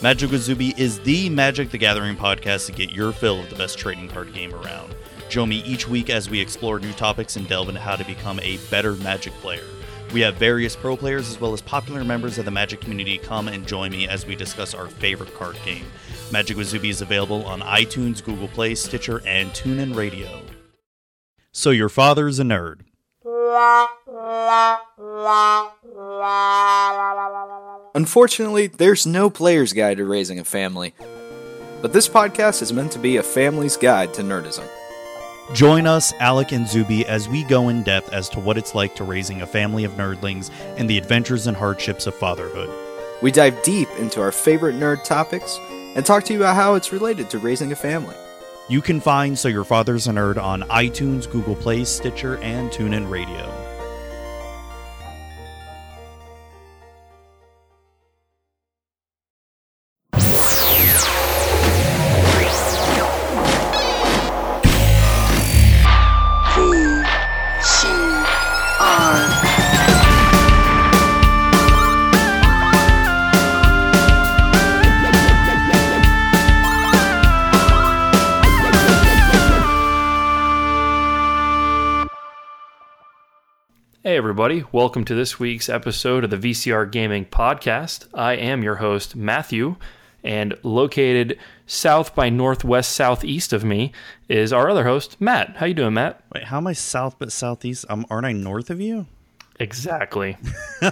Magic with Zuby is the Magic the Gathering podcast to get your fill of the best trading card game around. Join me each week as we explore new topics and delve into how to become a better Magic player. We have various pro players as well as popular members of the Magic community come and join me as we discuss our favorite card game. Magic with Zuby is available on iTunes, Google Play, Stitcher, and TuneIn Radio. So your father's a nerd. Unfortunately, there's no player's guide to raising a family. But this podcast is meant to be a family's guide to nerdism. Join us, Alec and Zuby, as we go in depth as to what it's like to raising a family of nerdlings and the adventures and hardships of fatherhood. We dive deep into our favorite nerd topics and talk to you about how it's related to raising a family. You can find So Your Father's a Nerd on iTunes, Google Play, Stitcher, and TuneIn Radio. Everybody. Welcome to this week's episode of the VCR Gaming Podcast. I am your host, Matthew, and located south by northwest southeast of me is our other host, Matt. How you doing, Matt? Wait, how am I south but southeast? Um, aren't I north of you? Exactly.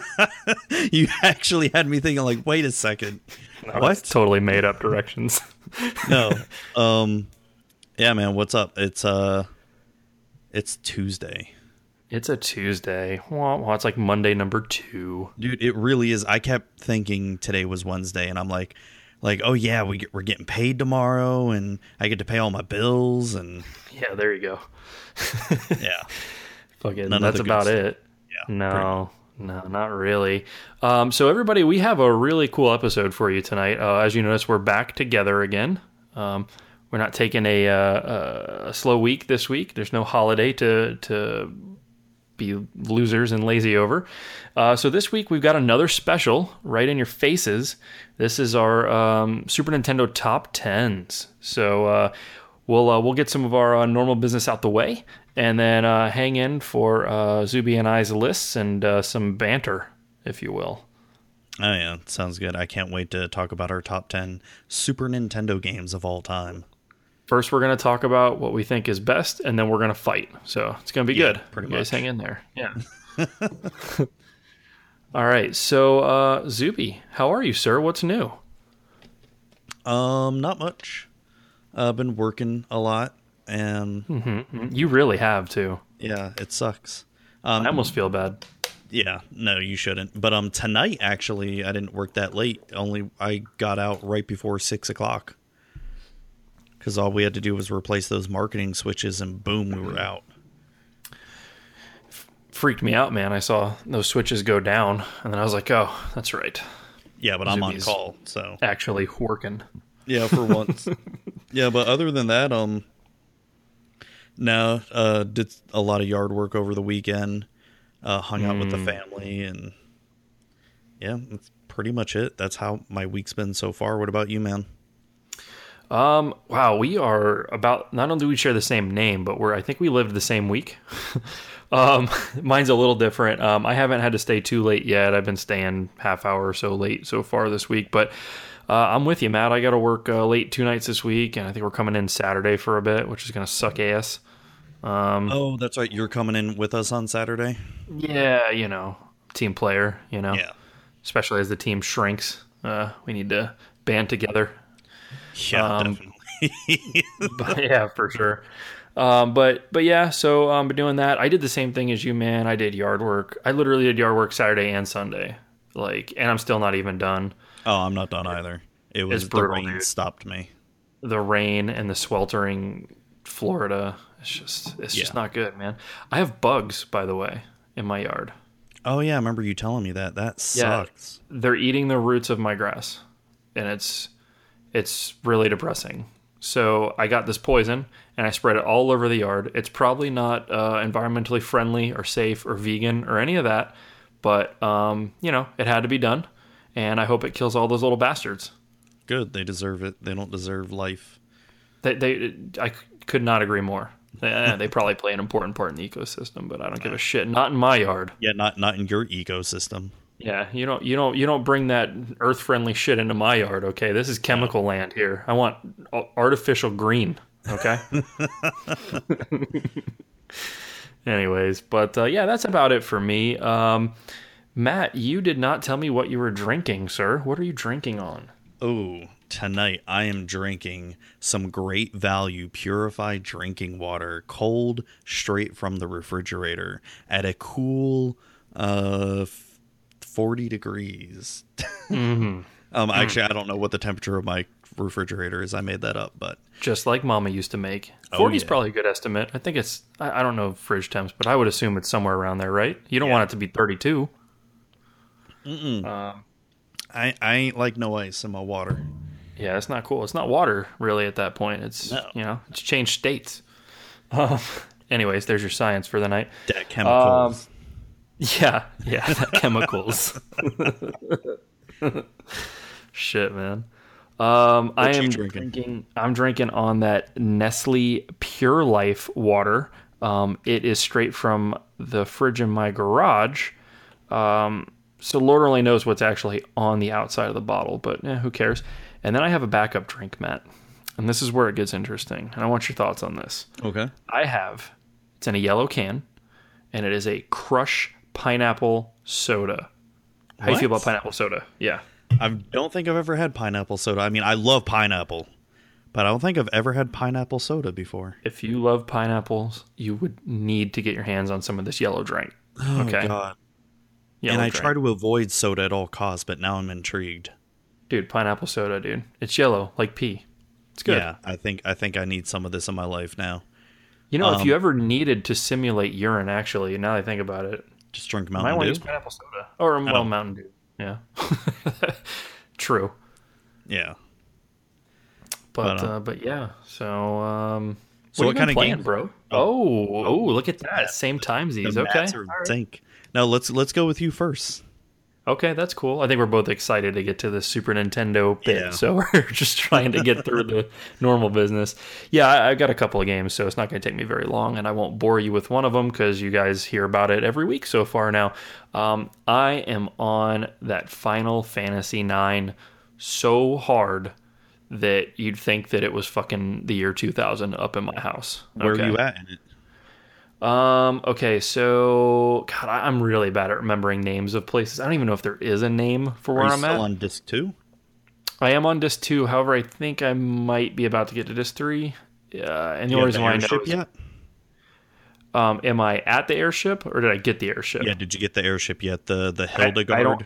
You actually had me thinking, like, wait a second. No, What? totally made up directions. No. um, yeah, man. What's up? It's uh, it's Tuesday, it's a Tuesday. Well, well, it's like Monday number two. dude. It really is. I kept thinking today was Wednesday, and I'm like, like, oh yeah, we get, we're getting paid tomorrow, and I get to pay all my bills, and Yeah, there you go. yeah, Fucking, None that's about it. yeah. No, no, not really. Um, so, everybody, we have a really cool episode for you tonight. Uh, as you notice, we're back together again. Um, we're not taking a, uh, a slow week this week. There's no holiday to to be losers and lazy over. Uh, so this week we've got another special right in your faces. This is our um, Super Nintendo top tens. So uh, we'll uh, we'll get some of our uh, normal business out the way, and then uh, hang in for uh, Zuby and I's lists and some banter, if you will. Oh yeah, sounds good. I can't wait to talk about our top ten Super Nintendo games of all time. First, we're going to talk about what we think is best, and then we're going to fight. So it's going to be Yeah, good. pretty you guys hang in there. Yeah. All right. So, uh, Zuby, how are you, sir? What's new? Um, not much. I've been working a lot, and You really have too. yeah, it sucks. Um, I almost feel bad. Yeah, no, you shouldn't. But um, tonight actually, I didn't work that late. Only I got out right before six o'clock. Because all we had to do was replace those marketing switches, and boom, we were out. Freaked me out, man. I saw those switches go down, and then I was like, "Oh, that's right. Yeah, but I'm on call, so Actually working." yeah, for once. yeah, but other than that, um, no, uh, did a lot of yard work over the weekend. Uh, hung out with the family, and yeah, that's pretty much it. That's how my week's been so far. What about you, man? Um, wow, we are about. Not only do we share the same name, but we're. I think we lived the same week. um, mine's a little different. Um, I haven't had to stay too late yet. I've been staying half hour or so late so far this week, but. Uh, I'm with you, Matt. I got to work uh, late two nights this week, and I think we're coming in Saturday for a bit, which is going to suck ass. Um, Oh, that's right. You're coming in with us on Saturday. Yeah, you know, team player, you know, Yeah. especially as the team shrinks. Uh, we need to band together. Yeah, Um, definitely. But, yeah, for sure. Um, but but yeah, so um, been doing that. I did the same thing as you, man. I did yard work. I literally did yard work Saturday and Sunday, like, and I'm still not even done. oh, I'm not done either. It was the brutal, rain dude. stopped me. The rain and the sweltering Florida. It's just it's just not good, man. I have bugs, by the way, in my yard. Oh yeah, I remember you telling me that. That sucks. they're eating the roots of my grass and it's it's really depressing so i got this poison and i spread it all over the yard it's probably not uh, environmentally friendly or safe or vegan or any of that but um, you know it had to be done and i hope it kills all those little bastards Good. They deserve it. They don't deserve life. They, they I could not agree more. Eh, they probably play an important part in the ecosystem, but I don't give a shit. Not in my yard. Yeah, not not in your ecosystem. Yeah, you don't you don't you don't bring that earth friendly shit into my yard. Okay, this is chemical land here. I want artificial green. Okay. Anyways, but uh, yeah, that's about it for me. Um, Matt, you did not tell me what you were drinking, sir. What are you drinking on? Oh, tonight I am drinking some great value purified drinking water, cold, straight from the refrigerator at a cool uh 40 degrees. um actually I don't know what the temperature of my refrigerator is. I made that up, but Just like Mama used to make. Oh, 40 is yeah. probably a good estimate. I think it's, I, I don't know fridge temps, but I would assume it's somewhere around there, right? You don't Yeah. want it to be 32. I I ain't like no ice in my water. Yeah, it's not cool. It's not water really at that point. It's No. you know, it's changed states. Um, anyways, there's your science for the night. That chemicals. Yeah, yeah, chemicals. Shit, man. Um, I am drinking? drinking? I'm drinking on that Nestle Pure Life water. Um, it is straight from the fridge in my garage. Um, so Lord only knows what's actually on the outside of the bottle, but eh, who cares? And then I have a backup drink, Matt. And this is where it gets interesting. And I want your thoughts on this. okay. I have it's in a yellow can, and it is a Crush pineapple soda. How do you feel about pineapple soda? Yeah. I don't think I've ever had pineapple soda. I mean, I love pineapple, but I don't think I've ever had pineapple soda before. If you love pineapples, you would need to get your hands on some of this yellow drink. okay. Oh, God. Yellow and I drink. try to avoid soda at all costs, but now I'm intrigued. Dude, pineapple soda, dude. It's yellow, like pea. It's good. Yeah, I think I think I need some of this in my life now. You know, if Um, you ever needed to simulate urine, actually, now that I think about it, Just drink might Mountain want to Dew. use pineapple soda. Or, well, don't- Mountain Dew. Yeah. True. Yeah. But But, uh, uh, but yeah. So um So what, what kind playing, game- bro? Oh, oh, look at that. Same timesies. The Okay. mats are in sync. Now let's let's go with you first. Okay, that's cool. I think we're both excited to get to the Super Nintendo bit, Yeah. so we're just trying to get through the normal business. Yeah, I, I've got a couple of games, so it's not going to take me very long, and I won't bore you with one of them because you guys hear about it every week so far now. Um, I am on that Final Fantasy IX so hard that you'd think that it was fucking the year 2000 up in my house. Where are you at in it? Um. Okay. So, God, I- I'm really bad at remembering names of places. I don't even know if there is a name for where Are you I'm still at. on disc two? I am on disc two. However, I think I might be about to get to disc three. Yeah, and the only reason why I know yet? um, am I at the airship or did I get the airship? Yeah. Did you get the airship yet? The the I Hilda Garde. don't-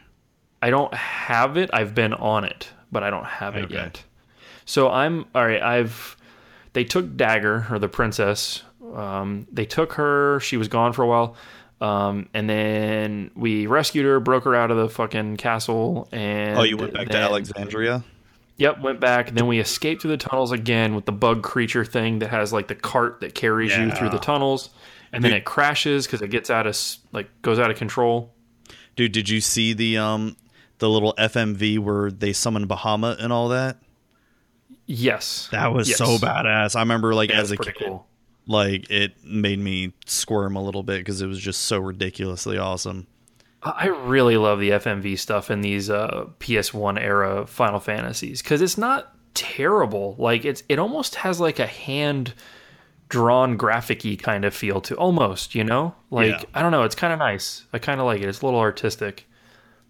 I don't have it. I've been on it, but I don't have it Okay. yet. So I'm all right. I've they took Dagger or the princess. Um, they took her. She was gone for a while. Um, and then we rescued her, broke her out of the fucking castle, and oh, you went back to Alexandria. Yep, went back. Then we escaped through the tunnels again with the bug creature thing that has like the cart that carries you through the tunnels, and then it crashes because it gets out of like goes out of control. Dude, did you see the um the little FMV where they summon Bahamut and all that? Yes, That was Yes. so badass. I remember like Yeah, as a kid, cool. Like it made me squirm a little bit because it was just so ridiculously awesome. I really love the FMV stuff in these uh, PS1 era Final Fantasies because it's not terrible. Like it's it almost has like a hand drawn graphic-y kind of feel to almost, you know? Like Yeah. I don't know, it's kind of nice. I kind of like it. It's a little artistic.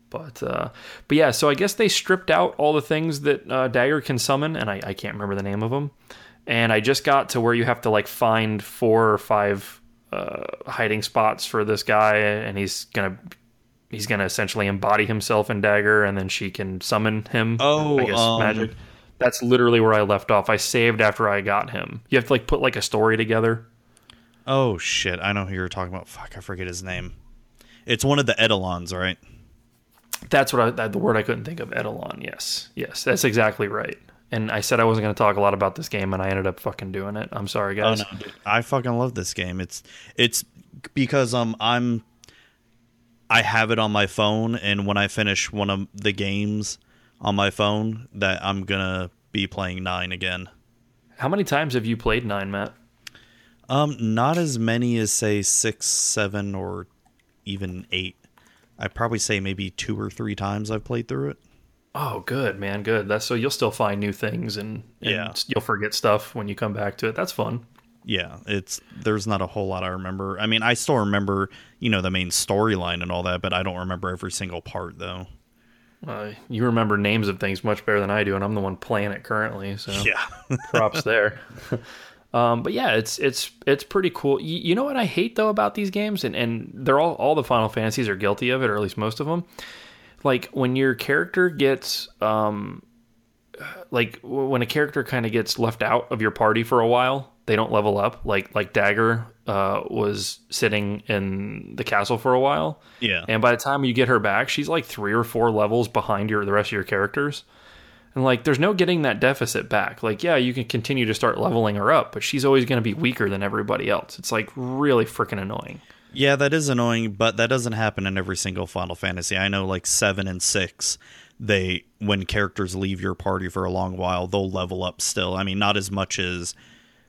But uh but yeah, so I guess they stripped out all the things that uh, Dagger can summon and I, I can't remember the name of them. And I just got to where you have to like find four or five uh, hiding spots for this guy and he's going to he's gonna essentially embody himself in Dagger, and then she can summon him. Oh, I guess um, magic. That's literally where I left off. I saved after I got him. You have to like put like a story together. Oh shit, I know who you're talking about. Fuck, I forget his name. It's one of the Eidolons, right? That's what I that, the word I couldn't think of. Eidolon. Yes, yes, that's exactly right. And I said I wasn't going to talk a lot about this game, and I ended up fucking doing it. I'm sorry, guys. Oh guys. no, dude. I fucking love this game. It's it's because um I'm I have it on my phone, and when I finish one of the games, on my phone that I'm gonna be playing nine again. How many times have you played nine, Matt? Um, not as many as say six, seven, or even eight. I'd probably say maybe two or three times I've played through it. Oh, good man, good. That's so you'll still find new things and, and Yeah. you'll forget stuff when you come back to it. That's fun. Yeah, it's there's not a whole lot I remember. I mean, I still remember, you know, the main storyline and all that, but I don't remember every single part though. Uh, you remember names of things much better than I do, and I'm the one playing it currently. So Yeah. props there. um, but yeah, it's it's it's pretty cool. You, you know what I hate though about these games, and and they're all all the Final Fantasies are guilty of it, or at least most of them. Like when your character gets um, like when a character kind of gets left out of your party for a while, they don't level up. Like like Dagger uh, was sitting in the castle for a while. Yeah. And by the time you get her back, she's like three or four levels behind your the rest of your characters. And like there's no getting that deficit back. Like, yeah, you can continue to start leveling her up, but she's always gonna be weaker than everybody else. It's like really freaking annoying. Yeah, that is annoying, but that doesn't happen in every single Final Fantasy. I know like 7 and 6, they when characters leave your party for a long while, they'll level up still. I mean, not as much as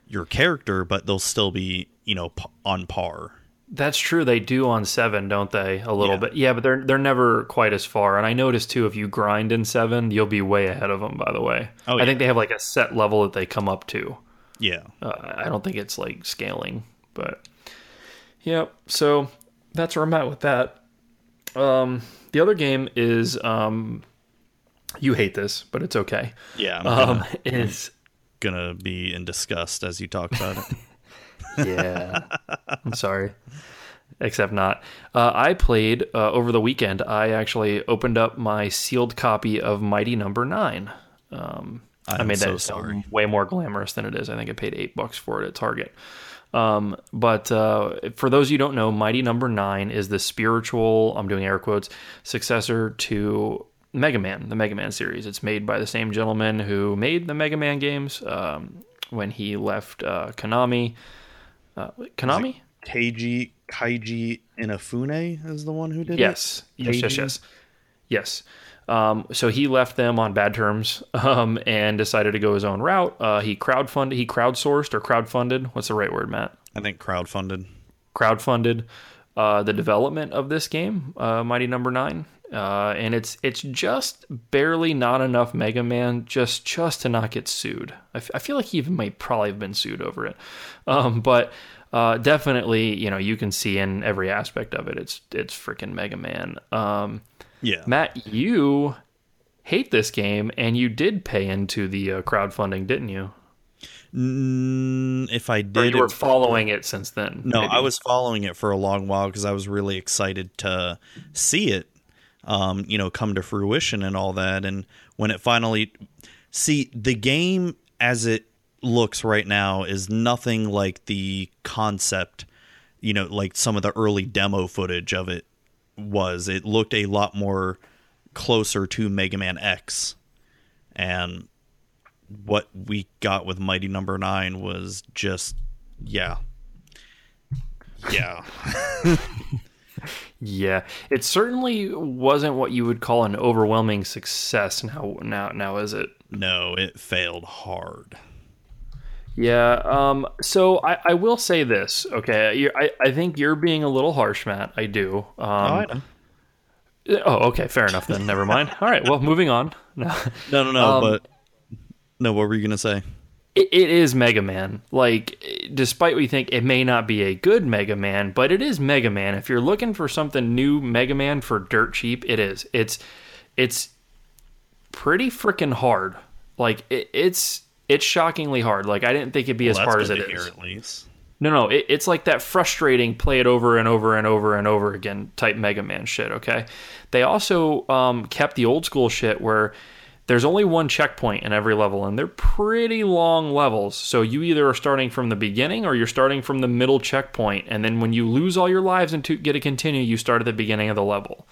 your character, but they'll still be, you know, on par. That's true. They do on seven, don't they? A little Yeah. bit, yeah, but they're they're never quite as far. And I noticed too, if you grind in seven, you'll be way ahead of them. By the way, Oh, yeah. I think they have like a set level that they come up to. Yeah. Uh, I don't think it's like scaling, but yep. So that's where I'm at with that. Um, the other game is um, you hate this, but it's okay. Yeah, I'm gonna, Um, is gonna be in disgust as you talk about it. yeah. I'm sorry. Except not. Uh, I played uh, over the weekend. I actually opened up my sealed copy of Mighty Number Nine. Um, I made so that sorry. way more glamorous than it is. I think I paid eight bucks for it at Target. Um, but uh, for those you don't know, Mighty Number Nine is the spiritual, I'm doing air quotes, successor to Mega Man, the Mega Man series. It's made by the same gentleman who made the Mega Man games um, when he left uh, Konami. Uh, Konami? Keiji Kaiji Inafune is the one who did it? Yes. Yes, yes, yes. Yes. Um, so he left them on bad terms um, and decided to go his own route. Uh, he crowdfunded, he crowdsourced or crowdfunded. What's the right word, Matt? I think crowdfunded. crowdfunded uh, the development of this game, uh, Mighty Number Nine, uh, and it's it's just barely not enough Mega Man just just to not get sued. I, f- I feel like he even might probably have been sued over it, um, but uh, definitely you know you can see in every aspect of it it's it's freaking Mega Man. Um, Yeah. Matt, you hate this game, and you did pay into the uh, crowdfunding, didn't you? Mm, if I Or did, you were it- following it since then? no, maybe? I was following it for a long while because I was really excited to see it, um, you know, come to fruition and all that. And when it finally, see the game as it looks right now is nothing like the concept, you know, like some of the early demo footage of it was. It looked a lot more closer to Mega Man X, and what we got with Mighty Number Nine was just, yeah, yeah, Yeah, it certainly wasn't what you would call an overwhelming success. Now, now, now, is it? no, it failed hard. Yeah. Um. So I, I will say this. Okay. I, I think you're being a little harsh, Matt. I do. Um, know. oh, okay. Fair enough. Then never mind. All right. Well, moving on. No. No, no, no, Um, but no. What were you gonna say? it, it is Mega Man. Like, despite what you think, it may not be a good Mega Man, but it is Mega Man. If you're looking for something new, Mega Man for dirt cheap, it is. It's it's pretty freaking hard. Like, it, it's it's shockingly hard. Like, I didn't think it'd be as Well, that's hard as it is. it to is. hear, at least. No, no, it, it's like that frustrating play it over and over and over and over again type Mega Man shit, okay? They also um, kept the old school shit where there's only one checkpoint in every level, and they're pretty long levels. So you either are starting from the beginning or you're starting from the middle checkpoint, and then when you lose all your lives and to get a continue, you start at the beginning of the level.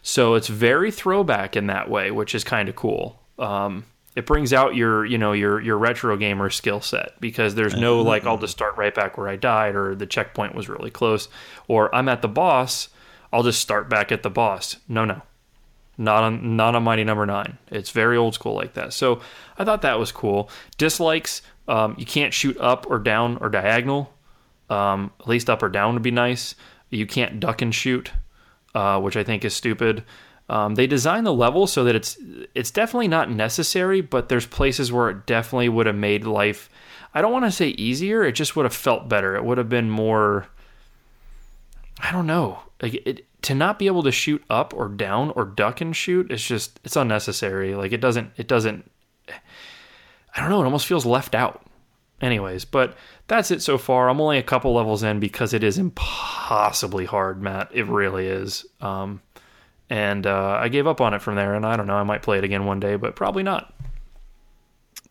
So it's very throwback in that way, which is kind of cool. Um, it brings out your, you know, your your retro gamer skill set because there's no like I'll just start right back where I died or the checkpoint was really close or I'm at the boss, I'll just start back at the boss. No, no. not on not on Mighty Number Nine. It's very old school like that. So I thought that was cool. Dislikes, um, you can't shoot up or down or diagonal. Um, at least up or down would be nice. You can't duck and shoot, uh, which I think is stupid. Um, they design the level so that it's it's definitely not necessary, but there's places where it definitely would have made life. I don't want to say easier. It just would have felt better. It would have been more. I don't know. Like it, to not be able to shoot up or down or duck and shoot is just it's unnecessary. Like it doesn't it doesn't. I don't know. It almost feels left out. Anyways, but that's it so far. I'm only a couple levels in because it is impossibly hard, Matt. It really is. Um, and uh, I gave up on it from there. And I don't know. I might play it again one day, but probably not.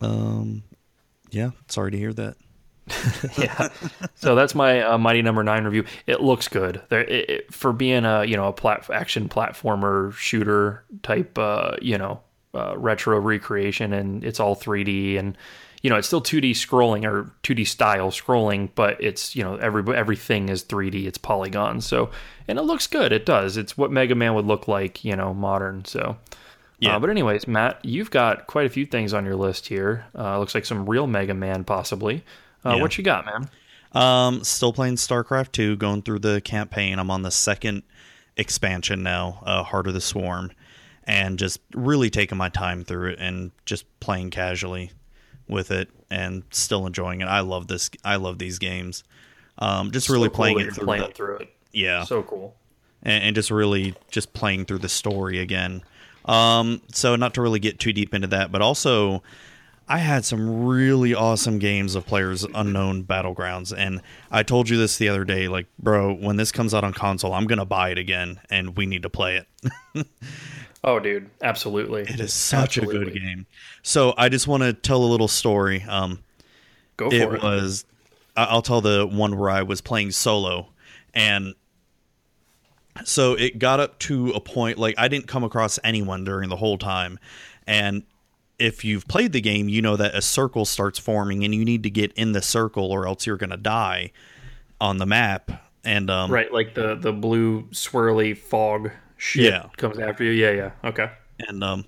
Um, yeah, sorry to hear that. yeah. So that's my uh, Mighty Number no. Nine review. It looks good. There, it, it, for being a you know a plat- action platformer shooter type, uh, you know, uh, retro recreation, and it's all 3D, and you know it's still 2D scrolling or 2D style scrolling, but it's you know every everything is 3D. It's polygons. So and it looks good. It does. It's what Mega Man would look like, you know, modern. So. Yeah. Uh, but anyways, Matt, you've got quite a few things on your list here. Uh, looks like some real Mega Man, possibly. Uh, yeah. What you got, man? Um, still playing StarCraft 2, going through the campaign. I'm on the second expansion now, uh, Heart of the Swarm, and just really taking my time through it and just playing casually with it and still enjoying it. I love this. I love these games. Um, just so really cool playing it through, playing the, through it. Yeah, so cool. And, and, just really just playing through the story again. Um, so not to really get too deep into that, but also I had some really awesome games of Players Unknown Battlegrounds, and I told you this the other day. Like, bro, when this comes out on console, I'm gonna buy it again, and we need to play it. oh, dude, absolutely! It is such absolutely. a good game. So I just want to tell a little story. Um, Go for it. It was. I'll tell the one where I was playing solo, and so it got up to a point like I didn't come across anyone during the whole time, and if you've played the game, you know that a circle starts forming and you need to get in the circle or else you're going to die on the map. And um, right, like the the blue swirly fog shit yeah. comes after you. Yeah, yeah. Okay. And um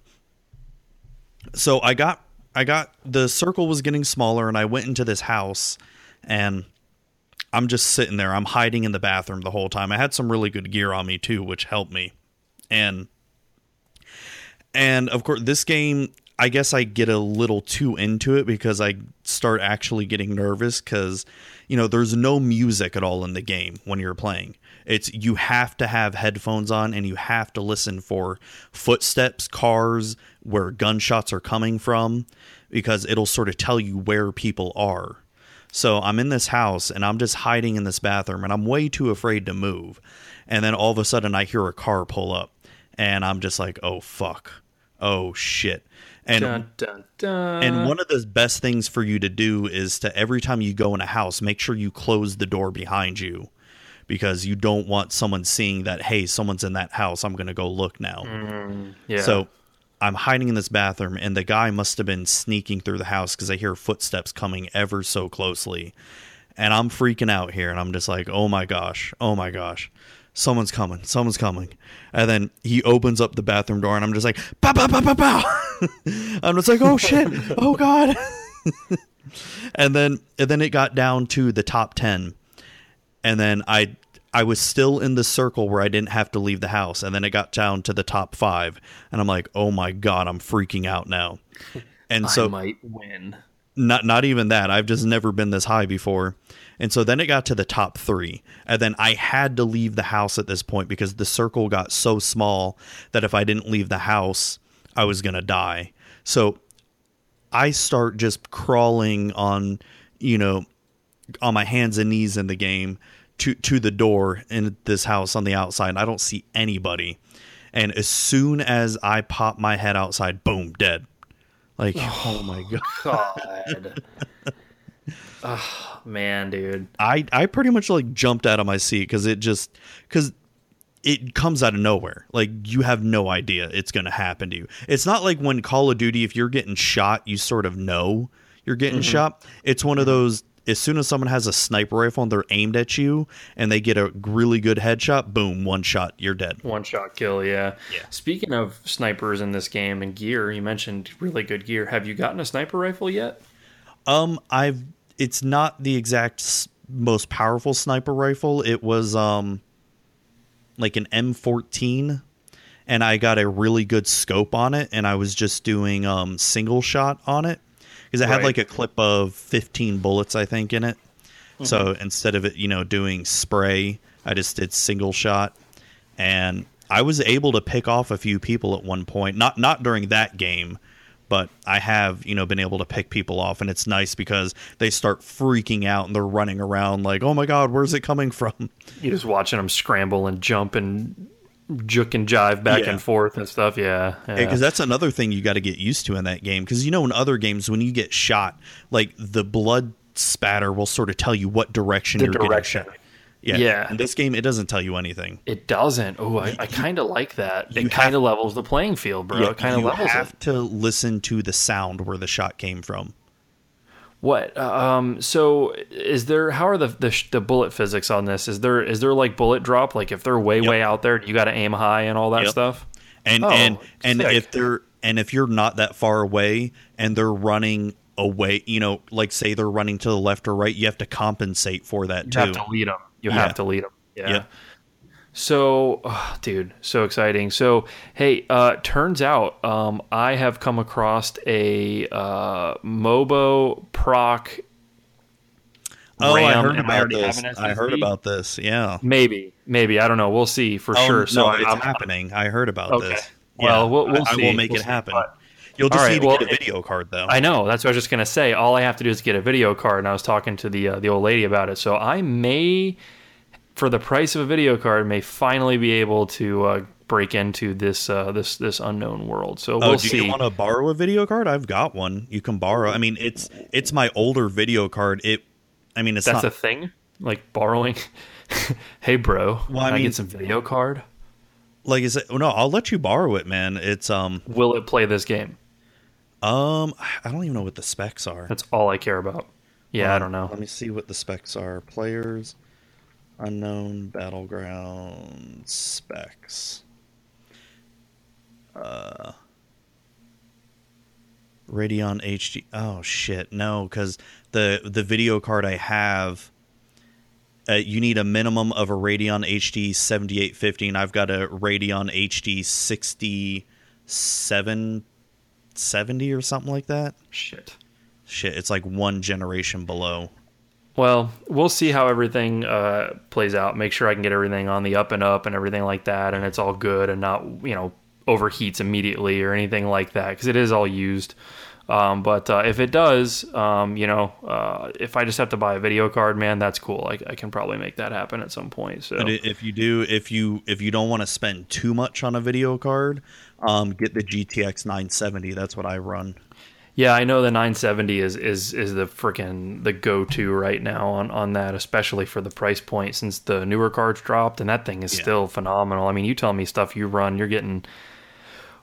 so I got I got the circle was getting smaller and I went into this house and I'm just sitting there. I'm hiding in the bathroom the whole time. I had some really good gear on me too, which helped me. And and of course this game I guess I get a little too into it because I start actually getting nervous because, you know, there's no music at all in the game when you're playing. It's you have to have headphones on and you have to listen for footsteps, cars, where gunshots are coming from because it'll sort of tell you where people are. So I'm in this house and I'm just hiding in this bathroom and I'm way too afraid to move. And then all of a sudden I hear a car pull up and I'm just like, oh fuck. Oh shit. And dun, dun, dun. and one of the best things for you to do is to every time you go in a house, make sure you close the door behind you because you don't want someone seeing that hey, someone's in that house. I'm going to go look now. Mm, yeah. So I'm hiding in this bathroom, and the guy must have been sneaking through the house because I hear footsteps coming ever so closely. And I'm freaking out here, and I'm just like, oh my gosh, oh my gosh someone's coming, someone's coming. And then he opens up the bathroom door, and I'm just like, pow, pow, pow, pow, pow. I'm just like, oh shit, oh god. and then and then it got down to the top ten, and then I I was still in the circle where I didn't have to leave the house, and then it got down to the top five, and I'm like, oh my god, I'm freaking out now. And so I might win. Not not even that. I've just never been this high before. And so then it got to the top three. And then I had to leave the house at this point because the circle got so small that if I didn't leave the house, I was going to die. So I start just crawling on, you know, on my hands and knees in the game to to the door in this house on the outside. And I don't see anybody. And as soon as I pop my head outside, boom, dead. Like, oh, oh my god. god. oh man, dude. I I pretty much like jumped out of my seat because it just because it comes out of nowhere. Like you have no idea it's going to happen to you. It's not like when Call of Duty, if you're getting shot, you sort of know you're getting mm-hmm. shot. It's one of those. As soon as someone has a sniper rifle and they're aimed at you and they get a really good headshot, boom, one shot, you're dead. One shot kill, yeah. Yeah. Speaking of snipers in this game and gear, you mentioned really good gear. Have you gotten a sniper rifle yet? Um, I've it's not the exact s- most powerful sniper rifle. It was um like an M14 and I got a really good scope on it and I was just doing um single shot on it because it had Right. like a clip of 15 bullets I think in it. So mm-hmm. instead of it, you know, doing spray, I just did single shot and I was able to pick off a few people at one point. Not not during that game, but I have, you know, been able to pick people off and it's nice because they start freaking out and they're running around like, "Oh my god, where's it coming from?" You're just watching them scramble and jump and juke and jive back Yeah. and forth and stuff. Yeah, yeah. Because that's another thing you got to get used to in that game. Because you know, in other games, when you get shot, like the blood spatter will sort of tell you what direction The you're direction. getting shot. Yeah. Yeah. In this game, it doesn't tell you anything. It doesn't. Oh, I, I kind of like that. It kind of levels the playing field, bro. Yeah, it kind of levels. It. You have it. to listen to the sound where the shot came from. What? Um. So, is there? How are the the, the bullet physics on this? Is there is there like bullet drop? Like if they're way Yep. way out there, you got to aim high and all that Yep. stuff. and Oh, and and if they're and if you're not that far away and they're running away you know like say they're running to the left or right you have to compensate for that You too have to lead them. You Yeah. have to lead them. Yeah. Yeah. So, oh, dude, so exciting. So, hey, uh, turns out um, I have come across a uh, Mobo Proc. oh i heard about already this i heard about this yeah Maybe, maybe I don't know. We'll see for Oh, sure. So no, it's I'm- happening i heard about Okay. this Well, we'll- we'll I, I will make We'll it see, happen but- you'll just All right, need to well, get a it- video card though I know. That's what I was just gonna say. All I have to do is get a video card, and I was talking to the uh, the old lady about it. So I may, for the price of a video card, may finally be able to uh, break into this uh, this this unknown world. So Oh, we'll do see. you want to borrow a video card? I've got one. You can borrow. I mean, it's it's my older video card. It, I mean, it's That's not. a thing, like borrowing. hey, bro, Well, I can I mean- get some video card? like is it? No, I'll let you borrow it, man. It's um Will it play this game? um I don't even know what the specs are. That's all I care about. Yeah, I don't know. Let me see what the specs are. Players, unknown battleground specs. Uh, Radeon HD. Oh shit, no, because the the video card I have. Uh, you need a minimum of a Radeon HD 7850, and I've got a Radeon HD 6770 or something like that. Shit. Shit, it's like one generation below. Well, we'll see how everything uh, plays out. Make sure I can get everything on the up and up and everything like that, and it's all good and not you know overheats immediately or anything like that because it is all used. Um, but uh, if it does, um, you know, uh, if I just have to buy a video card, man, that's cool. I, I can probably make that happen at some point. So But if you do, if you if you don't want to spend too much on a video card, um, get the GTX 970. That's what I run. Yeah, I know the 970 is is is the freaking the go to right now on on that, especially for the price point since the newer cards dropped, and that thing is Yeah. still phenomenal. I mean, you tell me stuff you run, you're getting.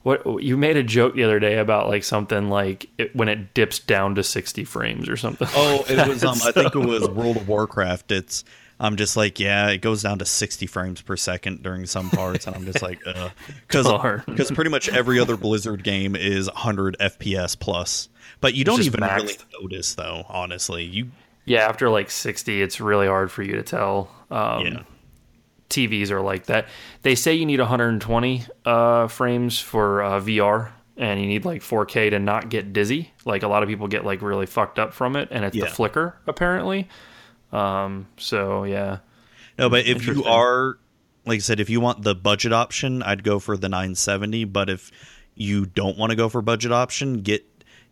What you made a joke the other day about like something like it, when it dips down to 60 frames or something. Oh, it was. Um, I think it was World of Warcraft. It's. I'm just like, yeah, it goes down to 60 frames per second during some parts, and I'm just like, because because pretty much every other Blizzard game is 100 FPS plus. But you don't just even really notice, though. Honestly, you yeah, after like 60, it's really hard for you to tell. Um, yeah. TVs are like that. They say you need 120 uh, frames for uh, VR, and you need like 4K to not get dizzy. Like a lot of people get like really fucked up from it, and it's the flicker apparently. Um, so yeah, No, but if you are, like I said, if you want the budget option, I'd go for the 970. But if you don't want to go for budget option, get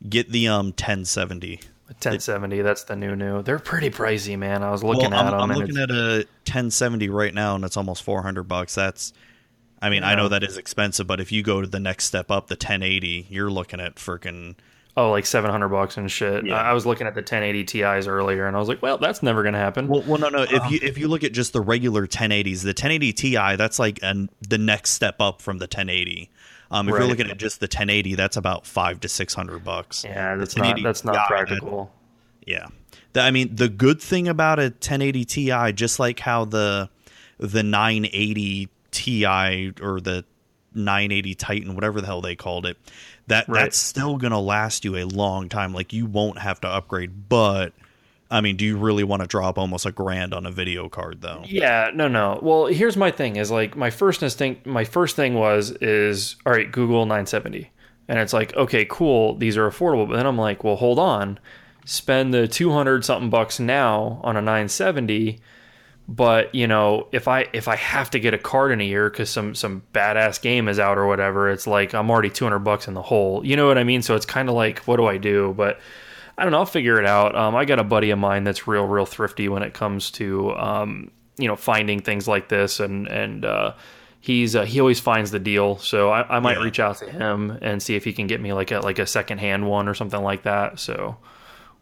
get the um 1070. 1070. That's the new new. They're pretty pricey, man. I was looking well, at I'm, them. I'm and looking at a 1070 right now, and it's almost 400 bucks. That's, I mean, I know that is expensive, but if you go to the next step up, the 1080, you're looking at freaking. Oh, like 700 bucks and shit. Yeah. I I was looking at the 1080 Ti's earlier, and I was like, well, that's never gonna happen. Well, well, no, no. If you if you look at just the regular 1080s, the 1080 Ti, that's like an, the next step up from the 1080. Um, if Right. you're looking at just the 1080, that's about five to six hundred bucks. yeah, that's not that's not Ti, practical. Yeah. The, I mean, the good thing about a 1080 Ti, just like how the the 980 Ti or the 980 Titan, whatever the hell they called it, that Right. that's still gonna last you a long time. Like you won't have to upgrade. But I mean, do you really want to drop almost a grand on a video card though? Yeah, no, no. Well, here's my thing: is like my first instinct, my first thing was is all right, Google 970, and it's like okay, cool, these are affordable. But then I'm like, well, hold on, spend the 200 something bucks now on a 970. But you know, if I if I have to get a card in a year because some some badass game is out or whatever, it's like I'm already 200 bucks in the hole. You know what I mean? So it's kind of like, what do I do? But I don't know. I'll figure it out. Um, I got a buddy of mine that's real, real thrifty when it comes to um, you know finding things like this, and and uh, he's uh, he always finds the deal. So I, I might Yeah. reach out to him and see if he can get me like a like a second hand one or something like that. So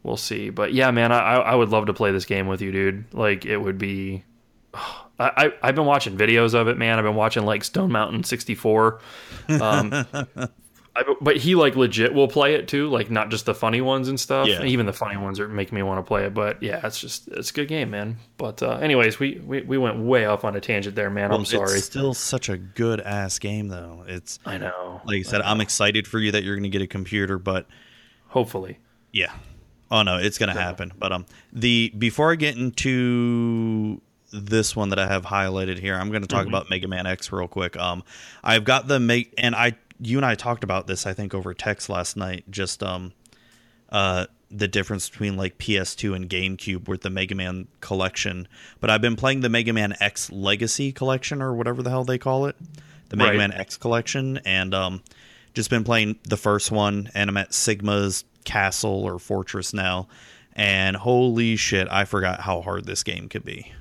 we'll see. But yeah, man, I I would love to play this game with you, dude. Like it would be. I, I I've been watching videos of it, man. I've been watching like Stone Mountain 64. Um, I, but he like legit will play it too, like not just the funny ones and stuff. Yeah. Even the funny ones are making me want to play it. But yeah, it's just it's a good game, man. But uh, anyways, we, we we went way off on a tangent there, man. I'm sorry. It's still such a good ass game though. It's I know. like I said, I'm excited for you that you're gonna get a computer, but Hopefully, Yeah. Oh no, it's gonna happen. But um, the before I get into this one that I have highlighted here, I'm gonna talk about Mega Man X real quick. Um, I've got the make, and I, you and I talked about this, I think, over text last night. Just um, uh, the difference between like PS2 and GameCube with the Mega Man collection. But I've been playing the Mega Man X Legacy collection or whatever the hell they call it, the Mega Right. Man X collection, and um, just been playing the first one, and I'm at Sigma's castle or fortress now. And holy shit, I forgot how hard this game could be.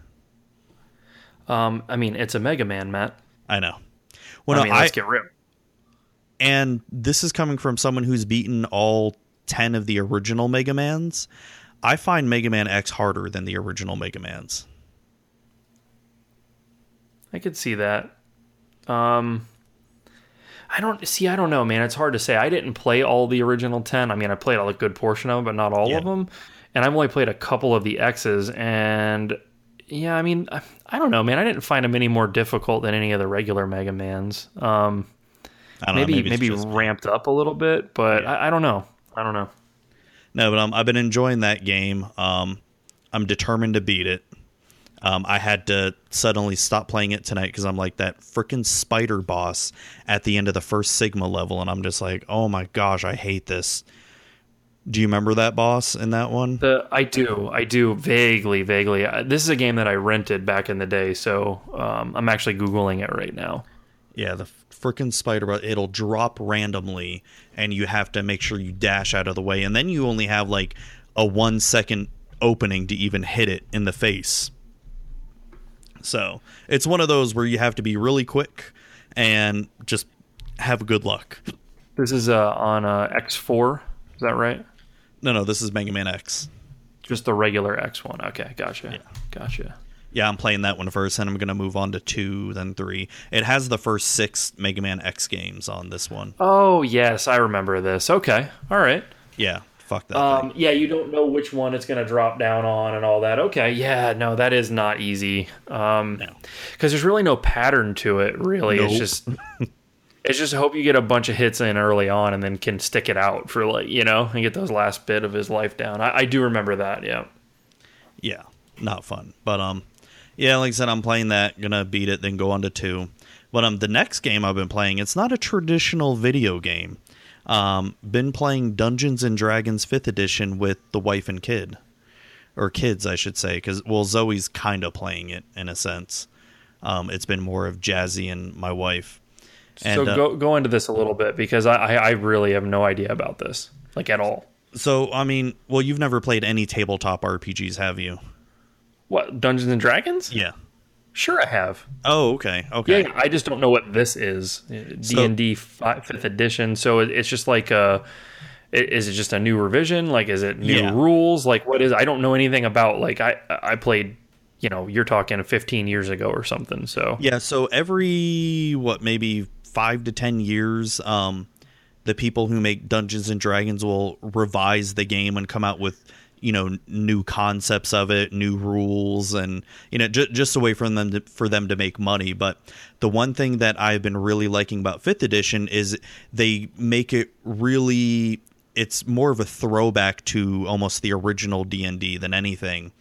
um, I mean, it's a Mega Man, Matt. I know. Well, I no, mean, let's get real. and this is coming from someone who's beaten all 10 of the original Mega Mans. I find Mega Man X harder than the original Mega Mans. I could see that. Um, I don't see. I don't know, man. It's hard to say. I didn't play all the original ten. I mean, I played a good portion of them, but not all Yeah. of them. And I've only played a couple of the X's. And yeah, I mean, I, I don't know, man. I didn't find them any more difficult than any of the regular Mega Mans. Um, I don't know. maybe maybe, just ramped up a little bit, but Yeah. I, I don't know. I don't know. No, but um, I've been enjoying that game. Um, I'm determined to beat it. Um, I had to suddenly stop playing it tonight because I'm like that freaking spider boss at the end of the first Sigma level, and I'm just like, oh my gosh, I hate this. Do you remember that boss in that one? The I do, I do vaguely, vaguely. Uh, This is a game that I rented back in the day, so um, I'm actually googling it right now. Yeah, the freaking spider bot. It'll drop randomly, and you have to make sure you dash out of the way, and then you only have like a one second opening to even hit it in the face. So it's one of those where you have to be really quick and just have good luck. This is uh, on uh, X4. Is that right? No, no, this is Mega Man X. Just the regular X1. Okay, gotcha. Gotcha. Yeah, I'm playing that one first, and I'm gonna move on to two, then three. It has the first six Mega Man X games on this one. Oh yes, I remember this. Okay, all right. Yeah, fuck that. Um, yeah, you don't know which one it's going to drop down on and all that. Okay, yeah, no, that is not easy. Um, No. because there's really no pattern to it. Really, it's just it's just hope you get a bunch of hits in early on and then can stick it out for like you know and get those last bit of his life down. I, I do remember that. Yeah. yeah, not fun. But um, yeah, like I said, I'm playing that. Gonna beat it, then go on to two. But um, the next game I've been playing, it's not a traditional video game. Um, been playing Dungeons and Dragons Fifth Edition with the wife and kid, or kids, I should say, because well, Zoe's kind of playing it in a sense. Um, it's been more of Jazzy and my wife. And, so uh, go go into this a little bit because I I really have no idea about this like at all. So I mean, well, you've never played any tabletop RPGs, have you? What Dungeons and Dragons? Yeah. Sure, I have. Oh, okay, okay. yeah, I just don't know what this is. D and D fifth edition. So it's just like a. i- Is it just a new revision? Like, is it new Yeah. rules? Like, what is? I don't know anything about. Like, I I played. You know, you're talking 15 years ago or something. So Yeah, so every what maybe five to ten years, um, the people who make Dungeons and Dragons will revise the game and come out with you know new concepts of it, new rules, and you know j- just a way for them to, for them to make money. But the one thing that I've been really liking about Fifth Edition is they make it really. It's more of a throwback to almost the original D and D than anything.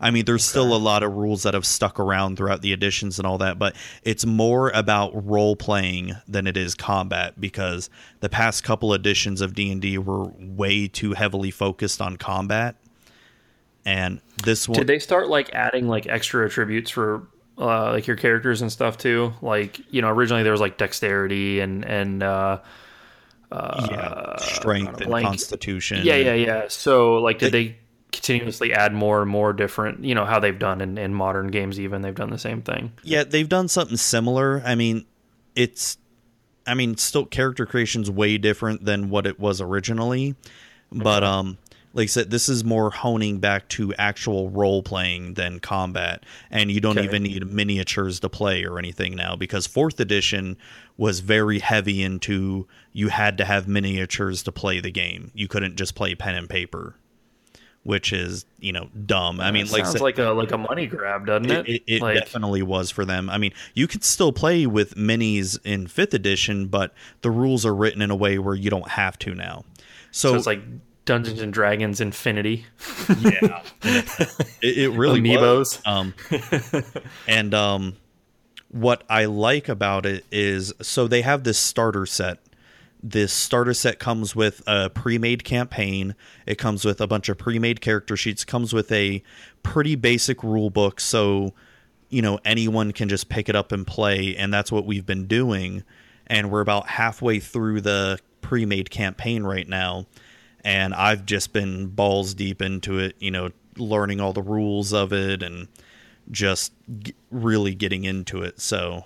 I mean, there's still a lot of rules that have stuck around throughout the editions and all that, but it's more about role playing than it is combat because the past couple editions of D&D were way too heavily focused on combat. And this one Did they start like adding like extra attributes for uh, like your characters and stuff too? Like you know, originally there was like dexterity and and uh, yeah, strength and blank. constitution. yeah, yeah, yeah. So like, did they continuously add more and more different? You know how they've done in, in modern games. Even they've done the same thing. Yeah, they've done something similar. I mean, it's I mean, still character creation's way different than what it was originally. But um like I said, this is more honing back to actual role playing than combat. And you don't Okay. even need miniatures to play or anything now because fourth edition was very heavy into you had to have miniatures to play the game. You couldn't just play pen and paper. Which is, you know, dumb. I mean, like sounds like a like a money grab, doesn't it? it, it, it like, definitely was for them. I mean, you could still play with minis in fifth edition, but the rules are written in a way where you don't have to now. So, so it's like Dungeons and Dragons Infinity. yeah, it, it really Amiibos. was. Um, and um, what I like about it is so they have this starter set. This starter set comes with a pre-made campaign. It comes with a bunch of pre-made character sheets. Comes with a pretty basic rule book, so you know anyone can just pick it up and play. And that's what we've been doing. And we're about halfway through the pre-made campaign right now and I've just been balls deep into it, you know, learning all the rules of it and just g- really getting into it. So,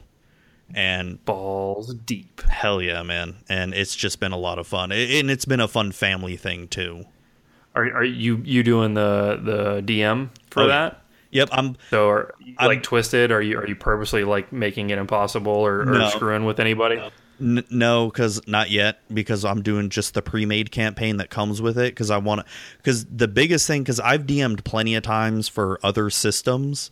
and balls deep. hell yeah, man. And it's just been a lot of fun. A- And it's been a fun family thing too. Are are you you doing the the DM for Oh, yeah. that? Yep, I'm So are you, I'm- like twisted? Are you are you purposely like making it impossible or, or No. screwing with anybody? N- no, because not yet. Because I'm doing just the pre-made campaign that comes with it. Because I want to. Because the biggest thing, because I've DM'd plenty of times for other systems,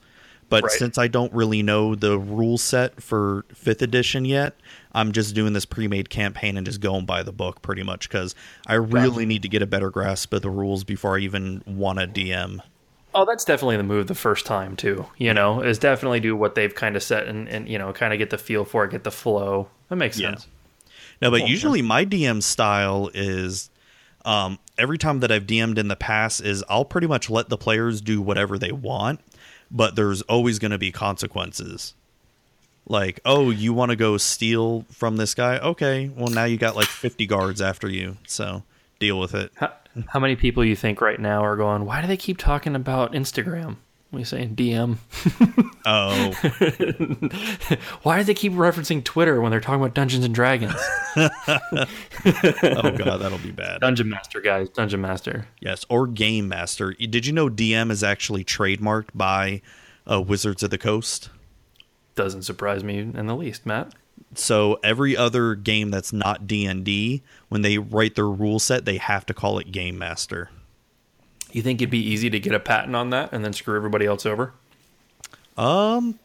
but Right. since I don't really know the rule set for fifth edition yet, I'm just doing this pre-made campaign and just going by the book pretty much. Because I really need to get a better grasp of the rules before I even want to DM. Oh, that's definitely the move the first time too. You know, is definitely do what they've kind of set and, and you know kind of get the feel for it, get the flow. That makes Yeah. sense. No, but Cool. usually my DM style is um, every time that I've DM'd in the past is I'll pretty much let the players do whatever they want, but there's always going to be consequences. Like, oh, you want to go steal from this guy? Okay, well now you got like 50 guards after you, so deal with it. How, how many people you think right now are going? Why do they keep talking about Instagram? We saying DM. Oh, Why do they keep referencing Twitter when they're talking about Dungeons and Dragons? oh god, that'll be bad. Dungeon Master, guys, Dungeon Master. Yes, or Game Master. Did you know DM is actually trademarked by uh, Wizards of the Coast? Doesn't surprise me in the least, Matt. So every other game that's not D and D, when they write their rule set, they have to call it Game Master. You think it'd be easy to get a patent on that and then screw everybody else over? Um,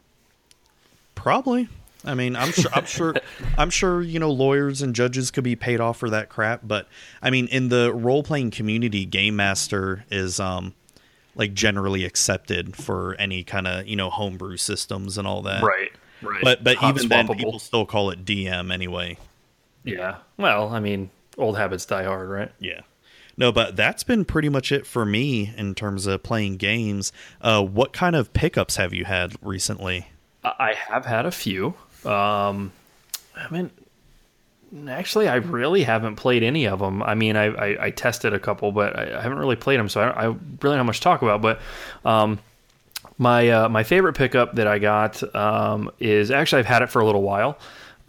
probably. I mean, I'm sure. I'm sure. I'm sure. You know, lawyers and judges could be paid off for that crap. But I mean, in the role playing community, Game Master is um like generally accepted for any kind of you know homebrew systems and all that. Right, right. But but Hot even then, people still call it DM anyway. yeah. Well, I mean, old habits die hard, right? Yeah. No, but that's been pretty much it for me in terms of playing games. Uh, what kind of pickups have you had recently? I I have had a few. Um, I mean, actually, I really haven't played any of them. I mean, I, I, I tested a couple, but I, I haven't really played them, so I, don't, I really don't have much to talk about. But um, my uh, my favorite pickup that I got um, is actually I've had it for a little while.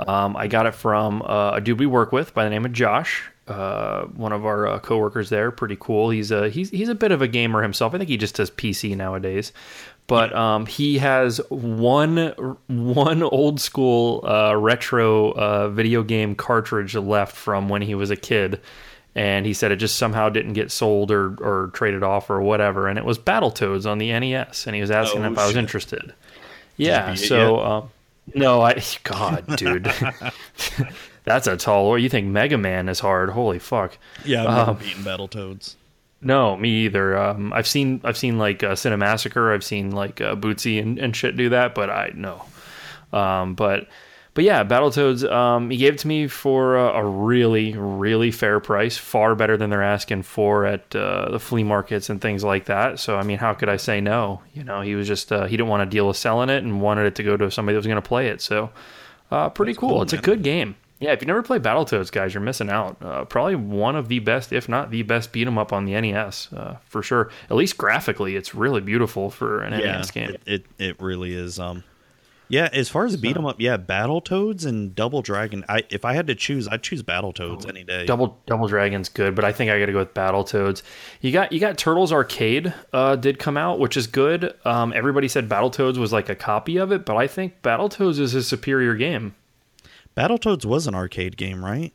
Um, I got it from uh, a dude we work with by the name of Josh, uh, one of our uh, coworkers there. Pretty cool. He's a he's he's a bit of a gamer himself. I think he just does PC nowadays, but um, he has one one old school uh, retro uh, video game cartridge left from when he was a kid. And he said it just somehow didn't get sold or or traded off or whatever, and it was Battletoads on the NES, and he was asking Oh, if I was interested. Yeah, so um, no, I God, dude, that's a tall order. You think Mega Man is hard? Holy fuck! Yeah, I've never Um, beaten Battletoads. No, me either. Um, I've seen I've seen like uh, Cinemassacre. I've seen like uh, Bootsy and, and shit do that, but I no. Um, but but yeah, Battletoads. Um, he gave it to me for a, a really really fair price, far better than they're asking for at uh, the flea markets and things like that. So I mean, how could I say no? You know, he was just uh, he didn't want to deal with selling it and wanted it to go to somebody that was going to play it. So uh, pretty cool. cool, It's a good game. Yeah, if you never played Battletoads, guys, you're missing out. Uh, probably one of the best, if not the best, beat 'em up on the NES uh, for sure. At least graphically, it's really beautiful for an Yeah, NES game. it, it it really is. Um, yeah, as far as beat 'em up, yeah, Battle Toads and Double Dragon. I if I had to choose, I'd choose Battletoads any day. Double Double Dragon's good, but I think I got to go with Battletoads. You got you got Turtles Arcade uh, did come out, which is good. Um, everybody said Battle Toads was like a copy of it, but I think Battle Toads is a superior game. Battle Toads was an arcade game, right?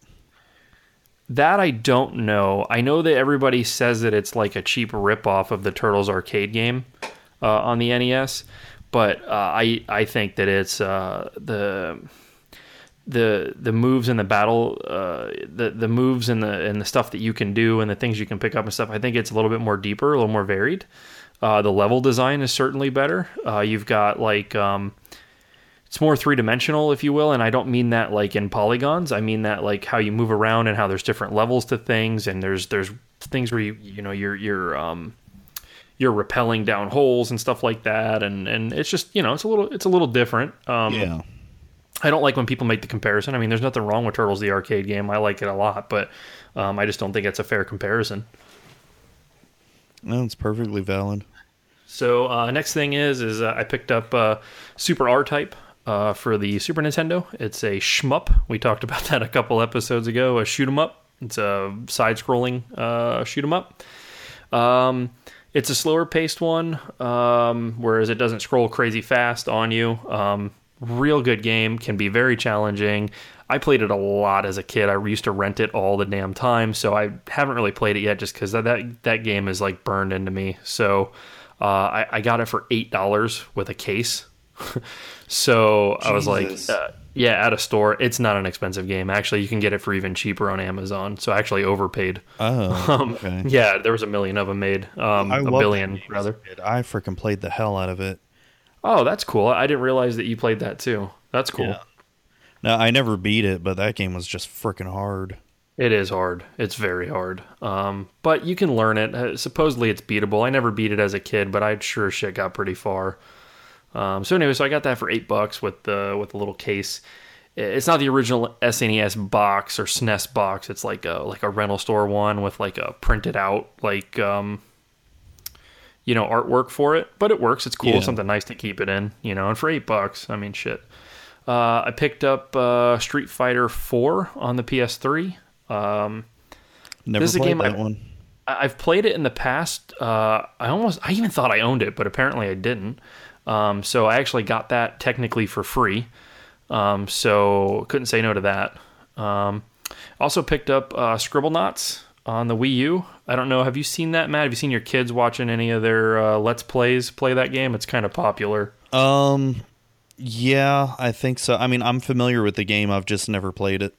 That I don't know. I know that everybody says that it's like a cheap ripoff of the Turtles arcade game uh, on the NES, but uh, I I think that it's uh, the the the moves in the battle, uh, the the moves and the and the stuff that you can do and the things you can pick up and stuff. I think it's a little bit more deeper, a little more varied. Uh, the level design is certainly better. Uh, you've got like um, it's more three dimensional, if you will, and I don't mean that like in polygons. I mean that like how you move around and how there's different levels to things, and there's there's things where you you know you're you're um you're rappelling down holes and stuff like that, and and it's just you know it's a little it's a little different. Um, Yeah. I don't like when people make the comparison. I mean, there's nothing wrong with Turtles the arcade game. I like it a lot, but um, I just don't think it's a fair comparison. No, it's perfectly valid. So uh, next thing is is uh, I picked up uh, Super R Type uh, for the Super Nintendo. It's a shmup. We talked about that a couple episodes ago. A shoot 'em up. It's a side-scrolling uh, shoot 'em up. Um, it's a slower paced one, um, whereas it doesn't scroll crazy fast on you. Um, real good game, can be very challenging. I played it a lot as a kid. I used to rent it all the damn time, so I haven't really played it yet, just because that, that that game is like burned into me. So uh, I, I got it for eight dollars with a case. so I was like, uh, yeah, at a store. It's not an expensive game. Actually, you can get it for even cheaper on Amazon. So I actually overpaid. Oh, Um, okay. Yeah, there was a million of them made. Um, a billion, rather. I freaking played the hell out of it. Oh, that's cool. I didn't realize that you played that too. That's cool. Yeah. No, I never beat it, but that game was just freaking hard. It is hard. It's very hard. Um, but you can learn it. Uh, supposedly it's beatable. I never beat it as a kid, but I sure shit got pretty far. Um, so anyway, so I got that for eight bucks with the with the little case. It's not the original SNES box or SNES box. It's like a like a rental store one with like a printed out like um, you know artwork for it. But it works. It's cool. Yeah. Something nice to keep it in. You know, and for eight bucks, I mean, shit. Uh, I picked up uh, Street Fighter Four on the PS3. Um, Never This is a played game that I- one. I've played it in the past. Uh, I almost, I even thought I owned it, but apparently I didn't. Um, so I actually got that technically for free. Um, so couldn't say no to that. Um, also picked up uh, Scribblenauts on the Wii U. I don't know. Have you seen that, Matt? Have you seen your kids watching any of their uh, Let's Plays play that game? It's kind of popular. Um, yeah, I think so. I mean, I'm familiar with the game. I've just never played it.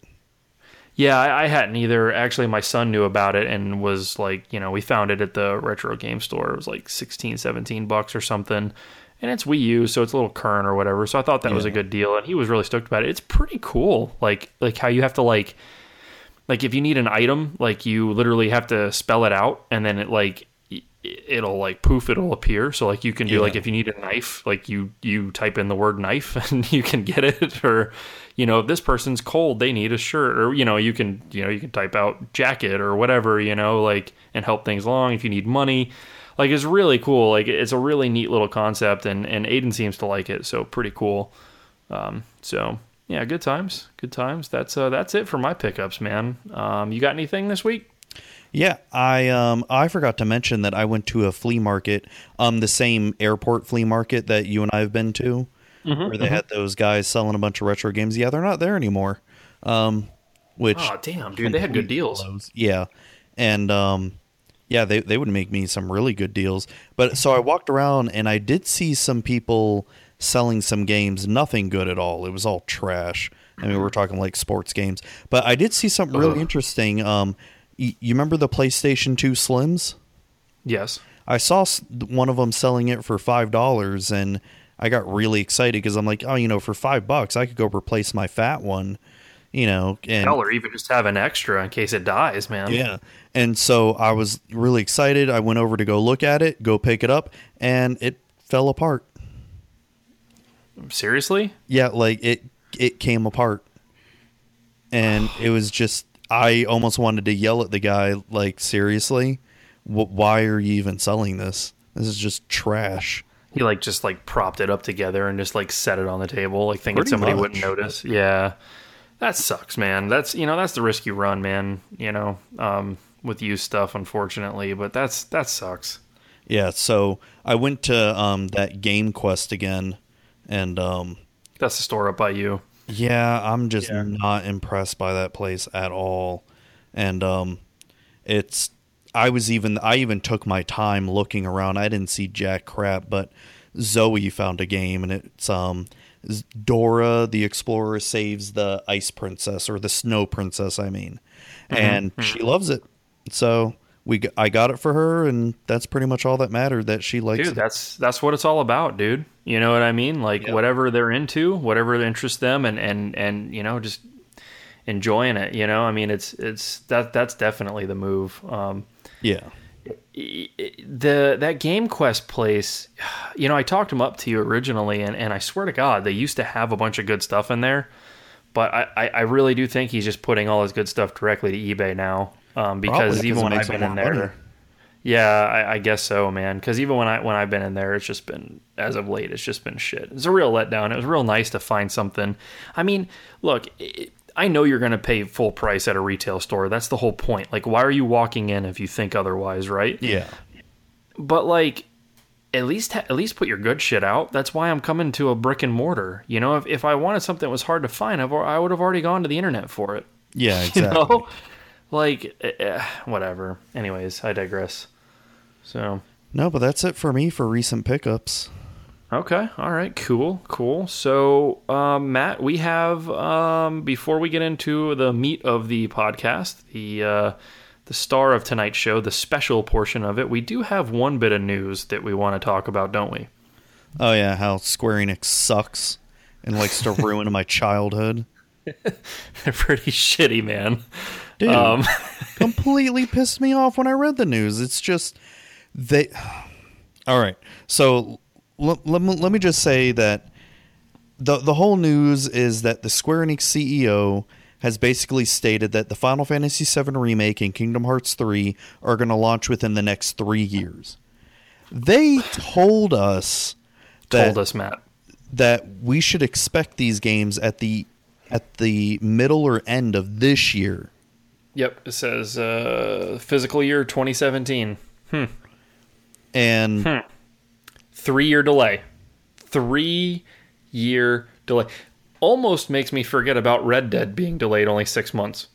Yeah, I, I hadn't either. Actually, my son knew about it and was like, you know, we found it at the retro game store. It was like 16, 17 bucks or something. And it's Wii U, so it's a little current or whatever. So I thought that was a good deal, and he was really stoked about it. It's pretty cool, like like how you have to like like if you need an item, like you literally have to spell it out, and then it like it'll like poof, it'll appear. So like you can do Yeah. like if you need a knife, like you you type in the word knife and you can get it, or you know if this person's cold, they need a shirt, or you know you can you know you can type out jacket or whatever, you know like and help things along. If you need money, like it's really cool. Like it's a really neat little concept, and and Aiden seems to like it, so pretty cool. Um, so yeah, good times, good times. That's uh, that's it for my pickups, man. Um, you got anything this week? Yeah, I um I forgot to mention that I went to a flea market, um the same airport flea market that you and I have been to, where they had those guys selling a bunch of retro games. Yeah, they're not there anymore. Um, which Oh damn, dude, they had good deals. blows. Yeah, and um, yeah, they they would make me some really good deals. But so I walked around and I did see some people selling some games. Nothing good at all. It was all trash. I mean, we're talking like sports games. But I did see something really Ugh. interesting. Um, y- you remember the PlayStation Two Slims? Yes. I saw one of them selling it for five dollars, and I got really excited because I'm like, oh, you know, for five bucks, I could go replace my fat one, you know, and Hell, or even just have an extra in case it dies, man. yeah. And so I was really excited. I went over to go look at it, go pick it up, and it fell apart. Seriously? Yeah, like it it came apart. And it was just I almost wanted to yell at the guy like seriously, wh- why are you even selling this? This is just trash. He like just like propped it up together and just like set it on the table, like thinking Pretty somebody much. wouldn't notice. Yeah. That sucks, man. That's you know, that's the risk you run, man, you know, um, with used stuff unfortunately, but that's that sucks. Yeah, so I went to um that Game Quest again and um That's the store up by you. Yeah, I'm just not impressed by that place at all. And um it's I was even I even took my time looking around. I didn't see jack crap, but Zoe found a game and it's um z- Dora the Explorer saves the ice princess or the snow princess, I mean. And she loves it. So we I got it for her and that's pretty much all that mattered that she likes Dude, it. that's that's what it's all about, dude. You know what I mean? Like Yeah. whatever they're into, whatever interests them and and and you know, just enjoying it, you know? I mean, it's it's that that's definitely the move. Um Yeah. The that game quest place you know i talked them up to you originally and, and i swear to god they used to have a bunch of good stuff in there. But i, I, really do think he's just putting all his good stuff directly to ebay now um, because even when i've been in there money. yeah I, I guess so man. Because even when i when i've been in there it's just been as of late it's just been shit. It's a real letdown. It was real nice to find something. I mean look it, I know you're going to pay full price at a retail store. That's the whole point. Like, why are you walking in if you think otherwise, right? Yeah. but like at least at least put your good shit out that's why i'm coming to a brick and mortar you know if, if i wanted something that was hard to find I've, i would have already gone to the internet for it Yeah, you exactly. know like eh, eh, whatever anyways i digress so No, but that's it for me for recent pickups. Okay all right cool cool so um, matt we have um, before we get into the meat of the podcast the uh, the star of tonight's show the special portion of it we do have one bit of news that we want to talk about don't we Oh yeah, how Square Enix sucks and likes to ruin my childhood. They're pretty shitty, man. Dude, Um, completely pissed me off when I read the news. It's just they. All right, so l- let me let me just say that the the whole news is that the Square Enix CEO has basically stated that the Final Fantasy VII remake and Kingdom Hearts 3 are going to launch within the next three years. They told us that told us, Matt. that we should expect these games at the at the middle or end of this year. Yep, it says uh, physical year 2017. Hmm. And Hmm. Three year delay. Three year delay. Almost makes me forget about Red Dead being delayed only six months.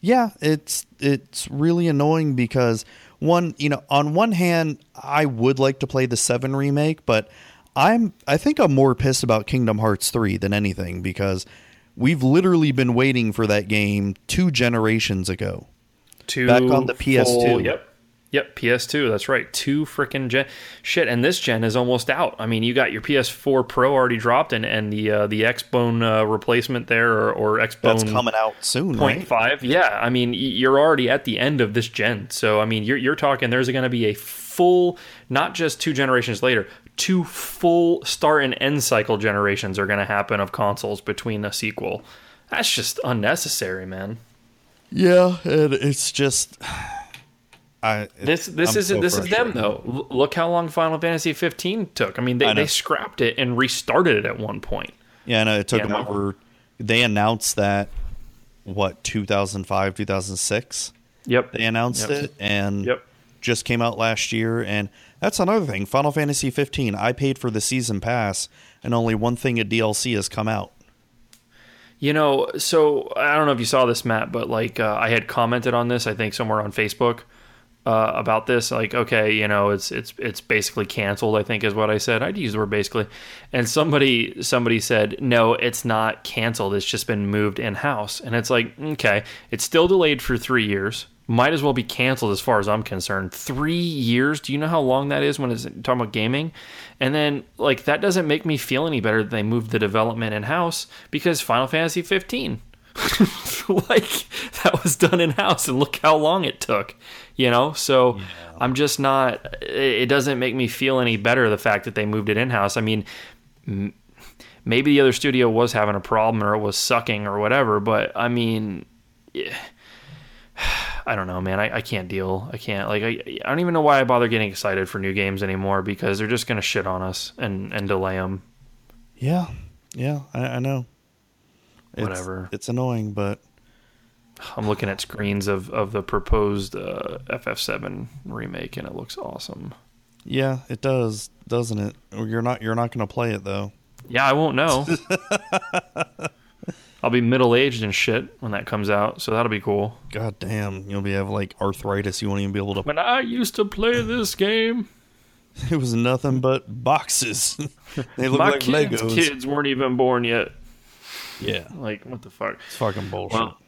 yeah, it's it's really annoying because one, you know, on one hand, I would like to play the 7 remake, but I'm I think I'm more pissed about Kingdom Hearts 3 than anything because we've literally been waiting for that game 2 generations ago. Two Back on the PS2. full- yep. Yep, PS2. That's right. Two freaking gen. Shit, and this gen is almost out. I mean, you got your PS4 Pro already dropped, and and the uh, the Xbone uh, replacement there, or, or Xbone That's coming out soon, Point right? five, yeah. I mean, you're already at the end of this gen, so I mean, you're you're talking. There's going to be a full, not just two generations later, two full start and end cycle generations are going to happen of consoles between the sequel. That's just unnecessary, man. Yeah, and it's just I This this I'm is so this is them though. Look how long Final Fantasy 15 took. I mean, they, I they scrapped it and restarted it at one point. Yeah, no, it took Yeah, them no. over. They announced that what 2005, 2006. Yep. They announced Yep. it and Yep. just came out last year. And that's another thing. Final Fantasy 15. I paid for the season pass, and only one thing of DLC has come out. You know, so I don't know if you saw this, Matt, but like uh, I had commented on this, I think somewhere on Facebook uh, about this. Like, okay, you know, it's it's it's basically canceled. I think is what I said. I'd use the word basically, and somebody somebody said no, it's not canceled. It's just been moved in house, and it's like okay, it's still delayed for three years. Might as well be canceled as far as I'm concerned. Three years? Do you know how long that is when it's talking about gaming? And then, like, that doesn't make me feel any better that they moved the development in house because Final Fantasy 15, like, that was done in house, and look how long it took, you know? So I'm just not, it doesn't make me feel any better the fact that they moved it in house. I mean, maybe the other studio was having a problem or it was sucking or whatever, but I mean, yeah. I don't know, man. I, I can't deal. I can't like I, I don't even know why I bother getting excited for new games anymore because they're just gonna shit on us and and delay them. Yeah, yeah, I, I know. It's, Whatever. It's annoying, but I'm looking at screens of of the proposed uh, FF7 remake and it looks awesome. yeah, it does, doesn't it? You're not you're not going to play it though. Yeah, I won't know. I'll be middle aged and shit when that comes out, so that'll be cool. God damn, you'll be have like arthritis. You won't even be able to. When I used to play this game, It was nothing but boxes. they look my like kids' Legos. kids weren't even born yet. Yeah, Like, what the fuck? it's fucking bullshit. Well,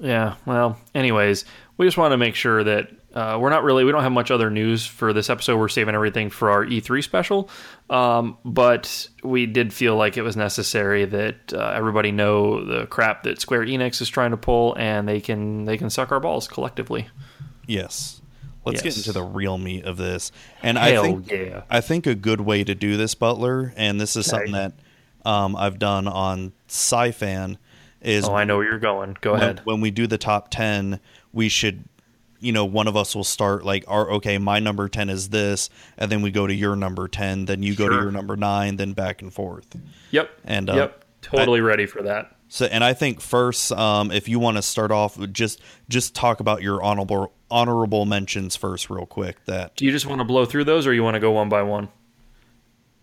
Yeah. Well, anyways, we just want to make sure that uh, we're not really we don't have much other news for this episode. We're saving everything for our E3 special, um, but we did feel like it was necessary that uh, everybody know the crap that Square Enix is trying to pull, and they can they can suck our balls collectively. Yes. Let's get into the real meat of this. And Hell I think yeah. I think a good way to do this, Butler, and this is Okay. something that um, I've done on SciFan, is Oh, I know where you're going. Go when, ahead. when we do the top 10, we should, you know, one of us will start like, our, okay, my number 10 is this, and then we go to your number 10, then you go to your number 9, then back and forth. Yep. And, uh, yep. Totally ready for that. So, and I think first, um, if you want to start off, just just talk about your honorable honorable mentions first, real quick. That Do you just want to blow through those, or you want to go one by one?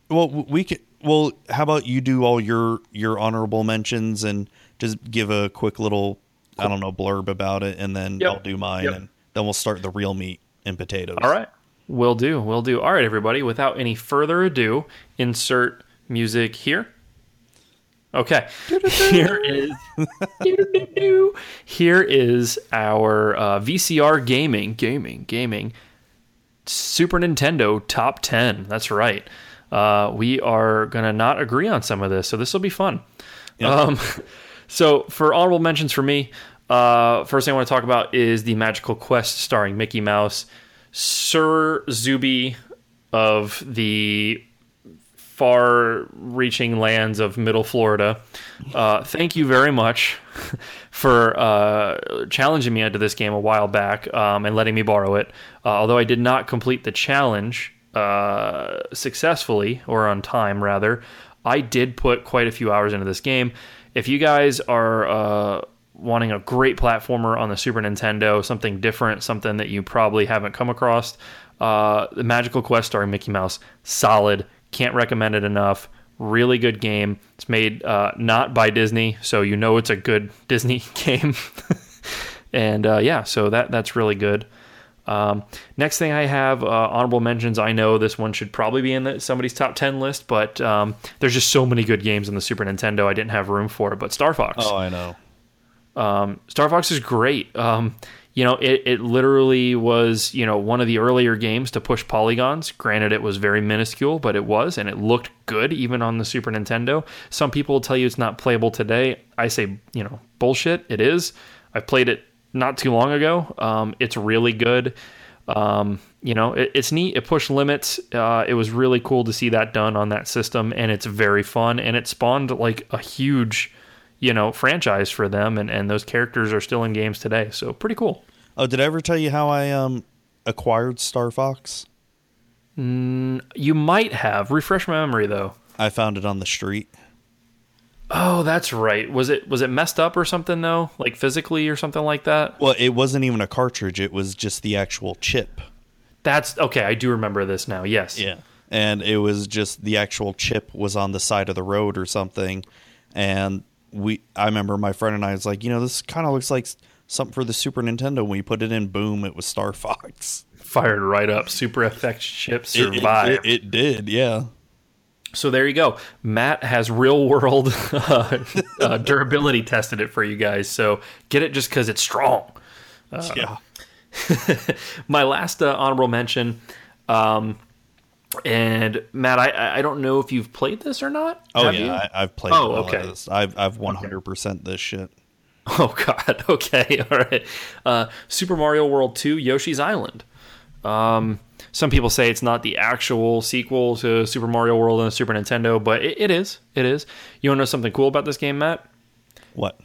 well, we can. Well, how about you do all your your honorable mentions and just give a quick little, I don't know, blurb about it, and then Yep. I'll do mine, Yep. and then we'll start the real meat and potatoes. All right. Will do. Will do. All right, everybody. Without any further ado, insert music here. Okay. Here is here is our uh, VCR gaming, gaming, gaming Super Nintendo top ten. That's right. Uh, we are gonna not agree on some of this, so this will be fun. Um, so for honorable mentions for me, uh, first thing I want to talk about is the Magical Quest starring Mickey Mouse, Sir Zuby of the far-reaching lands of Middle Florida. Uh, thank you very much for uh, challenging me into this game a while back um, and letting me borrow it. Uh, although I did not complete the challenge uh, successfully or on time, rather, I did put quite a few hours into this game. If you guys are uh, wanting a great platformer on the Super Nintendo, something different, something that you probably haven't come across, uh, the Magical Quest starring Mickey Mouse, solid. Can't recommend it enough. Really good game. It's made uh, not by Disney, so you know it's a good Disney game. and uh, yeah, so that that's really good. Um, next thing I have uh, honorable mentions. I know this one should probably be in the, somebody's top ten list, but um, there's just so many good games on the Super Nintendo. I didn't have room for it. But Star Fox, Oh, I know. um, Star Fox is great. Um, you know, it, it literally was, you know, one of the earlier games to push polygons. Granted, it was very minuscule, but it was, and it looked good even on the Super Nintendo. Some people will tell you it's not playable today. I say, you know, bullshit. It is. I've played it not too long ago. Um, it's really good. Um, you know, it, it's neat. It pushed limits. Uh, it was really cool to see that done on that system, and it's very fun. And it spawned like a huge, you know, franchise for them, and, and those characters are still in games today. So pretty cool. Oh, did I ever tell you how I um acquired Star Fox? You might have refresh my memory though. I found it on the street. Oh, that's right. Was it was it messed up or something though, like physically or something like that? Well, it wasn't even a cartridge; it was just the actual chip. That's okay. I do remember this now. Yes. Yeah. And it was just the actual chip was on the side of the road or something, and we I remember my friend and I was like, you know, this kind of looks like something for the Super Nintendo. When we put it in, boom, it was Star Fox. Fired right up. Super FX chip It- it- survived. It, it did, yeah. So there you go. Matt has real world uh, uh, durability tested it for you guys. So get it just because it's strong. yeah. My last uh, honorable mention, um, and Matt, I, I don't know if you've played this or not. Oh Have yeah. I, I've played. Oh, okay. this. I've I've one hundred percent this shit. Oh God. Okay. All right. Uh, Super Mario World Two: Yoshi's Island. Um, some people say it's not the actual sequel to Super Mario World on the Super Nintendo, but it, it is. It is. You want to know something cool about this game, Matt? What?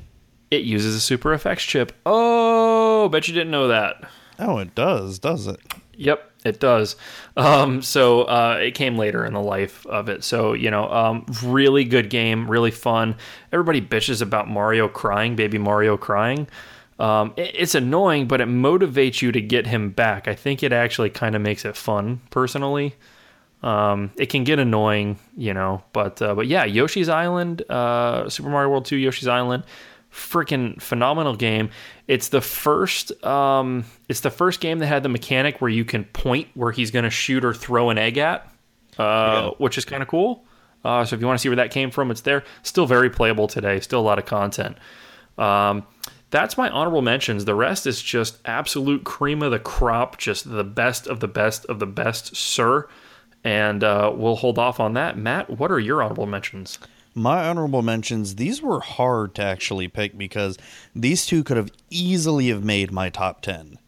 It uses a Super FX chip. Oh, bet you didn't know that. Oh, it does, does it? Yep, it does. Um, so uh, it came later in the life of it. So you know, um, really good game, really fun. Everybody bitches about Mario crying, baby Mario crying. Um, it- it's annoying, but it motivates you to get him back. I think it actually kind of makes it fun, personally. Um, it can get annoying, you know, but uh, but yeah, Yoshi's Island, uh, Super Mario World Two, Yoshi's Island, freaking phenomenal game. It's the first, um, it's the first game that had the mechanic where you can point where he's going to shoot or throw an egg at, uh, Yeah. which is kind of cool. Uh, so if you want to see where that came from, it's there. Still very playable today. Still a lot of content. Um, that's my honorable mentions. The rest is just absolute cream of the crop, just the best of the best of the best, sir. And uh, we'll hold off on that. Matt, what are your honorable mentions? My honorable mentions, these were hard to actually pick because these two could have easily have made my top 10.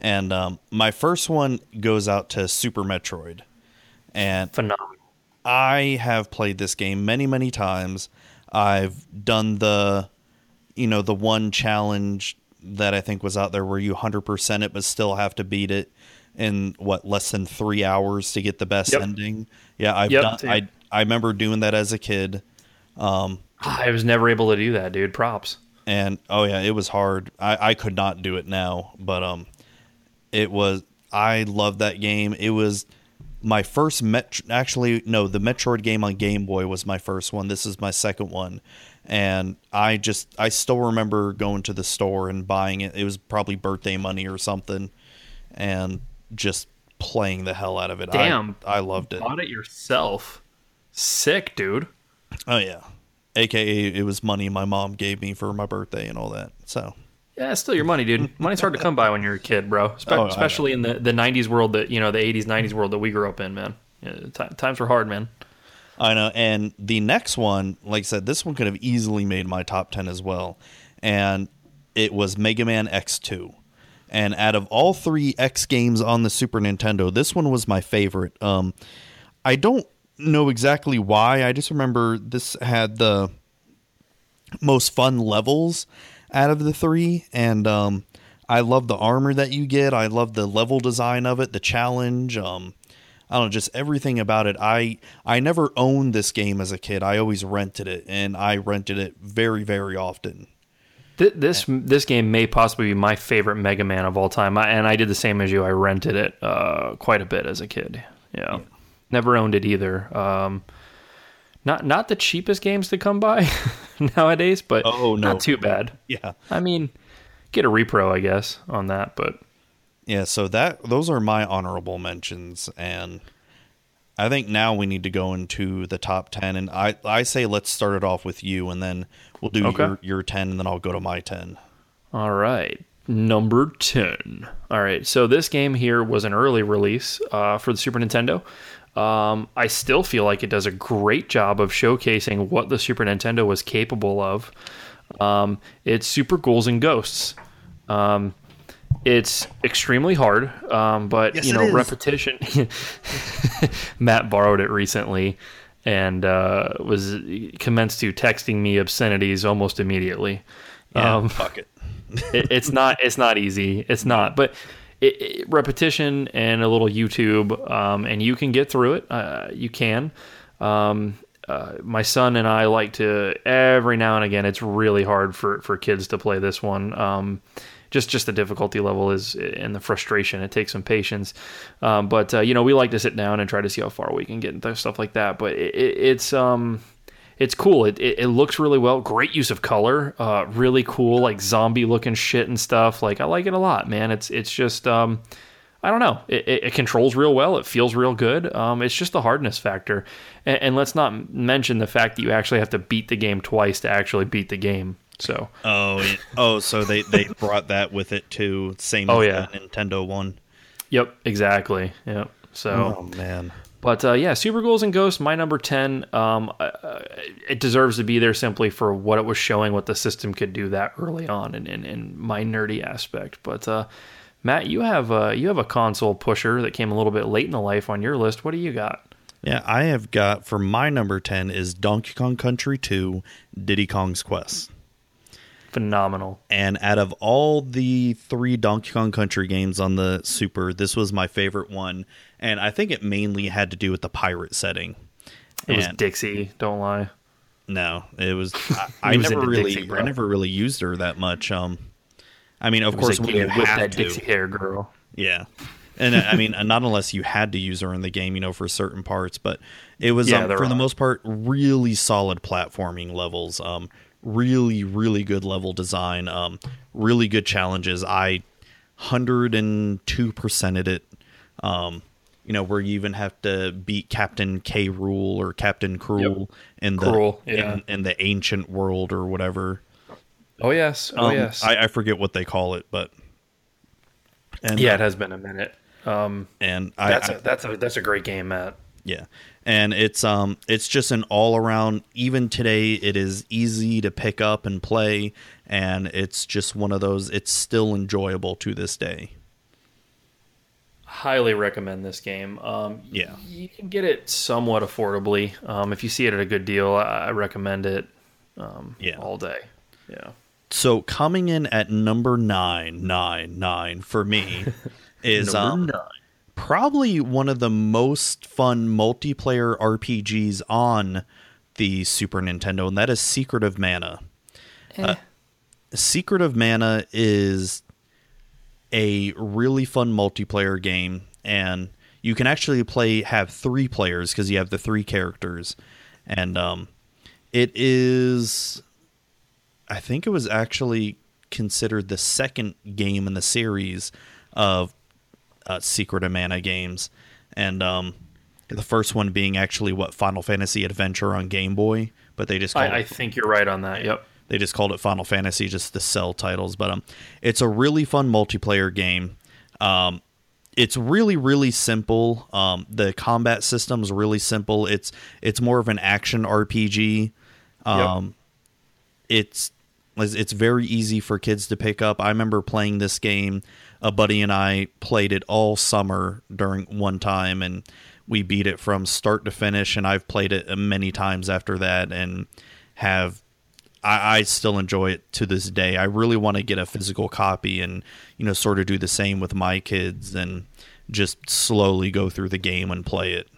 And um, my first one goes out to Super Metroid. And Phenomenal. I have played this game many, many times. I've done the, you know, the one challenge that I think was out there where you 100% it but still have to beat it in what less than three hours to get the best Yep. ending. Yeah, I've Yep, done. same. I I remember doing that as a kid. I was never able to do that, dude. Props. and oh yeah it was hard i i could not do it now but um it was i loved that game it was my first met actually no the metroid game on game boy was my first one this is my second one and i just i still remember going to the store and buying it it was probably birthday money or something and just playing the hell out of it Damn. i, loved it Bought it yourself. Sick, dude. oh yeah aka it was money my mom gave me for my birthday and all that so Yeah, it's still your money, dude. Money's hard to come by when you're a kid, bro. Spe- Oh, especially in the, the 90s world that, you know, the 80s, 90s world that we grew up in, man. Yeah, ti- times were hard, man. I know. And the next one, like I said, this one could have easily made my top 10 as well. And it was Mega Man X2. And out of all three X games on the Super Nintendo, this one was my favorite. Um, I don't know exactly why. I just remember this had the most fun levels out of the three. And um, I love the armor that you get. I love the level design of it, the challenge. Um, I don't know, just everything about it. I I never owned this game as a kid. I always rented it, and I rented it very very often. Th- This this game may possibly be my favorite Mega Man of all time, I, and I did the same as you. I rented it uh, quite a bit as a kid. Yeah, never owned it either. Um, not not the cheapest games to come by nowadays, but Oh, no. not too bad. Yeah, I mean, get a repro, I guess, on that. But yeah. So that those are my honorable mentions, and I think now we need to go into the top ten. And I I say let's start it off with you, and then we'll do Okay. your your ten, and then I'll go to my ten. All right. Number 10. All right. So this game here was an early release uh, for the Super Nintendo. Um, I still feel like it does a great job of showcasing what the Super Nintendo was capable of. Um, it's Super Ghouls and Ghosts. Um, it's extremely hard, um, but Yes, you know, repetition. Matt borrowed it recently and uh, was commenced to texting me obscenities almost immediately. Yeah, Um, fuck it. it, it's not it's not easy it's not but it, it, repetition and a little youtube um, and you can get through it uh, you can um, uh, my son and i like to every now and again it's really hard for for kids to play this one um, just just the difficulty level is and the frustration it takes some patience um, but uh, you know we like to sit down and try to see how far we can get and stuff like that but it, it, it's um it's cool. It, it, it looks really well. Great use of color. Uh, really cool, like zombie looking shit and stuff. Like I like it a lot, man. It's it's just um, I don't know. It, it, it controls real well. It feels real good. Um, it's just the hardness factor, and, and let's not mention the fact that you actually have to beat the game twice to actually beat the game. So Oh, it- oh, so they they brought that with it too. Same. Oh, yeah. Nintendo one. Yep, exactly. Yep. So, Oh man. but uh, yeah, Super Ghouls and Ghosts, my number ten. Um, uh, it deserves to be there simply for what it was showing, what the system could do that early on, and in, in, my nerdy aspect. But uh, Matt, you have uh, you have a console pusher that came a little bit late in the life on your list. What do you got? Yeah, I have got for my number ten is Donkey Kong Country Two, Diddy Kong's Quest. Phenomenal. And out of all the three Donkey Kong Country games on the Super, this was my favorite one. And I think it mainly had to do with the pirate setting. It was Dixie. Don't lie. No, it was. I, I was never really, Dixie. I never really used her that much. Um, I mean, of course, like, when yeah, you have that to, Dixie hair girl. yeah. And uh, I mean, not unless you had to use her in the game, you know, for certain parts. But it was, Yeah, um, for the most part, really solid platforming levels. Um, really, really good level design. Um, really good challenges. I hundred and two percented it. Um, you know, where you even have to beat Captain K. Rool or Captain Cruel in the Cruel, yeah. in, in the ancient world or whatever. Oh yes. Oh Um, yes. I, I forget what they call it, but and yeah, uh, it has been a minute. Um, and I, that's I- a that's a that's a great game, Matt. yeah, and it's um it's just an all around. Even today, it is easy to pick up and play, and it's just one of those. It's still enjoyable to this day. highly recommend this game. Um, Yeah. you can get it somewhat affordably. Um, if you see it at a good deal, I, recommend it. Um, Yeah. all day. Yeah, So coming in at number nine, nine, nine for me is um, probably one of the most fun multiplayer RPGs on the Super Nintendo, and that is Secret of Mana. Uh, Secret of Mana is a really fun multiplayer game, and you can actually play have three players because you have the three characters, and um, it is I think it was actually considered the second game in the series of uh, Secret of Mana games, and um, the first one being actually what Final Fantasy Adventure on Game Boy, but they just called I, I it, think you're right on that. Yep. they just called it Final Fantasy just to sell titles. But um, it's a really fun multiplayer game. Um, it's really really simple. Um, the combat system is really simple. It's it's more of an action RPG. Um, it's it's it's very easy for kids to pick up. I remember playing this game. A buddy and I played it all summer during one time, and we beat it from start to finish. And I've played it many times after that, and have I, I still enjoy it to this day. I really want to get a physical copy, and you know, sort of do the same with my kids, and just slowly go through the game and play it.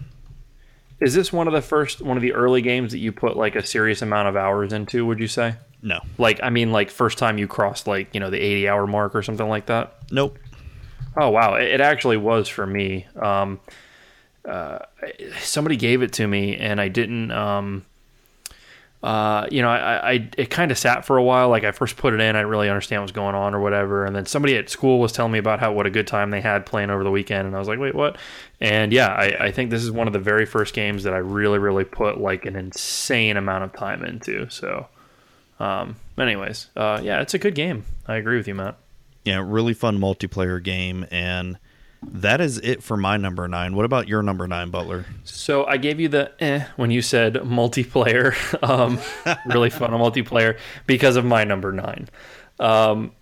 Is this one of the first, one of the early games that you put like a serious amount of hours into? Would you say? No, Like, I mean, like first time you crossed like you know the 80 hour mark or something like that. nope. Oh wow, it, it actually was for me. Um, uh, somebody gave it to me, and I didn't. Um, uh, you know, I, I it kind of sat for a while. Like I first put it in, I didn't really understand what was going on or whatever. And then somebody at school was telling me about how what a good time they had playing over the weekend, and I was like, wait, what? And yeah, I, I think this is one of the very first games that I really, really put like an insane amount of time into. So, um, anyways, uh, yeah, it's a good game. I agree with you, Matt. Yeah, really fun multiplayer game, and that is it for my number nine. What about your number nine, Butler? So I gave you the eh when you said multiplayer. Um, really fun multiplayer because of my number nine. Um,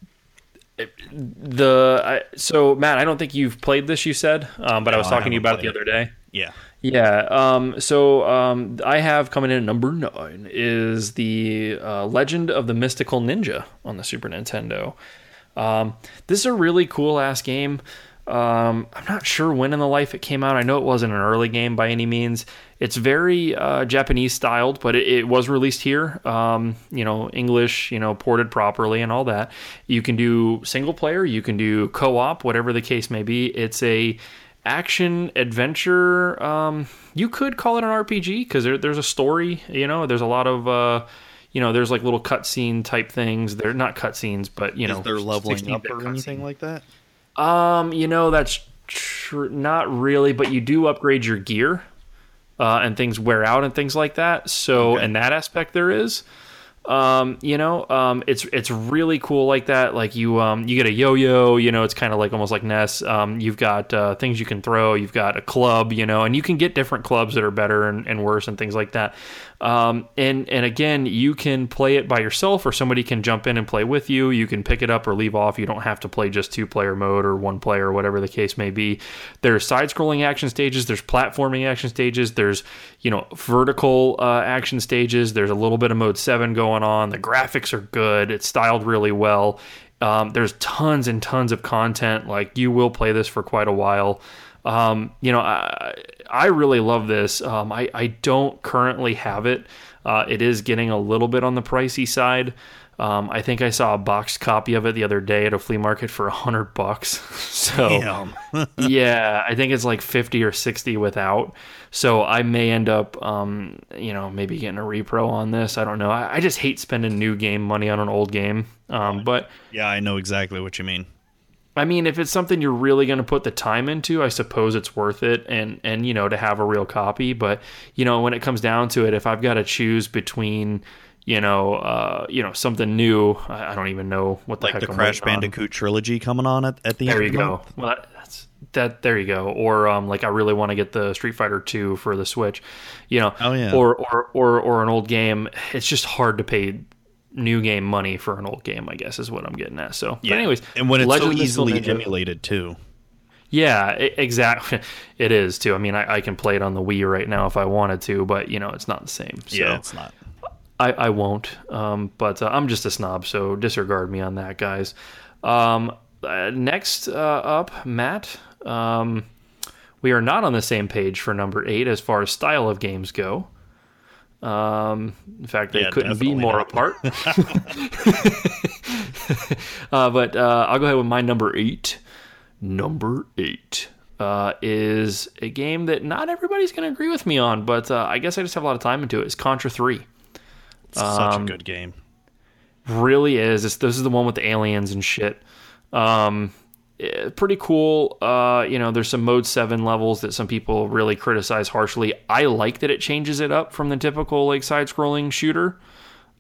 the I, so Matt, I don't think you've played this. You said, um, but I was No, I talking to you about haven't it the other day. Yeah, Yeah. Um, so um, I have coming in at number nine is the uh, Legend of the Mystical Ninja on the Super Nintendo. Um, this is a really cool ass game. Um, I'm not sure when in the life it came out. I know it wasn't an early game by any means. It's very uh, Japanese styled, but it, it was released here. Um, you know, English, you know, ported properly and all that. You can do single player, you can do co op, whatever the case may be. It's a action adventure. Um, you could call it an RPG because there, there's a story. You know, there's a lot of. Uh, you know, there's like little cutscene type things. They're not cutscenes, but you know, Is there leveling up or anything like that? Um, you know, that's tr- not really, but you do upgrade your gear, uh, and things wear out and things like that. So, in that aspect, there is. Um, you know, um, it's it's really cool like that. Like you, um, you get a yo-yo. You know, it's kind of like almost like Ness. Um, you've got uh, things you can throw. You've got a club. You know, and you can get different clubs that are better and, and worse and things like that. Um, and and again, you can play it by yourself, or somebody can jump in and play with you. You can pick it up or leave off. You don't have to play just two player mode or one player, or whatever the case may be. There's side scrolling action stages. There's platforming action stages. There's you know vertical uh, action stages. There's a little bit of mode seven going on. The graphics are good. It's styled really well. Um, there's tons and tons of content. Like you will play this for quite a while. Um, you know, I, I really love this. Um, I, I don't currently have it. Uh, it is getting a little bit on the pricey side. Um, I think I saw a boxed copy of it the other day at a flea market for a hundred bucks. So Damn. yeah, I think it's like 50 or 60 without. So I may end up, um, you know, maybe getting a repro on this. I don't know. I, I just hate spending new game money on an old game. Um, but yeah, I know exactly what you mean. I mean, if it's something you're really going to put the time into, I suppose it's worth it, and and you know to have a real copy. But you know, when it comes down to it, if I've got to choose between you know, uh, you know, something new, I, I don't even know what the Like heck the I'm Crash waiting on. Bandicoot trilogy coming on at, at the There end. you of the go. month. Well, that, that's that. There you go. Or um, like I really want to get the Street Fighter Two for the Switch. You know. Oh, yeah. Or or or or an old game. It's just hard to pay new game money for an old game. I guess is what I'm getting at. So, Yeah. but anyways, and when it's Legend so easily emulated too. Yeah, e- exactly. It is too. I mean, I, I can play it on the Wii right now if I wanted to, but you know, it's not the same. So yeah, it's not. I, I won't. Um, but uh, I'm just a snob, so disregard me on that, guys. Um, uh, next uh, up, Matt. Um, we are not on the same page for number eight as far as style of games go. Um, in fact, they Yeah, couldn't be more not. apart. uh, but uh, I'll go ahead with my number eight. Number eight uh, is a game that not everybody's going to agree with me on, but uh, I guess I just have a lot of time into it. It's Contra 3 It's such Um, a good game. really is. It's, this is the one with the aliens and shit. Um, pretty cool. Uh, you know, there's some mode seven levels that some people really criticize harshly. I like that it changes it up from the typical like side-scrolling shooter,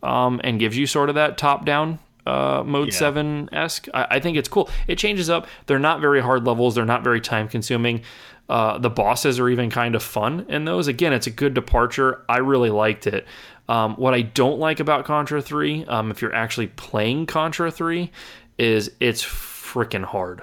um, and gives you sort of that top-down uh, mode Yeah. seven esque. I, I think it's cool. It changes up. They're not very hard levels. They're not very time-consuming. Uh, the bosses are even kind of fun in those. Again, it's a good departure. I really liked it. Um, what I don't like about Contra 3, um, if you're actually playing Contra 3, is it's freaking hard.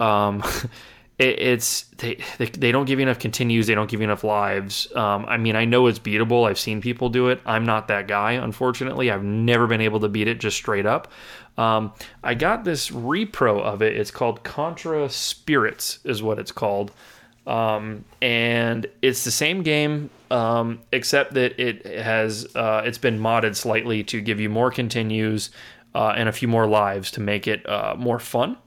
Um, it, it's they, they they don't give you enough continues. They don't give you enough lives. Um, I mean, I know it's beatable. I've seen people do it. I'm not that guy, unfortunately. I've never been able to beat it just straight up. Um, I got this repro of it. It's called Contra Spirits, is what it's called um, and it's the same game um, except that it has uh, it's been modded slightly to give you more continues uh, and a few more lives to make it uh, more fun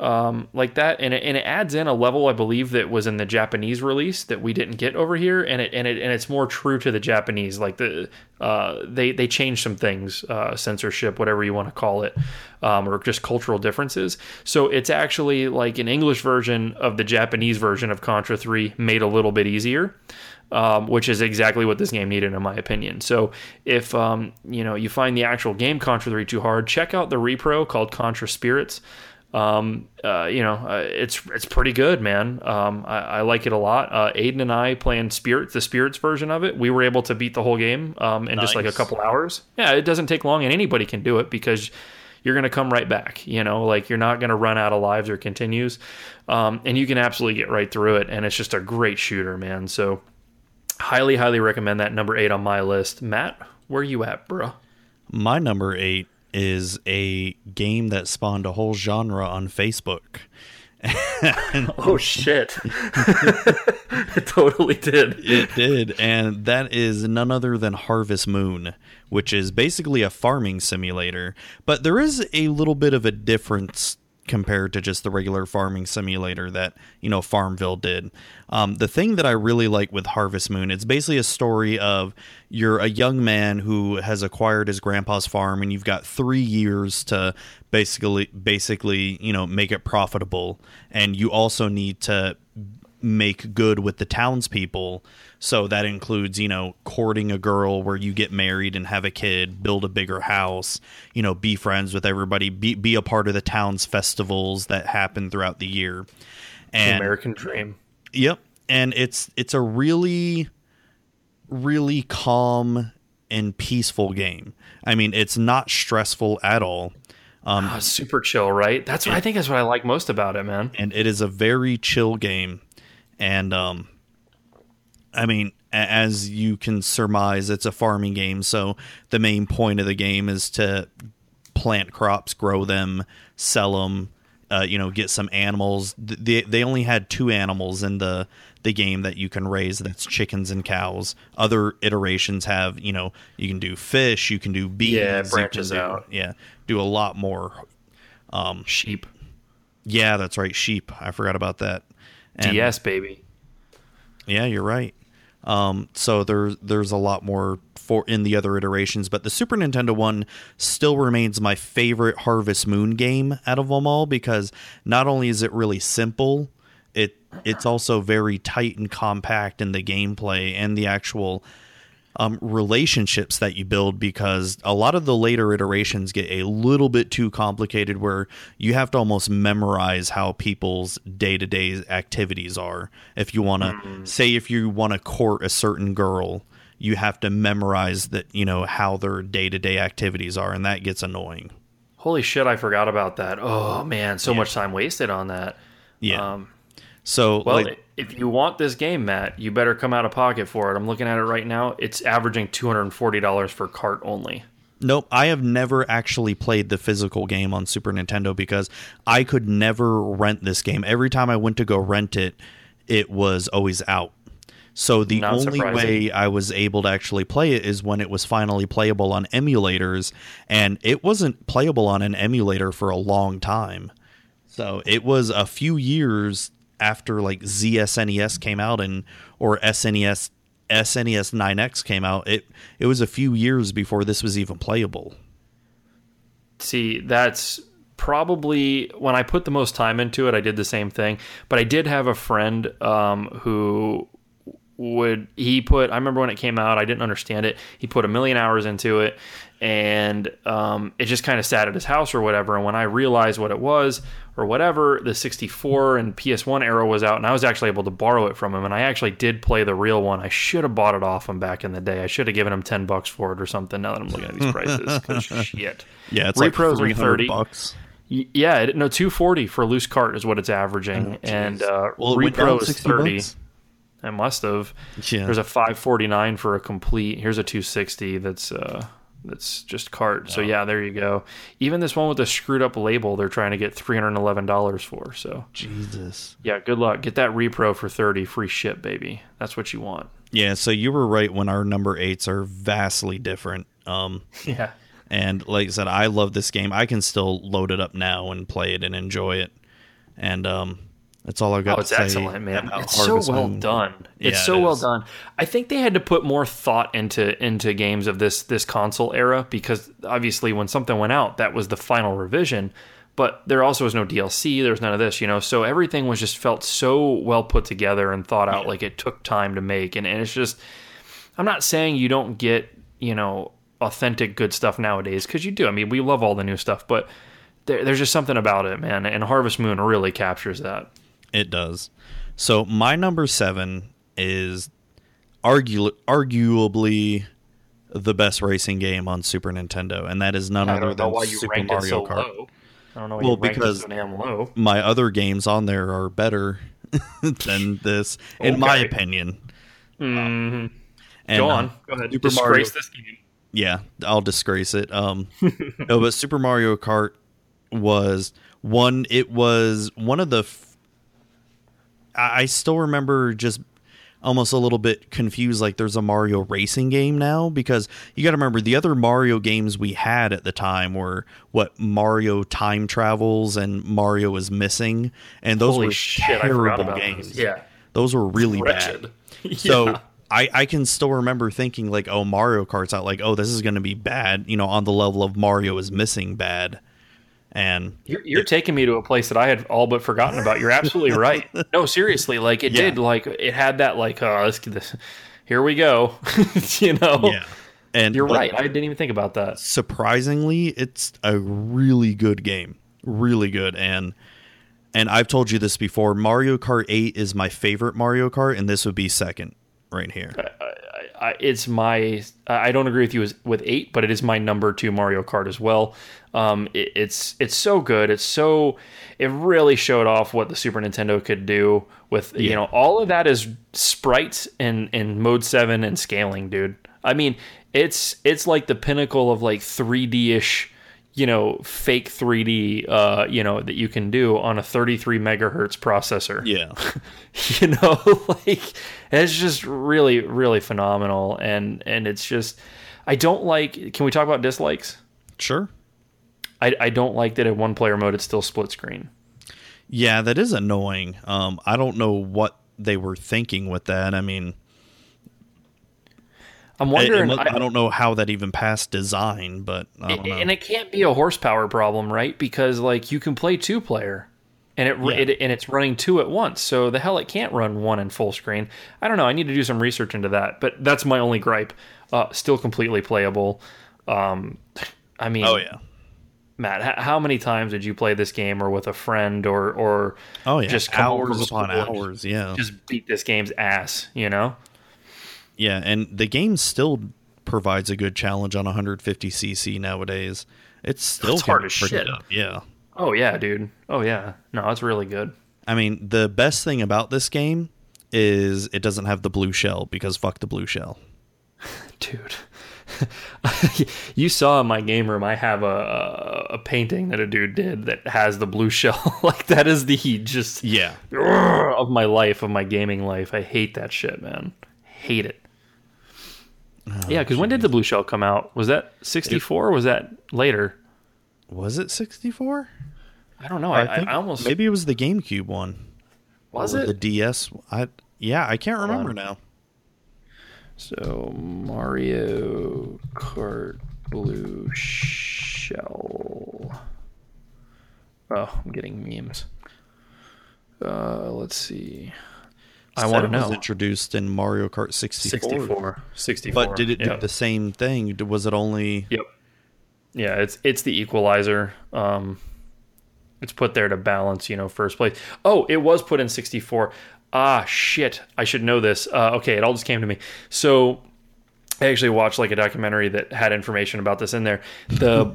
um, like that and it, and it adds in a level I believe that was in the Japanese release that we didn't get over here and it and it and it's more true to the Japanese like the uh, they they changed some things uh, censorship whatever you want to call it um, or just cultural differences so it's actually like an English version of the Japanese version of Contra 3 made a little bit easier um, which is exactly what this game needed, in my opinion. So, if um, you know you find the actual game Contra 3 too hard, check out the repro called Contra Spirits. Um, uh, you know, uh, it's it's pretty good, man. Um, I, I like it a lot. Uh, Aiden and I playing Spirits, the Spirits version of it. We were able to beat the whole game um, in just like a couple hours. Yeah, it doesn't take long, and anybody can do it because you're going to come right back. You know, like you're not going to run out of lives or continues, um, and you can absolutely get right through it. And it's just a great shooter, man. So highly, highly recommend that. Number eight on my list. Matt, where you at, bro? My number eight is a game that spawned a whole genre on Facebook. Oh shit! it totally did. It did, and that is none other than Harvest Moon, which is basically a farming simulator. But there is a little bit of a difference compared to just the regular farming simulator that you know Farmville did. Um, the thing that I really like with Harvest Moon, it's basically a story of you're a young man who has acquired his grandpa's farm, and you've got three years to basically basically you know make it profitable, and you also need to make good with the townspeople. So that includes, you know, courting a girl where you get married and have a kid, build a bigger house, you know, be friends with everybody, be be a part of the town's festivals that happen throughout the year. And American Dream. Yep. And it's it's a really really calm and peaceful game. I mean, it's not stressful at all. Oh, super chill, right? That's what I think is what I like most about it, man. and it is a very chill game and um i mean as you can surmise it's a farming game. So the main point of the game is to plant crops grow them sell them uh, you know get some animals. They, they only had two animals in the the game that you can raise. That's chickens and cows. Other iterations have you know you can do fish you can do bees Yeah, it you can branches do- out. yeah do a lot more Um, Sheep. yeah that's right sheep. I forgot about that And- DS, baby. Yeah, you're right. Um, so there's there's a lot more for in the other iterations, but the Super Nintendo one still remains my favorite Harvest Moon game out of them all because not only is it really simple, it it's also very tight and compact in the gameplay and the actual um, relationships that you build because a lot of the later iterations get a little bit too complicated where you have to almost memorize how people's day-to-day activities are. If you want to say if you want to court a certain girl you have to memorize that you know how their day-to-day activities are and that gets annoying. Holy shit, I forgot about that. Oh man, so much time wasted on that. yeah. Um, so well, like if you want this game, Matt, you better come out of pocket for it. I'm looking at it right now. It's averaging $240 for cart only. Nope, I have never actually played the physical game on Super Nintendo because I could never rent this game. Every time I went to go rent it, it was always out. So the Not only surprising. way I was able to actually play it is when it was finally playable on emulators, and it wasn't playable on an emulator for a long time. So it was a few years after like ZSNES came out and or SNES SNES 9X came out. It it was a few years before this was even playable. See, that's probably when I put the most time into it, I did the same thing. But I did have a friend um, who would he put i remember when it came out i didn't understand it he put a million hours into it and um, it just kind of sat at his house or whatever and when i realized what it was or whatever the 64 and ps1 era was out and i was actually able to borrow it from him and i actually did play the real one i should have bought it off him back in the day i should have given him 10 bucks for it or something now that i'm looking at these prices 'cause shit Yeah, it's Repros like 300 30. bucks. Yeah, no, two forty for loose cart is what it's averaging, and uh, Well, it went down repro is thirty. bucks? It must have. Yeah. There's a five forty nine for a complete. Here's a two sixty. That's uh, that's just cart. So yeah, there you go. Even this one with the screwed up label, they're trying to get three hundred eleven dollars for. So Jesus. yeah, good luck. Get that repro for thirty, free ship, baby. That's what you want. Yeah, so you were right when our number eights are vastly different. Um, Yeah. and like I said, I love this game. I can still load it up now and play it and enjoy it. And um, that's all I've got Oh, it's to say. excellent, man. about It's so well Moon. done. It's Yeah, so it well done. I think they had to put more thought into into games of this this console era because obviously when something went out, that was the final revision. But there also was no DLC. There was none of this, you know. So everything was just felt so well put together and thought out. Like it took time to make, and, and it's just. I'm not saying you don't get you know authentic good stuff nowadays because you do. I mean, we love all the new stuff, but there, there's just something about it, man. And Harvest Moon really captures that. It does. So my number seven is argu- arguably the best racing game on Super Nintendo, and that is none other than Super Mario so Kart. low. I don't know why Well, because- so damn low. My other games on there are better than this, in my Okay. opinion. Mhm. And, Go uh, on. Go ahead. Super Disgrace Mario- this game. yeah, I'll disgrace it. Um, no, but Super Mario Kart was one. It was one of the. F- I still remember just. almost a little bit confused like there's a Mario racing game now because you got to remember the other Mario games we had at the time were what Mario time travels and Mario is missing and those Holy were shit, terrible games. those. Yeah. Those were really Wretched. bad. So Yeah. I, I can still remember thinking like, oh, Mario Kart's out. Like, oh, this is going to be bad. You know, on the level of Mario is missing bad, and You're, you're taking me to a place that I had all but forgotten about. You're absolutely right. No, seriously, like it Yeah. did. Like it had that. Like, uh, oh, this, this, here we go. you know. yeah, and You're but right. I didn't even think about that. Surprisingly, it's a really good game, really good, and and I've told you this before. Mario Kart Eight is my favorite Mario Kart, and this would be second right here. I, it's my. I don't agree with you with- with eight, but it is my number two Mario Kart as well. Um, it, it's it's so good. It's so. It really showed off what the Super Nintendo could do with you know all of that is sprites in in mode seven and scaling, dude. I mean, it's it's like the pinnacle of like 3D ish. You know, fake 3D, uh, you know, that you can do on a 33 megahertz processor Yeah, you know like it's just really really phenomenal and and it's just i don't like can we talk about dislikes sure. I, I don't like that in one player mode it's still split screen Yeah, that is annoying. Um, I don't know what they were thinking with that. I mean, i'm wondering I, I- don't know how that even passed design, but I don't know. and it can't be a horsepower problem right because like you can play two player and it, Yeah. it and it's running two at once so the hell it can't run one in full screen i don't know i need to do some research into that but that's my only gripe uh, still completely playable um, i mean oh yeah, Matt, how many times did you play this game, or with a friend, or or oh yeah, just hours upon hours. Yeah, just beat this game's ass? You know, yeah, and the game still provides a good challenge on 150cc nowadays. It's still It's hard as shit. tough, Yeah. oh yeah, dude, oh yeah, no, it's really good. I mean, the best thing about this game is it doesn't have the blue shell because fuck the blue shell. dude. you saw in my game room. I have a, a a painting that a dude did that has the blue shell. like that is the just Yeah. of my life, of my gaming life. I hate that shit, man. Hate it. Oh, yeah, because when did the blue shell come out? Was that sixty four? Was that later? Was it 64? I don't know. I, I, I almost maybe it was the GameCube one. was it the DS? I yeah, I can't remember now. So Mario Kart Blue Shell. Oh, I'm getting memes. Uh, let's see. I want to it was introduced in Mario Kart 64. 64. 64. But did it do the same thing? Was it only Yep. Yeah, it's it's the equalizer. Um, it's put there to balance, you know, first place. Oh, it was put in 64. Ah, shit. I should know this. Uh, okay, it all just came to me. So I actually watched like a documentary that had information about this in there. The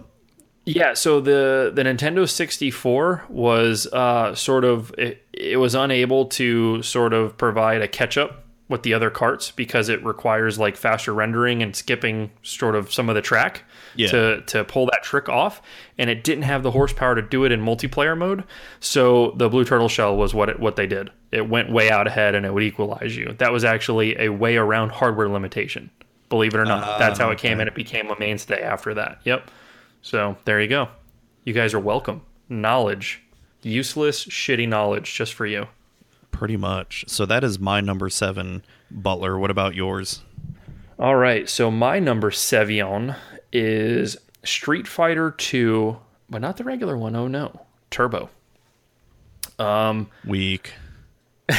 yeah, so the the Nintendo 64 was uh, sort of it, it was unable to sort of provide a catch up with the other carts because it requires like faster rendering and skipping sort of some of the track Yeah. to to pull that trick off and it didn't have the horsepower to do it in multiplayer mode so the blue turtle shell was what it, what they did it went way out ahead and it would equalize you that was actually a way around hardware limitation believe it or not that's how it came and it became a mainstay after that yep so there you go you guys are welcome knowledge useless shitty knowledge just for you pretty much? So that is my number 7 Butler. What about yours? All right, so my number seven is Street Fighter 2, but not the regular one. Oh no, Turbo. Um, Weak.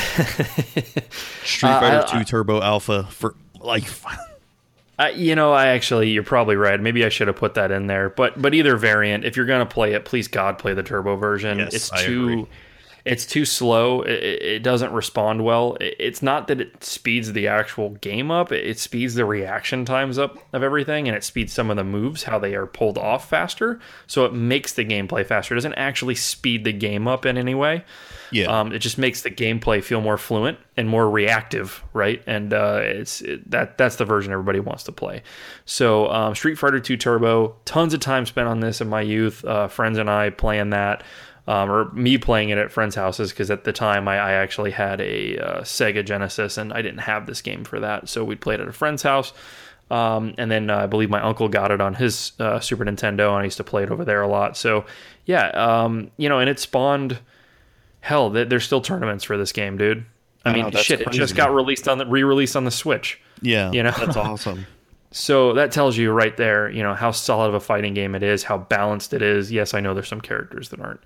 Street Uh, Fighter I- 2 Turbo Alpha for like I, you know, I actually, you're probably right. Maybe I should have put that in there. But but either variant, if you're gonna play it, please God play the Turbo version. Yes, it's I too. agree. It's too slow. It, it doesn't respond well. It's not that it speeds the actual game up. It it speeds the reaction times up of everything, and it speeds some of the moves how they are pulled off faster. So it makes the gameplay faster. It doesn't actually speed the game up in any way. Yeah. Um, it just makes the gameplay feel more fluent and more reactive, right? And uh, it's it, that that's the version everybody wants to play. So um, Street Fighter 2 Turbo, tons of time spent on this in my youth. Uh, friends and I playing that. um, or me playing it at friends' houses because at the time I, I actually had a uh, Sega Genesis and I didn't have this game for that, so we played at a friend's house. Um, and then uh, I believe my uncle got it on his uh, Super Nintendo, and I used to play it over there a lot. So, yeah, um, you know, and it spawned. Hell, there's still tournaments for this game, dude. I, mean, shit, it just got released on the re-released on the Switch. Yeah, You know? that's awesome. So that tells you right there, you know, how solid of a fighting game it is, how balanced it is. Yes, I know there's some characters that aren't,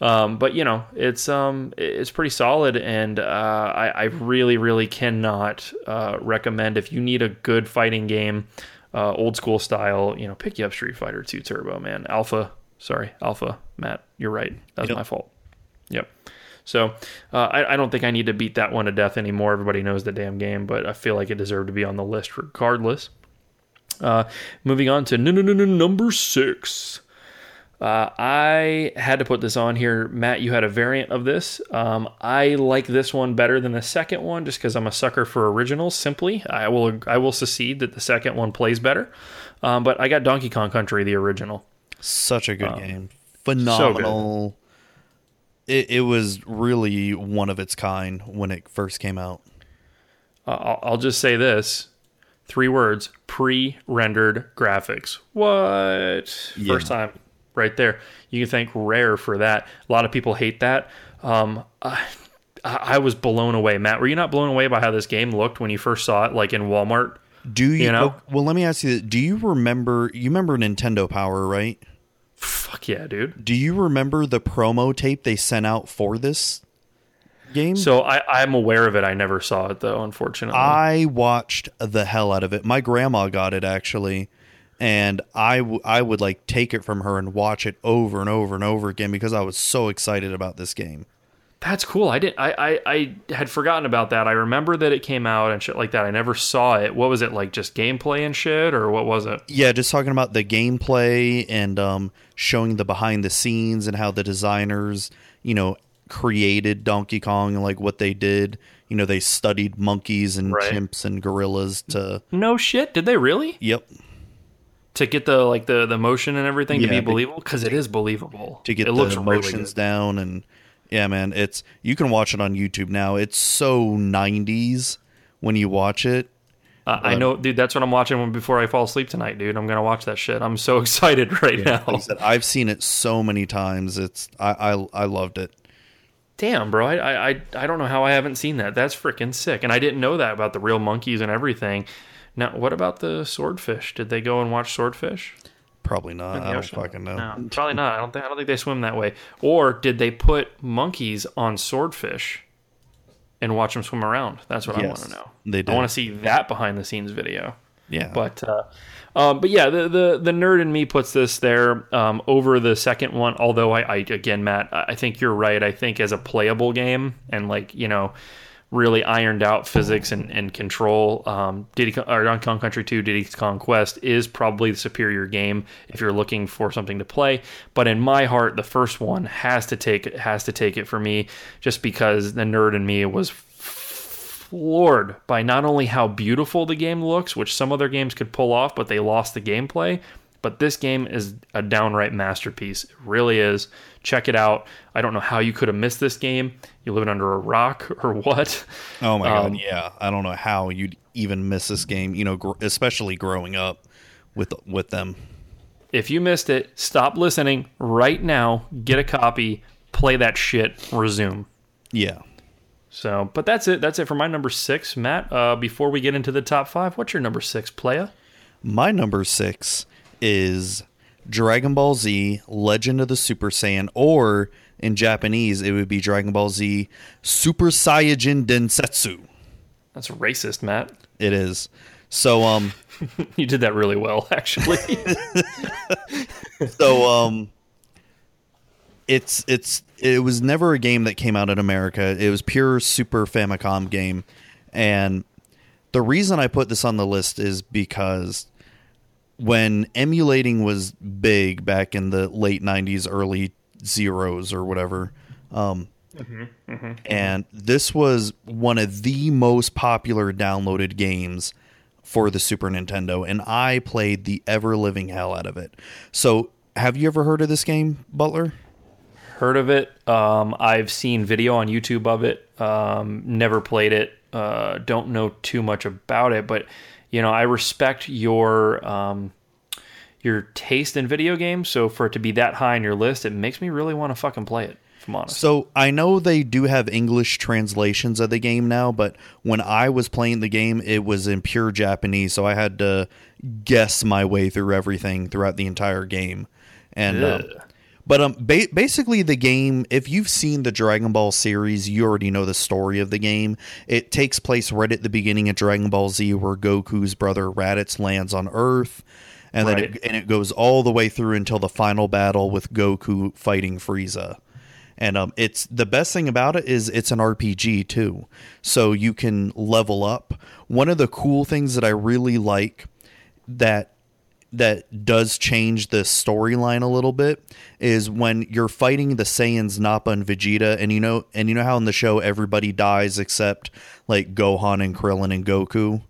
um, but you know, it's um, it's pretty solid, and uh, I, I really, really cannot uh, recommend if you need a good fighting game, uh, old school style. You know, pick you up Street Fighter 2 Turbo, man. Alpha, sorry, Alpha, Matt, you're right. That's Yep. my fault. Yep. So uh, I, I don't think I need to beat that one to death anymore. Everybody knows the damn game, but I feel like it deserved to be on the list regardless. Uh, moving on to no, no, no, no, number six. Uh, I had to put this on here. Matt, you had a variant of this. Um, I like this one better than the second one just because I'm a sucker for originals. Simply, I will I will secede that the second one plays better. Um, but I got Donkey Kong Country, the original. Such a good Um, game. Phenomenal. It, it was really one of its kind when it first came out. Uh, I'll, I'll just say this: three words: pre-rendered graphics. What? Yeah. First time, right there. You can thank Rare for that. A lot of people hate that. Um, I, I was blown away. Matt, were you not blown away by how this game looked when you first saw it, like in Walmart? Do you, You know? well, let me ask you, do you remember, you remember Nintendo Power, right? Fuck yeah, dude. Do you remember the promo tape they sent out for this game? So I, I'm aware of it. I never saw it though, unfortunately. I watched the hell out of it. My grandma got it actually, and I, w- I would like take it from her and watch it over and over and over again because I was so excited about this game. That's cool. I didn't. I, I I had forgotten about that. I remember that it came out and shit like that. I never saw it. What was it like? Just gameplay and shit, or what was it? Yeah, just talking about the gameplay and um, showing the behind the scenes and how the designers, you know, created Donkey Kong and like what they did. You know, they studied monkeys and Right. chimps and gorillas to. No shit. Did they really? Yep. To get the like the the motion and everything to be believable because it is believable. to get it the looks really emotions good. down and yeah man it's you can watch it on youtube now it's so 90s when you watch it Uh, I know, dude. That's what I'm watching before I fall asleep tonight, dude. I'm gonna watch that shit. I'm so excited right now. like said, i've seen it so many times it's i i, I loved it Damn, bro. I, I I I don't know how I haven't seen that. That's freaking sick. And I didn't know that about the real monkeys and everything. Now, what about the swordfish? Did they go and watch swordfish? Probably not i don't fucking know No, probably not. I don't think I don't think they swim that way. Or did they put monkeys on swordfish and watch them swim around? That's what I want to know. they I want to see that behind the scenes video. yeah But uh, um, but yeah, the, the the nerd in me puts this there um, over the second one. Although I, I again, Matt, I I think you're right. I think as a playable game and like you know, really ironed out physics and, and control, um, Diddy or Donkey Kong Country 2, Diddy Kong Quest is probably the superior game if you're looking for something to play. But in my heart, the first one has to take has to take it for me, just because the nerd in me was floored by not only how beautiful the game looks, which some other games could pull off, but they lost the gameplay. But this game is a downright masterpiece. It really is. Check it out. I don't know how you could have missed this game. You living under a rock or what? oh my god um, yeah i don't know how you'd even miss this game you know gr- especially growing up with with them If you missed it, stop listening right now. Get a copy. Play that shit. Resume. yeah So, but that's it. That's it for my number six, Matt. Uh, before we get into the top five, what's your number six, playa? my number six is dragon ball z legend of the super saiyan or in japanese it would be dragon ball z super saiyajin densetsu That's racist, Matt. It is. So um You did that really well, actually. so um it's it's it was never a game that came out in America. It was pure Super Famicom game. And the reason I put this on the list is because when emulating was big back in the late 90s early zeros or whatever um and this was one of the most popular downloaded games for the Super Nintendo, and I played the ever living hell out of it. So, have you ever heard of this game, Butler? heard of it. Um, I've seen video on YouTube of it. Um, never played it. Uh, don't know too much about it, but you know, I respect your um, your taste in video games. So for it to be that high on your list, it makes me really want to fucking play it. If I'm honest. So I know they do have English translations of the game now, but when I was playing the game, it was in pure Japanese, so I had to guess my way through everything throughout the entire game. And Ugh. But um, ba- basically the game, if you've seen the Dragon Ball series, you already know the story of the game. It takes place right at the beginning of Dragon Ball Z, where Goku's brother Raditz lands on Earth. And then it, and it goes all the way through until the final battle with Goku fighting Frieza. And um, it's the best thing about it is it's an RPG too, so you can level up. One of the cool things that I really like that that does change the storyline a little bit is when you're fighting the Saiyans Nappa and Vegeta, and you know and you know how in the show everybody dies except like Gohan and Krillin and Goku.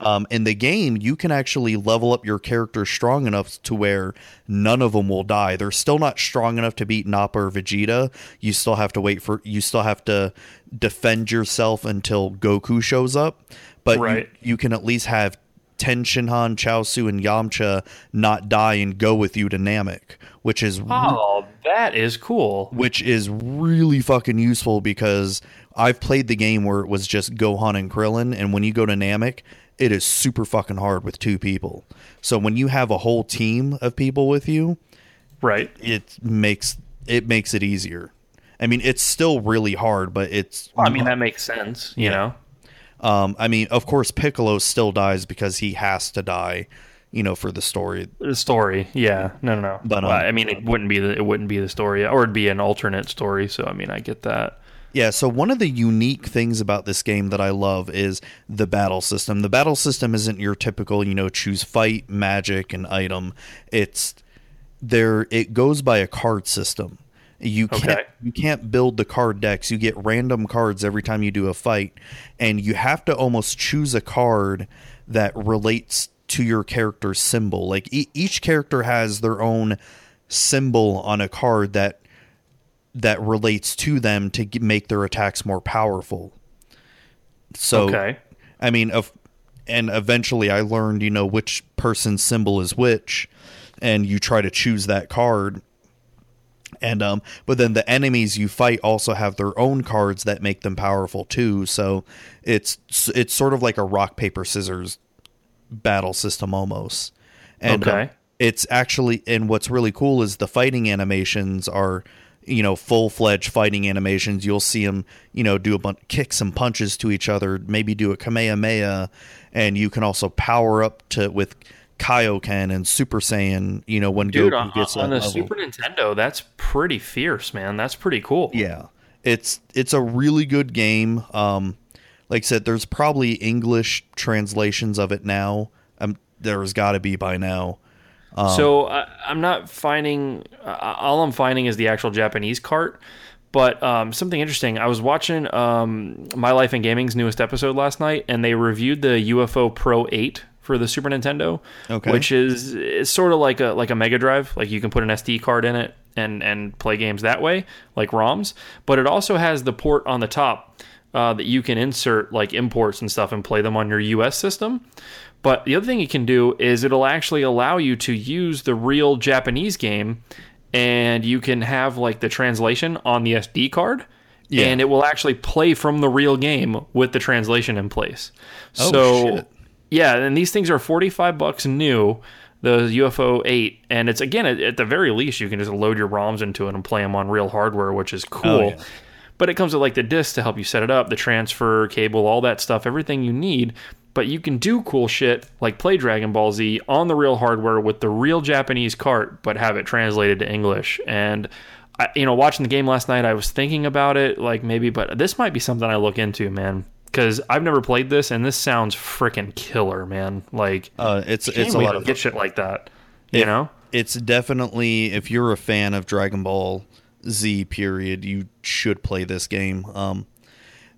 Um, in the game, you can actually level up your character strong enough to where none of them will die. They're still not strong enough to beat Nappa or Vegeta. You still have to wait for. You still have to defend yourself until Goku shows up. But you- you, can at least have Ten Shinhan, Chaosu, and Yamcha not die and go with you to Namek, which is Oh, that is cool. which is really fucking useful because I've played the game where it was just Gohan and Krillin, and when you go to Namek, it is super fucking hard with two people. So when you have a whole team of people with you, Right. it makes it makes it easier. I mean, it's still really hard, but it's. Well, I mean, that makes sense. You Yeah. know. Um, I mean, of course, Piccolo still dies because he has to die, you know, for the story. The story, yeah, no, no, no. But, Well, um, I mean, it wouldn't be the it wouldn't be the story, or it'd be an alternate story. So, I mean, I get that. Yeah, so one of the unique things about this game that I love is the battle system. The battle system isn't your typical, you know, choose fight, magic, and item. It's there it goes by a card system. You can't Okay. you can't build the card decks. You get random cards every time you do a fight, and you have to almost choose a card that relates to your character's symbol. Like e- each character has their own symbol on a card that that relates to them to g- make their attacks more powerful. So, Okay. I mean, of and eventually I learned, you know, which person's symbol is which, and you try to choose that card. And um, but then the enemies you fight also have their own cards that make them powerful too. So it's it's sort of like a rock paper scissors battle system almost. And um, Okay. it's actually and what's really cool is the fighting animations are you know full fledged fighting animations. You'll see them you know do a bunch kick some punches to each other, maybe do a kamehameha, and you can also power up to with Kaioken and Super Saiyan. You know when Dude, Goku on, gets on the level. Super Nintendo, that's pretty fierce, man. That's pretty cool. Yeah. It's it's a really good game. Um like I said there's probably English translations of it now. Um there's got to be by now. so I, I'm not finding. Uh, all I'm finding is the actual Japanese cart. But um, something interesting. I was watching um, My Life in Gaming's newest episode last night, and they reviewed the UFO Pro 8 for the Super Nintendo, Okay. which is it's sort of like a like a Mega Drive. Like you can put an SD card in it and and play games that way, like ROMs. But it also has the port on the top uh, that you can insert like imports and stuff and play them on your US system. But the other thing you can do is it'll actually allow you to use the real Japanese game and you can have like the translation on the SD card Yeah. and it will actually play from the real game with the translation in place. Oh, so shit. Yeah, and these things are 45 bucks new, the UFO 8, and it's again at, at the very least you can just load your ROMs into it and play them on real hardware, which is oh, cool. Oh, yeah. But it comes with like the disc to help you set it up, the transfer cable, all that stuff, everything you need. But you can do cool shit like play Dragon Ball Z on the real hardware with the real Japanese cart, but have it translated to English. And I, you know, watching the game last night, I was thinking about it, like maybe, but this might be something I look into, man, because I've never played this, and this sounds freaking killer, man. Like, Uh it's it's a lot of get shit like that, you If- know. It's definitely if you're a fan of Dragon Ball Z period, you should play this game. Um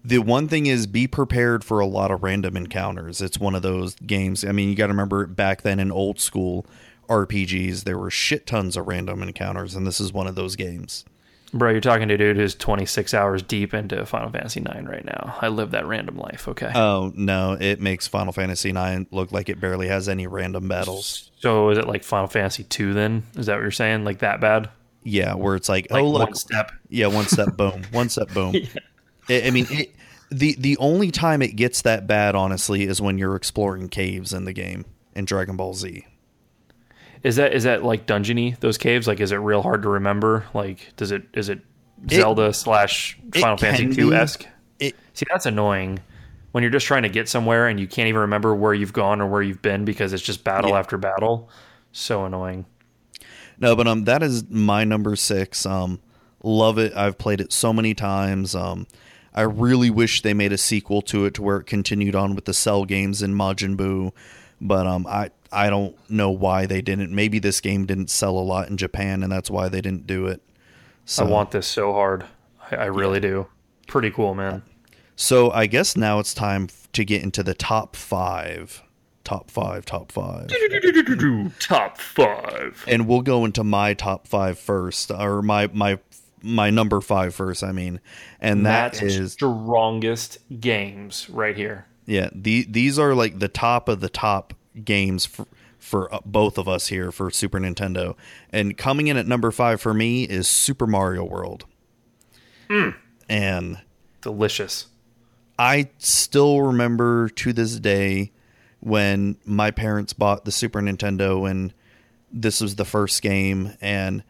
the one thing is be prepared for a lot of random encounters. It's one of those games. I mean, you got to remember back then in old school RPGs, there were shit tons of random encounters, and this is one of those games. Bro, you're talking to a dude who's 26 hours deep into Final Fantasy 9 right now. I live that random life, okay? Oh no, it makes Final Fantasy IX look like it barely has any random battles. so is it like Final Fantasy 2 then? Is that what you're saying? Like that bad? Yeah, where it's like, Like oh look, one step. yeah, one step, boom, one step, boom. I I mean, it, the the only time it gets that bad, honestly, is when you're exploring caves in the game in Dragon Ball Z. Is that is that like dungeony those caves? Like is it real hard to remember? Like does it is it It- Zelda slash Final Fantasy 2 esque? See, that's annoying when you're just trying to get somewhere and you can't even remember where you've gone or where you've been because it's just battle Yeah. after battle. So annoying. No, but um, that is my number six. Um, love it. I've played it so many times. Um, I really wish they made a sequel to it to where it continued on with the Cell games and Majin Buu, but um, I I don't know why they didn't. Maybe this game didn't sell a lot in Japan, and that's why they didn't do it. So, I want this so hard. I, I really do. Pretty cool, man. So I guess now it's time to get into the top five, top five, top five. Top five. and we'll go into my top five first, or my my my number five first. I mean, and that That's is strongest games right here. yeah. The these are like the top of the top games for for uh, both of us here for Super Nintendo. And coming in at number five for me is Super Mario World. And Delicious. I still remember to this day when my parents bought the Super Nintendo and this was the first game and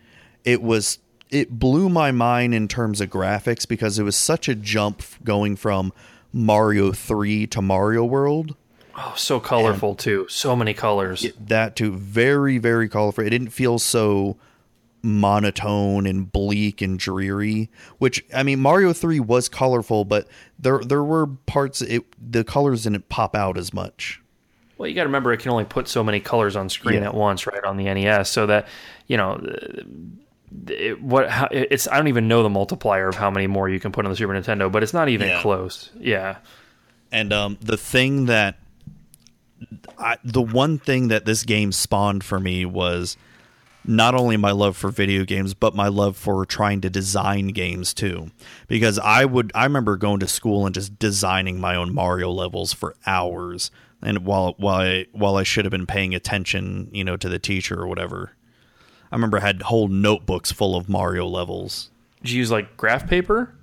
it was it blew my mind in terms of graphics because it was such a jump going from Mario 3 to Mario World. Oh, so colorful too. So many colors. That too. very very colorful. It didn't feel so monotone and bleak and dreary which i mean mario 3 was colorful but there there were parts it the colors didn't pop out as much Well, you got to remember it can only put so many colors on screen Yeah. at once, right? On the NES, so that you know, it, what how, it's I don't even know the multiplier of how many more you can put on the Super Nintendo, but it's not even Yeah. close. Yeah. And um, the thing that I, the one thing that this game spawned for me was not only my love for video games, but my love for trying to design games too. Because I would, I remember going to school and just designing my own Mario levels for hours, and while while I, while I should have been paying attention, you know, to the teacher or whatever. I remember I had whole notebooks full of Mario levels. Did you use like graph paper?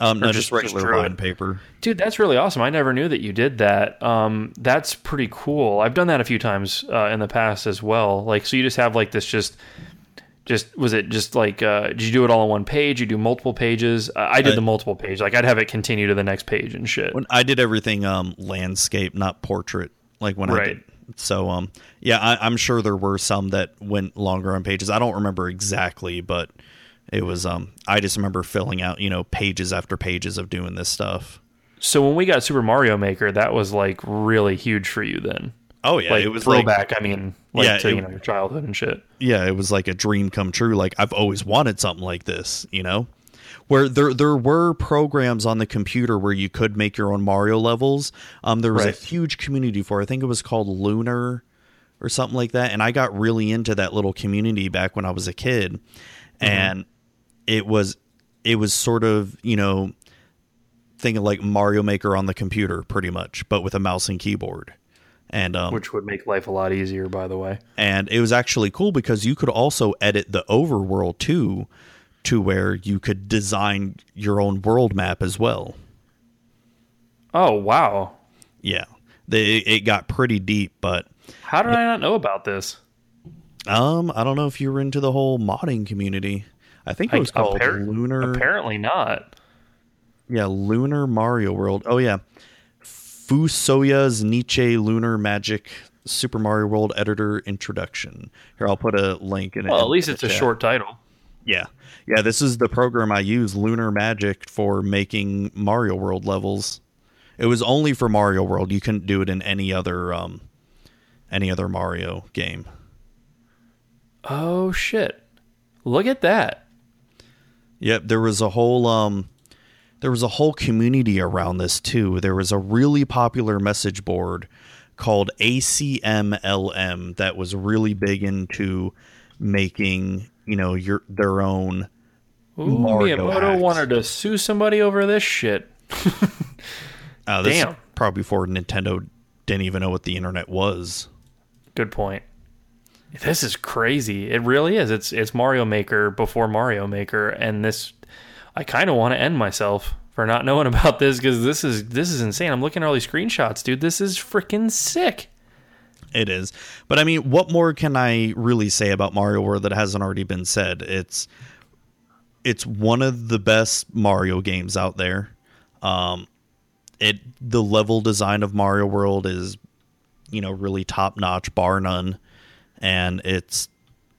Um, no, just just- just regular drew it? line paper. Dude, that's really awesome. I never knew that you did that. Um, that's pretty cool. I've done that a few times uh, in the past as well. Like, so you just have like this just, just was it just like uh, did you do it all on one page? You do multiple pages? Uh, I did Uh, the multiple page. Like, I'd have it continue to the next page and shit. when I did everything um landscape, not portrait. Like when I did. So um yeah, I, I'm sure there were some that went longer on pages. I don't remember exactly, but it was um I just remember filling out you know pages after pages of doing this stuff. So when we got Super Mario Maker, that was like really huge for you then. Oh yeah, Like it was like throwback. I mean, like Yeah, to it- you know your childhood and shit. yeah, it was like a dream come true. Like I've always wanted something like this, you know? Where there there were programs on the computer where you could make your own Mario levels. Um there was Right. a huge community for. it. I think it was called Lunar or something like that. And I got really into that little community back when I was a kid. And it was it was sort of, you know, thinking like Mario Maker on the computer pretty much, but with a mouse and keyboard. And um Which would make life a lot easier, by the way. and it was actually cool because you could also edit the overworld too to where you could design your own world map as well Oh wow! yeah they, it got pretty deep but How did I not know about this? um i don't know if you were into the whole modding community i think it I- was called appar- lunar Apparently not. yeah lunar mario world oh yeah fusoya's niche lunar magic super mario world editor introduction here i'll put a link in it Well, at least it's a chat. short title. Yeah. Yeah, this is the program I use, Lunar Magic, for making Mario World levels. It was only for Mario World. You couldn't do it in any other um any other Mario game. Oh shit! Look at that. Yep, there was a whole um there was a whole community around this too. There was a really popular message board called ACMLM that was really big into making, you know, your their own Ooh, Miyamoto wanted to sue somebody over this shit. Uh, this Damn. probably before Nintendo didn't even know what the internet was. Good point. This is crazy. It really is. It's it's Mario Maker before Mario Maker, and this. I kind of want to end myself for not knowing about this because this is this is insane. I'm looking at all these screenshots, dude. This is freaking sick. It is. But I mean, what more can I really say about Mario World that hasn't already been said? It's it's one of the best Mario games out there. Um it the level design of Mario World is you know really top notch bar none and it's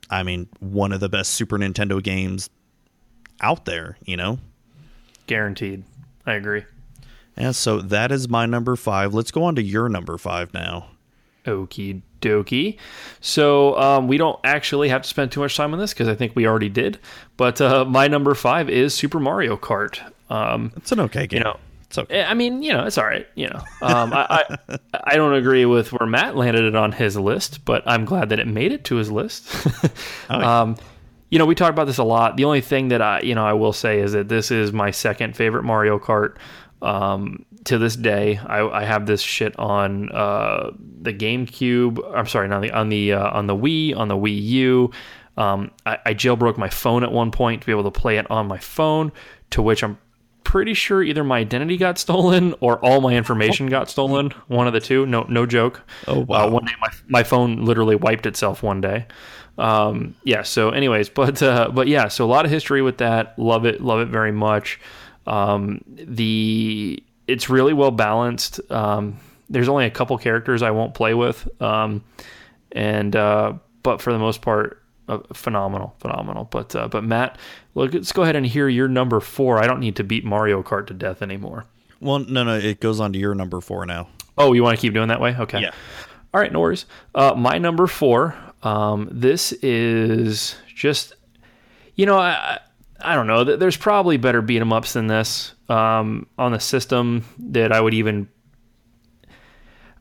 I mean one of the best Super Nintendo games out there, you know. Guaranteed. I agree. And so that is my number 5. Let's go on to your number 5 now. Okie dokie. So um, we don't actually have to spend too much time on this because I think we already did. But uh, my number five is Super Mario Kart. Um, It's an okay game. you know, it's okay. I mean, you know, it's all right. You know, um, I, I I don't agree with where Matt landed it on his list, but I'm glad that it made it to his list. um, you know, we talk about this a lot. The only thing that I, you know, I will say is that this is my second favorite Mario Kart. Um, to this day, I, I have this shit on uh, the GameCube. I'm sorry, not the on the uh, on the Wii, on the Wii U. Um, I, I jailbroke my phone at one point to be able to play it on my phone. To which I'm pretty sure either my identity got stolen or all my information got stolen. One of the two. No, no joke. Oh, wow. Uh, one day my my phone literally wiped itself one day. Um, yeah. So, anyways, but uh, but yeah. So a lot of history with that. Love it. Love it very much. Um, the it's really well balanced. Um, there's only a couple characters I won't play with. Um, and uh, but for the most part, uh, phenomenal, phenomenal. But uh, but Matt, look, let's go ahead and hear your number four. I don't need to beat Mario Kart to death anymore. Well, no, no, it goes on to your number 4 now. Oh, you want to keep doing that way? Okay. Yeah. All right, no worries. Uh, my number four. Um, this is just, you know, I I don't know. There's probably better beat 'em ups than this um, on the system that I would even.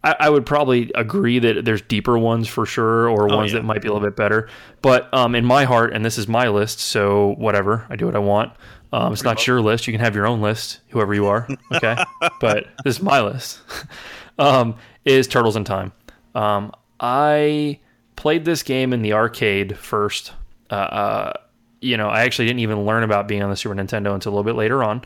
I, I would probably agree that there's deeper ones for sure, or ones yeah. that might be a little bit better. But um, in my heart, and this is my list, so whatever, I do what I want. Um, it's not your list. You can have your own list, whoever you are. Okay, but this is my list. um, is Turtles in Time. Um, I played this game in the arcade first. Uh, uh, you know, I actually didn't even learn about being on the Super Nintendo until a little bit later on,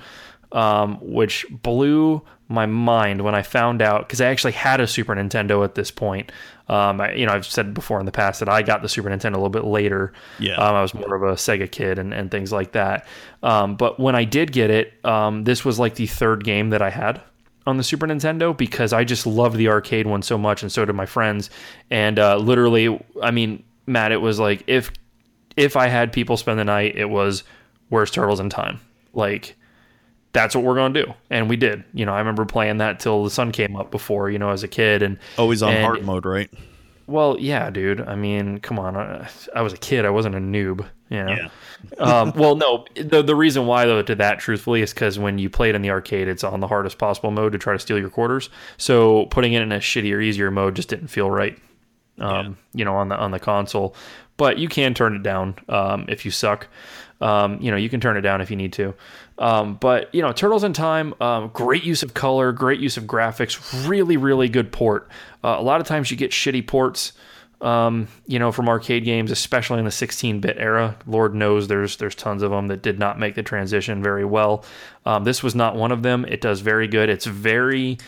um, which blew my mind when I found out because I actually had a Super Nintendo at this point. Um, I, you know, I've said before in the past that I got the Super Nintendo a little bit later. Yeah. Um, I was more of a Sega kid and, and things like that. Um, but when I did get it, um, this was like the third game that I had on the Super Nintendo because I just loved the arcade one so much, and so did my friends. And uh, literally, I mean, Matt, it was like if if I had people spend the night, it was where's Turtles in Time? Like that's what we're gonna do, and we did. You know, I remember playing that till the sun came up before, you know, as a kid, and Always on and- hard mode, right? well, yeah, dude. I mean, come on. I, I was a kid. I wasn't a noob. You know? um, well, no. The the reason why though to that, truthfully, is because when you play it in the arcade, it's on the hardest possible mode to try to steal your quarters. So putting it in a shittier, easier mode just didn't feel right. Um, You know, on the on the console, but you can turn it down um, if you suck. Um, you know, you can turn it down if you need to. Um, but you know, Turtles in Time, um, great use of color, great use of graphics, really, really good port. Uh, a lot of times you get shitty ports, um, you know, from arcade games, especially in the 16-bit era. Lord knows there's there's tons of them that did not make the transition very well. Um, this was not one of them. It does very good. It's very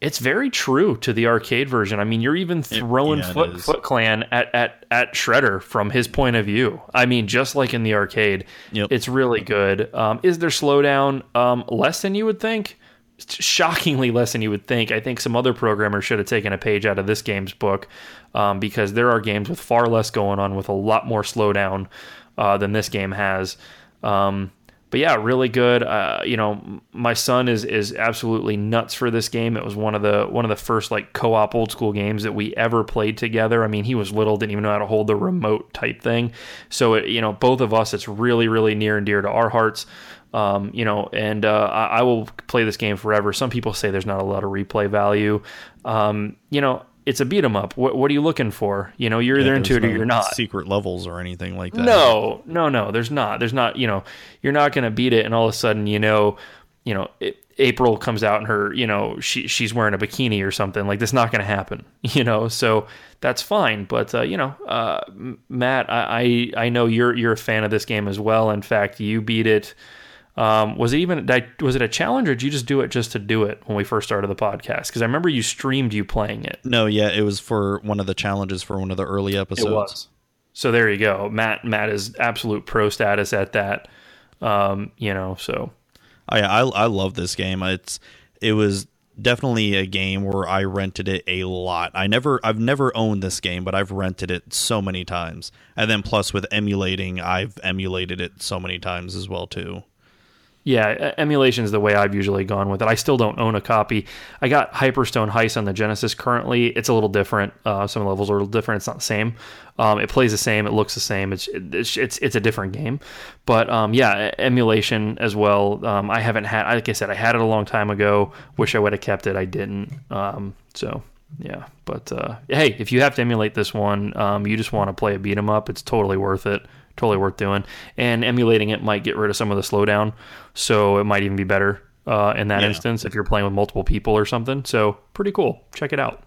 it's very true to the arcade version. I mean, you're even throwing yeah, Foot. Foot Clan at, at, at Shredder from his point of view. I mean, just like in the arcade, Yep. it's really good. Um, is there slowdown? Um, less than you would think. Shockingly less than you would think. I think some other programmers should have taken a page out of this game's book um, because there are games with far less going on with a lot more slowdown uh, than this game has. Um, but yeah, really good. Uh, you know, my son is is absolutely nuts for this game. It was one of the one of the first like co-op old school games that we ever played together. I mean, he was little, didn't even know how to hold the remote type thing. So it, you know, both of us, it's really really near and dear to our hearts. Um, you know, and uh, I, I will play this game forever. Some people say there's not a lot of replay value. Um, you know, it's a beat 'em up. What what are you looking for? You know, you're either Yeah, into there's it or no you're not. Secret levels or anything like that. No, no, no. There's not. There's not. You know, you're not going to beat it, and all of a sudden, you know, you know, it, April comes out and her, you know, she she's wearing a bikini or something. Like that's not going to happen. You know, so that's fine. But uh, you know, uh, Matt, I, I I know you're you're a fan of this game as well. In fact, you beat it. Um, was it even was it a challenge or did you just do it just to do it when we first started the podcast? Because I remember you streamed you playing it. No, yeah, it was for one of the challenges for one of the early episodes. So there you go. Matt Matt is absolute pro status at that. Um, you know, so I, I I love this game. It's it was definitely a game where I rented it a lot. I never I've never owned this game, but I've rented it so many times. And then plus with emulating, I've emulated it so many times as well too. Yeah, emulation is the way I've usually gone with it. I still don't own a copy. I got Hyperstone Heist on the Genesis currently. It's a little different. Uh, some levels are a little different. It's not the same. Um, it plays the same. It looks the same. It's it's it's, it's a different game. But um, yeah, emulation as well. Um, I haven't had. Like I said, I had it a long time ago. Wish I would have kept it. I didn't. Um, so yeah. But uh, hey, if you have to emulate this one, um, you just want to play a beat 'em up. It's totally worth it totally worth doing. And emulating it might get rid of some of the slowdown, so it might even be better uh, in that Yeah. instance if you're playing with multiple people or something. So pretty cool. Check it out,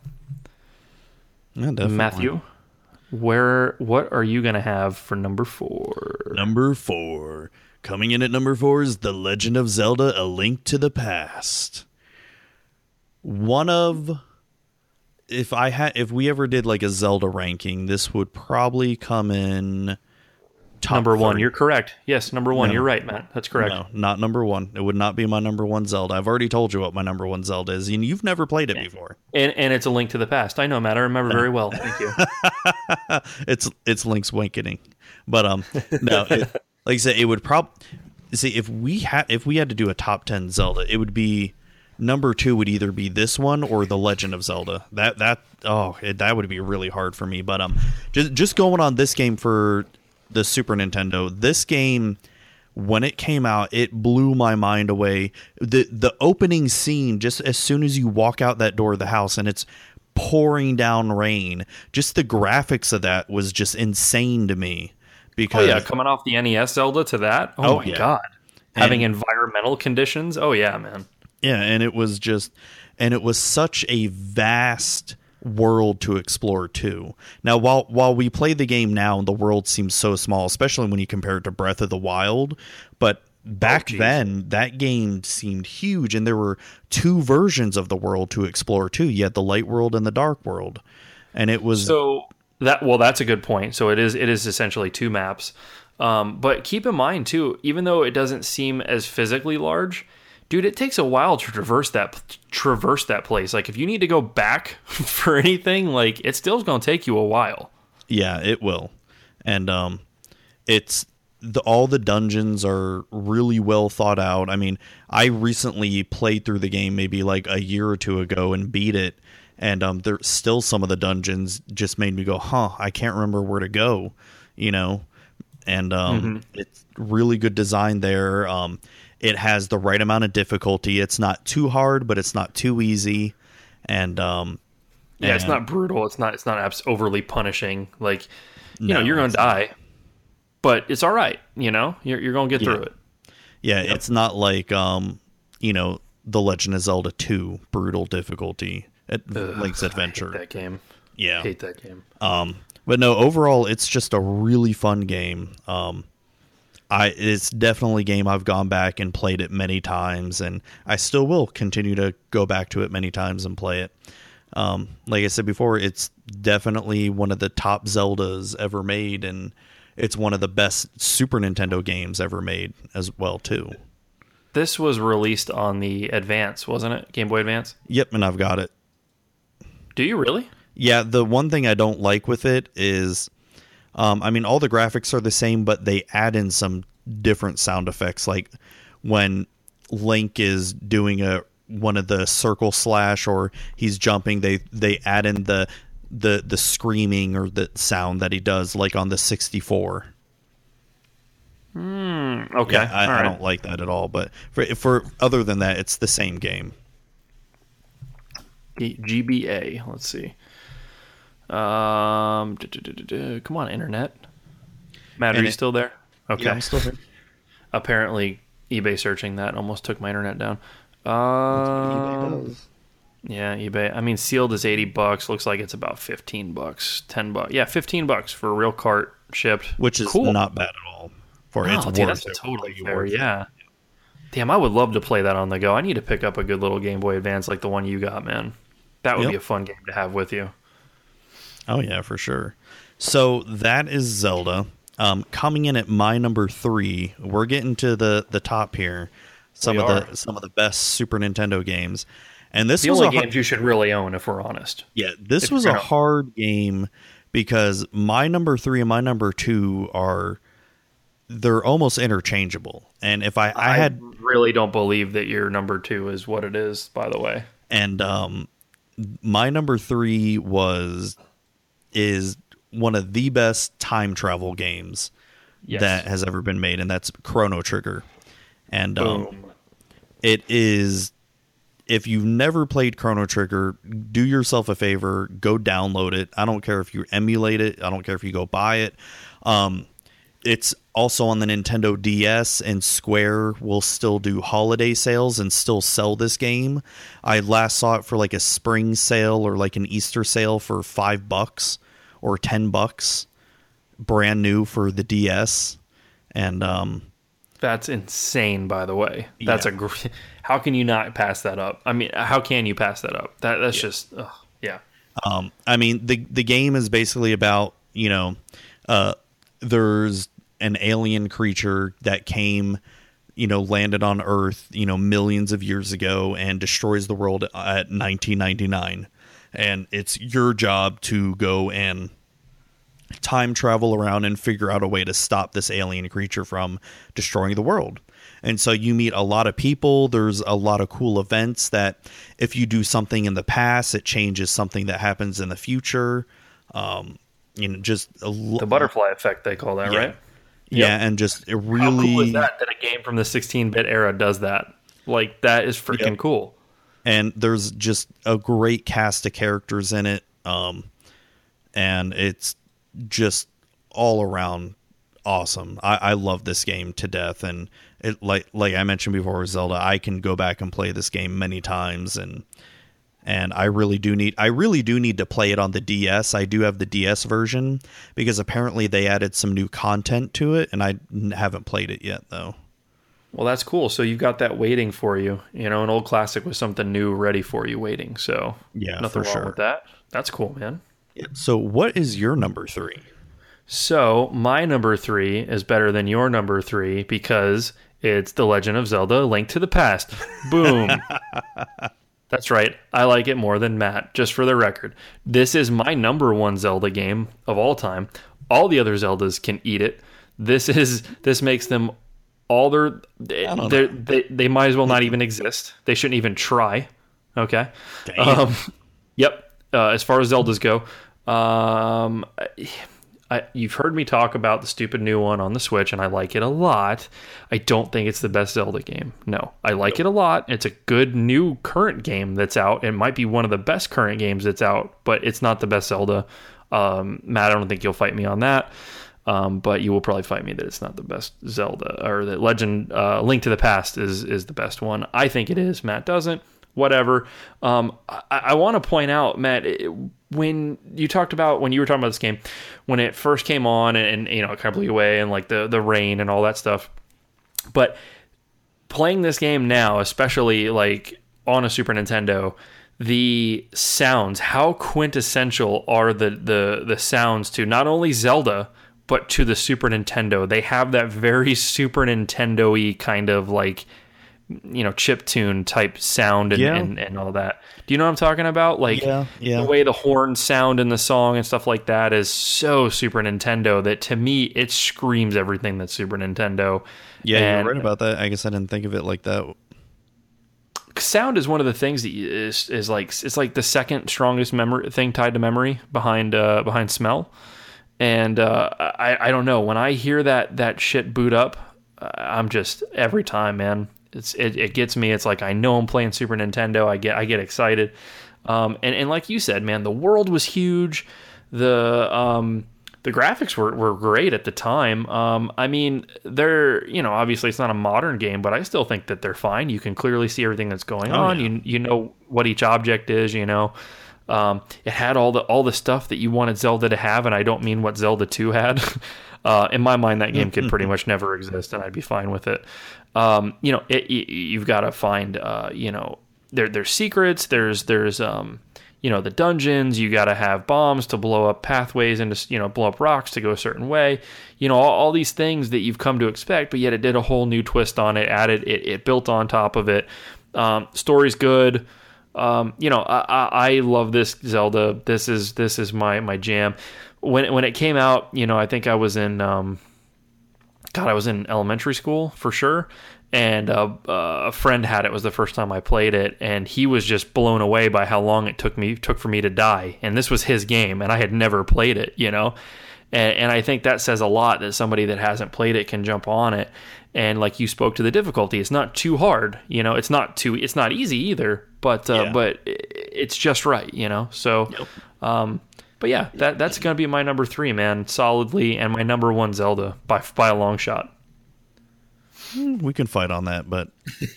Yeah, definitely. Matthew. Where what are you gonna have for number four? Number four. Coming in at number four is The Legend of Zelda A Link to the Past. One of if I had if we ever did like a Zelda ranking, this would probably come in top number one. three. You're correct. Yes, number one. No. You're right, Matt. That's correct. No, not number one. It would not be my number one Zelda. I've already told you what my number one Zelda is, and you've never played it before. And and it's a link to the past. I know, Matt. I remember very well. Thank you. it's it's Link's Awakening, but um, no, it, like I said, it would prob. See, if we had if we had to do a top ten Zelda, it would be number two would either be this one or the Legend of Zelda. That that oh, it, that would be really hard for me. But um, just just going on this game for the Super Nintendo, this game when it came out, it blew my mind away. the The opening scene, just as soon as you walk out that door of the house, and it's pouring down rain, just the graphics of that was just insane to me. Oh Because yeah, coming off the NES Zelda to that. Oh, Oh, my yeah. god. Having And- environmental conditions. Oh yeah, man. Yeah, and it was just and it was such a vast world to explore too. Now while while we play the game now the world seems so small, especially when you compare it to Breath of the Wild, but back geez. then that game seemed huge and there were two versions of the world to explore too. You had the light world and the dark world. And it was So that well, that's a good point. So it is it is essentially two maps. Um, but keep in mind too, even though it doesn't seem as physically large, dude, it takes a while to traverse that traverse that place. Like if you need to go back for anything, like it still's going to take you a while. Yeah, it will. And um it's the all the dungeons are really well thought out. I mean, I recently played through the game maybe like a year or two ago and beat it and um there's still some of the dungeons just made me go, "Huh, I can't remember where to go," you know. And um it's really good design there. Um it has the right amount of difficulty. It's not too hard, but it's not too easy. And um Yeah, it's not brutal. It's not it's not overly punishing. Like you know, you're gonna die, but it's all right. You know, you're you're going to get Yeah. through it. Yeah, it's not like um, you know, The Legend of Zelda 2 brutal difficulty at Link's I hate Adventure. that game. Yeah. I Hate that game. Um, but no, overall it's just a really fun game. Um I it's definitely a game I've gone back and played it many times and I still will continue to go back to it many times and play it. Um, like I said before, it's definitely one of the top Zeldas ever made and it's one of the best Super Nintendo games ever made as well too. This was released on the Advance, wasn't it? Game Boy Advance. Yep, and I've got it. Do you really? Yeah, the one thing I don't like with it is, um, I mean, all the graphics are the same, but they add in some different sound effects. Like when Link is doing a one of the circle slash or he's jumping, they they add in the the the screaming or the sound that he does, like on the sixty four. Okay. Yeah, I, all I don't like that at all. But for for other than that, it's the same game. GBA. Let's see. Um, duh, duh, duh, duh, duh. come on, internet. Matt, are And you it- still there? Okay. Yeah, I'm still here. Apparently, eBay searching that almost took my internet down. Um, yeah, eBay. I mean, sealed is eighty bucks. Looks like it's about fifteen bucks, ten bucks. Yeah, fifteen bucks for a real cart shipped, Which is cool. not bad at all. For Oh, it's dude, worth that's it. totally fair. worth it. Yeah. Damn, I would love to play that on the go. I need to pick up a good little Game Boy Advance like the one you got, man. That would Yep. be a fun game to have with you. Oh yeah, for sure. So that is Zelda. Um, coming in at my number three, we're getting to the the top here. Some We of are. the some of the best Super Nintendo games, and this The was only a games you should really own, if we're honest. yeah, this if was a hard game because my number three and my number two are they're almost interchangeable. And if I I had really don't believe that your number two is what it is. By the way, and um my number three was is one of the best time travel games Yes. that has ever been made and that's chrono trigger. And um it is if you've never played chrono trigger do yourself a favor go download it. I don't care if you emulate it i don't care if you go buy it. Um it's also on the Nintendo DS, and Square will still do holiday sales and still sell this game. I last saw it for like a spring sale or like an Easter sale for five bucks or ten bucks, brand new for the DS. And um, That's insane. By the way, that's Yeah. a gr- how can you not pass that up? I mean, how can you pass that up? That that's just ugh, yeah. Um, I mean, the the game is basically about you know, uh, there's an alien creature that came, you know, landed on Earth, you know, millions of years ago and destroys the world at 1999, and it's your job to go and time travel around and figure out a way to stop this alien creature from destroying the world. And so you meet a lot of people. There's a lot of cool events that if you do something in the past, it changes something that happens in the future. Um, you know, just a l- The butterfly effect they call that, Yeah. right? yeah, and just it How really cool is that? That a game from the 16-bit era does that. Like that is freaking Yep. cool. and there's just a great cast of characters in it um and it's just all around awesome i i love this game to death and it like like i mentioned before with zelda i can go back and play this game many times and and i really do need i really do need to play it on the ds i do have the ds version because apparently they added some new content to it and I haven't played it yet though Well, that's cool. So you've got that waiting for you. You know, an old classic with something new ready for you waiting. So Yeah, nothing wrong sure. with that. That's cool, man. so what is your number three So my number three is better than your number three because it's The Legend of Zelda: Link to the Past. Boom. That's right. I like it more than Matt. Just for the record, this is my number one Zelda game of all time. All the other Zeldas can eat it. This is this makes them all their they they they might as well not even exist. They shouldn't even try. Okay. Damn. Um, yep. Uh, as far as Zeldas go, um, I, you've heard me talk about the stupid new one on the Switch, and I like it a lot. I don't think it's the best Zelda game. No, I like it a lot. It's a good new current game that's out. It might be one of the best current games that's out, but it's not the best Zelda. Um, Matt, I don't think you'll fight me on that. Um, but you will probably fight me that it's not the best Zelda or that Legend uh, Link to the Past is is the best one. I think it is. Matt doesn't. Whatever. Um, I, I want to point out, Matt, when you talked about when you were talking about this game, when it first came on and, and you know it kind of blew you away and like the the rain and all that stuff, but playing this game now, especially like on a Super Nintendo, the sounds, how quintessential are the the the sounds to not only Zelda but to the Super Nintendo. They have that very Super Nintendo-y kind of like you know chip tune type sound and, Yeah. and, and all that. Do you know what I'm talking about? Like Yeah, yeah. the way the horns sound in the song and stuff like that is so Super Nintendo that to me it screams everything that's Super Nintendo. Yeah, And- you're right about that. I guess I didn't think of it like that. sound is one of the things that is, is like it's like the second strongest memory thing tied to memory behind uh, behind smell. And uh, I I don't know when I hear that that shit boot up, uh, I'm just every time, man. It's it, it gets me. It's like I know I'm playing Super Nintendo. I get I get excited. Um, and and like you said, man, the world was huge. the um, the graphics were, were great at the time. Um, I mean, they're you know obviously it's not a modern game, but I still think that they're fine. You can clearly see everything that's going Oh, on. yeah. You you know what each object is. You know, um, it had all the all the stuff that you wanted Zelda to have, and I don't mean what Zelda Two had. uh, in my mind, that game could pretty much never exist, and I'd be fine with it. Um, you know, it, y- you've got to find uh, you know there there's secrets. There's there's um, you know the dungeons you got to have bombs to blow up pathways and to you know blow up rocks to go a certain way. You know all, all these things that you've come to expect but yet it did a whole new twist on it added it, it built on top of it. Um, story's good. Um, you know I, I, I love this zelda. This is this is my my jam when when it came out you know i think i was in um, God, I was in elementary school for sure, and uh, uh, a friend had it. it. Was the first time I played it, and he was just blown away by how long it took me took for me to die. And this was his game, and I had never played it, you know. And, and I think that says a lot that somebody that hasn't played it can jump on it. And like you spoke to the difficulty, it's not too hard, you know. It's not too, it's not easy either, but uh, Yeah. but it's just right, you know. So, um, but yeah, that that's gonna be my number three, man, solidly, and my number one Zelda by by a long shot. We can fight on that, but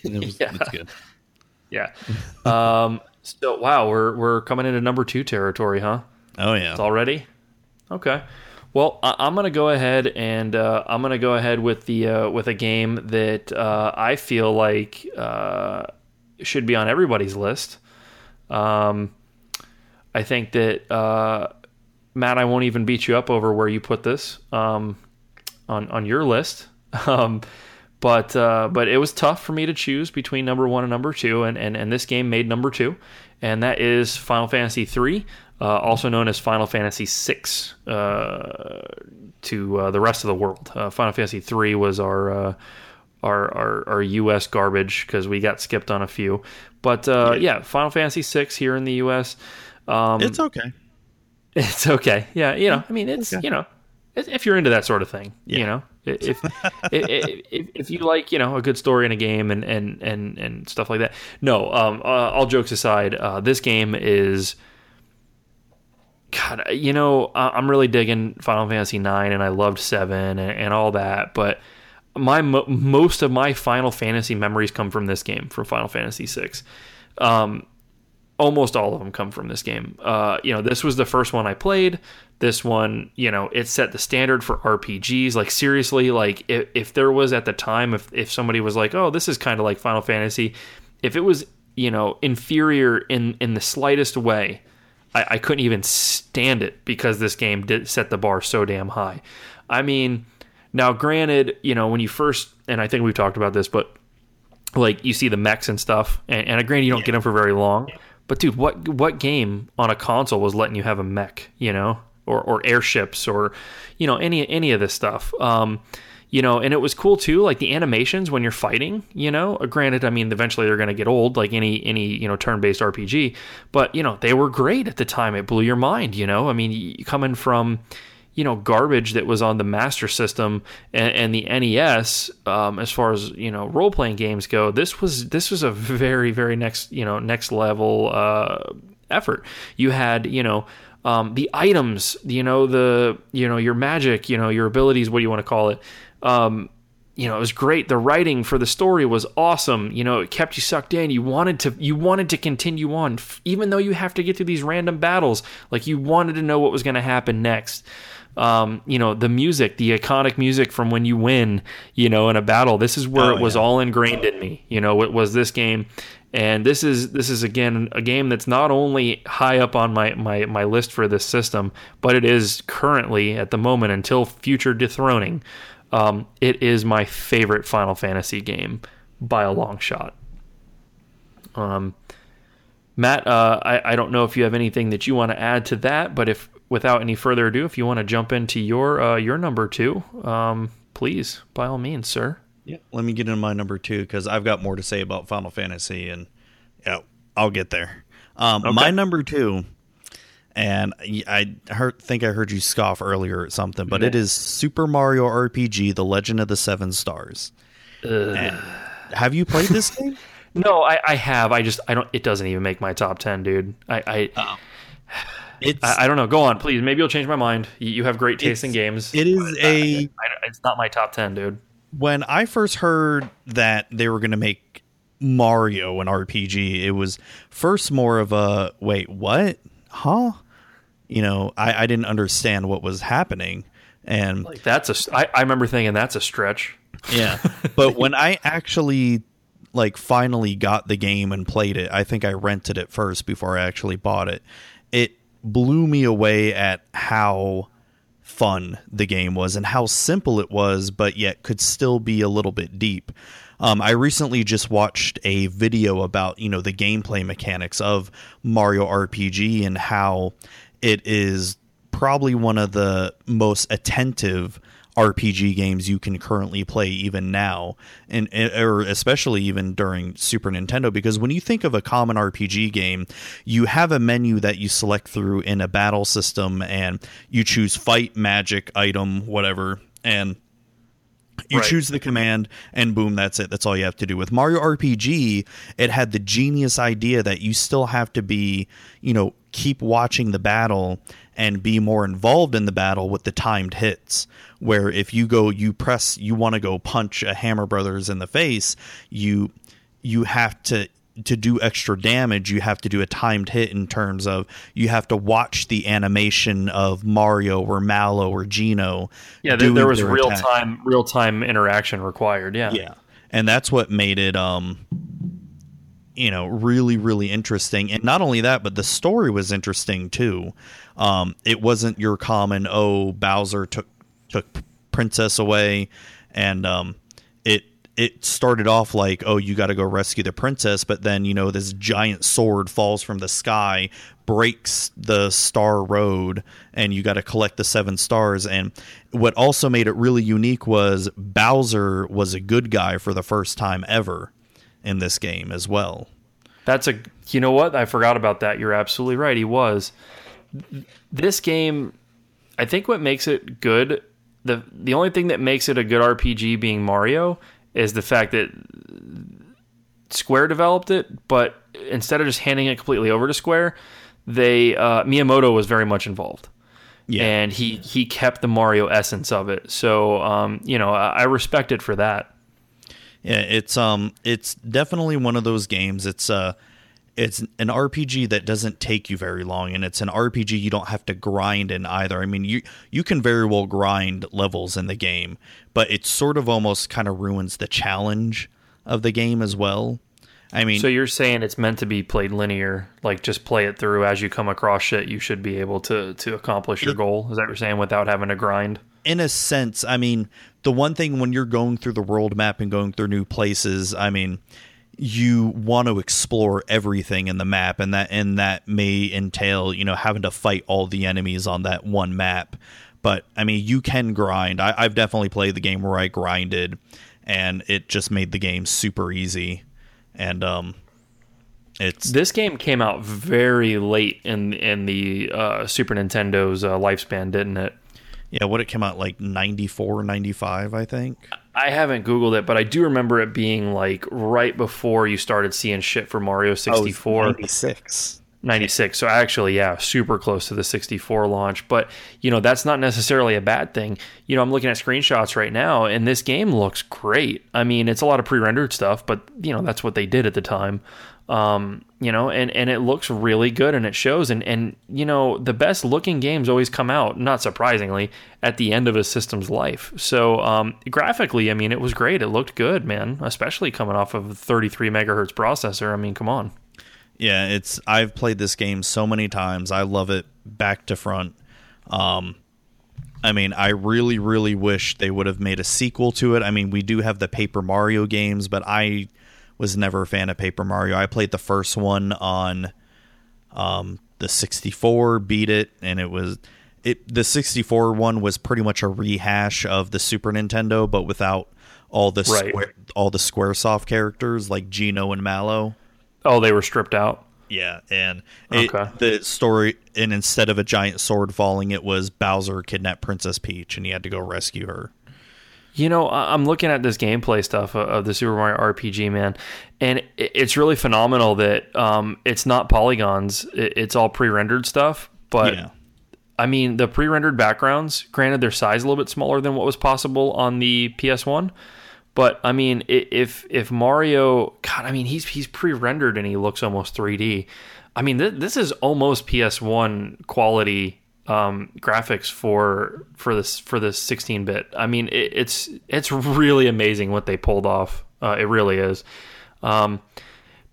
it was, Yeah. it's good. Yeah. um. So wow, we're we're coming into number two territory, huh? Oh yeah. It's Already. Okay. Well, I, I'm gonna go ahead and uh, I'm gonna go ahead with the uh, with a game that uh, I feel like uh, should be on everybody's list. Um, I think that uh, Matt, I won't even beat you up over where you put this um, on on your list. Um, but uh, but it was tough for me to choose between number one and number two, and, and, and this game made number two, and that is Final Fantasy three, uh, also known as Final Fantasy six uh, to uh, the rest of the world. Uh, Final Fantasy three was our uh, our, our our U.S. garbage because we got skipped on a few, but uh, yeah, Final Fantasy six here in the U.S. Um, It's okay. it's okay. Yeah, you know, I mean, it's you know, if you're into that sort of thing, you know, if, if if if you like, you know, a good story in a game and and and and stuff like that. No, um, uh, all jokes aside, uh, this game is. God, you know, I'm really digging Final Fantasy Nine, and I loved Seven and, and all that. But my mo- most of my Final Fantasy memories come from this game, from Final Fantasy Six. Um, almost all of them come from this game. Uh, you know, this was the first one I played. This one, you know, it set the standard for RPGs. Like seriously, like if, if there was at the time, if if somebody was like, oh, this is kind of like Final Fantasy, if it was, you know, inferior in in the slightest way, I, I couldn't even stand it because this game did set the bar so damn high. I mean, now granted, you know, when you first, and I think we've talked about this, but like you see the mechs and stuff, and, and granted you don't get them for very long. But dude, what what game on a console was letting you have a mech? You know, or or airships, or you know any any of this stuff. Um, you know, and it was cool too. Like the animations when you're fighting. You know, Uh, granted, I mean, eventually they're going to get old, like any any you know turn based RPG. But you know, they were great at the time. It blew your mind. You know, I mean, coming from you know garbage that was on the Master System and, and the NES um, as far as you know role playing games go. This was this was a very very next you know next level uh, effort. You had you know. Um, the items, you know, the you know your magic, you know your abilities, what do you want to call it? Um, you know, it was great. The writing for the story was awesome. You know, it kept you sucked in. You wanted to you wanted to continue on, even though you have to get through these random battles. Like you wanted to know what was going to happen next. Um, you know, the music, the iconic music from when you win, you know, in a battle. This is where Oh, it was yeah. all ingrained in me. You know, it was this game, and this is this is again a game that's not only high up on my my my list for this system, but it is currently at the moment until future dethroning. Um, it is my favorite Final Fantasy game by a long shot. Um, Matt, uh, I, I don't know if you have anything that you want to add to that, but if without any further ado, if you want to jump into your uh, your number two, um, please, by all means, sir. Yeah. Let me get into my number two because I've got more to say about Final Fantasy, and yeah, I'll get there. Um, My number two, and I heard, think I heard you scoff earlier at something, but it is Super Mario RPG: The Legend of the Seven Stars. Have you played this game? No, I, I have. I just I don't. It doesn't even make my top ten, dude. I, I It's I, I don't know. Go on, please. Maybe you'll change my mind. You, you have great taste in games. it is a I- it's not my top ten, dude. when I first heard that they were going to make Mario an RPG, it was first more of a wait, what? Huh? You know, I, I didn't understand what was happening. And Like that's a. I, I remember thinking that's a stretch. yeah, but when I actually like finally got the game and played it, I think I rented it first before I actually bought it. Blew me away at how fun the game was and how simple it was, but yet could still be a little bit deep. Um, I recently just watched a video about you know the gameplay mechanics of Mario RPG and how it is probably one of the most attentive RPG games you can currently play even now, and or especially even during Super Nintendo. Because when you think of a common RPG game, you have a menu that you select through in a battle system, and you choose fight, magic, item, whatever, and you Right. choose the command and boom that's it that's all you have to do with mario rpg it had the genius idea that you still have to be you know keep watching the battle and be more involved in the battle with the timed hits where if you go you press you want to go punch a hammer brothers in the face you you have to to do extra damage you have to do a timed hit in terms of you have to watch the animation of mario or mallow or Geno Yeah, there, there was real attack. time real time interaction required. Yeah. Yeah. And that's what made it um you know, really really interesting. And not only that, but the story was interesting too. Um it wasn't your common oh Bowser took took princess away and um it it started off like oh you got to go rescue the princess but then you know this giant sword falls from the sky breaks the star road and you got to collect the seven stars and what also made it really unique was Bowser was a good guy for the first time ever in this game as well That's a you know what? I forgot about that. You're absolutely right. He was. This game I think what makes it good the the only thing that makes it a good RPG being Mario is the fact that Square developed it, but instead of just handing it completely over to Square, they uh, Miyamoto was very much involved. yeah And he he kept the Mario essence of it. So um, you know, I, I respect it for that. Yeah, it's um it's definitely one of those games. It's uh it's an RPG that doesn't take you very long and it's an RPG you don't have to grind in either. I mean, you you can very well grind levels in the game, but it sort of almost kind of ruins the challenge of the game as well. I mean, So you're saying it's meant to be played linear, like just play it through as you come across shit. You should be able to to accomplish your goal. Is that what you're saying without having to grind? in a sense, I mean, the one thing when you're going through the world map and going through new places, I mean, you want to explore everything in the map and that and that may entail, you know, having to fight all the enemies on that one map. But I mean, you can grind. I, I've definitely played the game where I grinded and it just made the game super easy. And um it's This game came out very late in in the uh, Super Nintendo's uh, lifespan, didn't it? yeah, what it came out like 94, 95, I think. I haven't Googled it, but I do remember it being like right before you started seeing shit for Mario 64. 96. 96. So actually, yeah, super close to the 64 launch. But, you know, that's not necessarily a bad thing. You know, I'm looking at screenshots right now, and this game looks great. I mean, it's a lot of pre rendered stuff, but, you know, that's what they did at the time. Um, you know, and, and it looks really good and it shows. And, and, you know, the best looking games always come out, not surprisingly, at the end of a system's life. So, um, graphically, I mean, it was great. It looked good, man, especially coming off of a 33 megahertz processor. I mean, come on. Yeah, it's I've played this game so many times. I love it back to front. Um I mean, I really really wish they would have made a sequel to it. I mean, we do have the Paper Mario games, but I was never a fan of Paper Mario. I played the first one on um the 64, beat it and it was it the 64 one was pretty much a rehash of the Super Nintendo but without all the Right. square, all the Squaresoft characters like Geno and Mallow. Oh, they were stripped out. Yeah, and it, Okay. the story, and instead of a giant sword falling, it was Bowser kidnapped Princess Peach, and he had to go rescue her. You know, I'm looking at this gameplay stuff of- of the Super Mario RPG, man, and it's really phenomenal that um, it's not polygons; it's all pre-rendered stuff. but yeah. I mean, the pre-rendered backgrounds, granted, their size a little bit smaller than what was possible on the PS1. But I mean, if if Mario, God, I mean, he's he's pre-rendered and he looks almost 3D. I mean, th- this is almost PS1 quality um, graphics for for this for this 16-bit. I mean, it, it's it's really amazing what they pulled off. Uh, it really is. Um,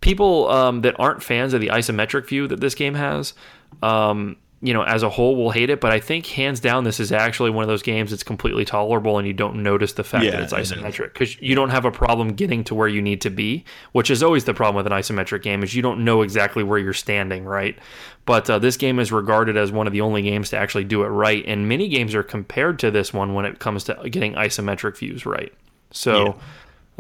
people um, that aren't fans of the isometric view that this game has, um, you know, as a whole will hate it. But I think hands down, this is actually one of those games that's completely tolerable, and you don't notice the fact Yeah, that it's it is. isometric because you don't have a problem getting to where you need to be, which is always the problem with an isometric game is you don't know exactly where you're standing, right? But uh, this game is regarded as one of the only games to actually do it right, and many games are compared to this one when it comes to getting isometric views right. So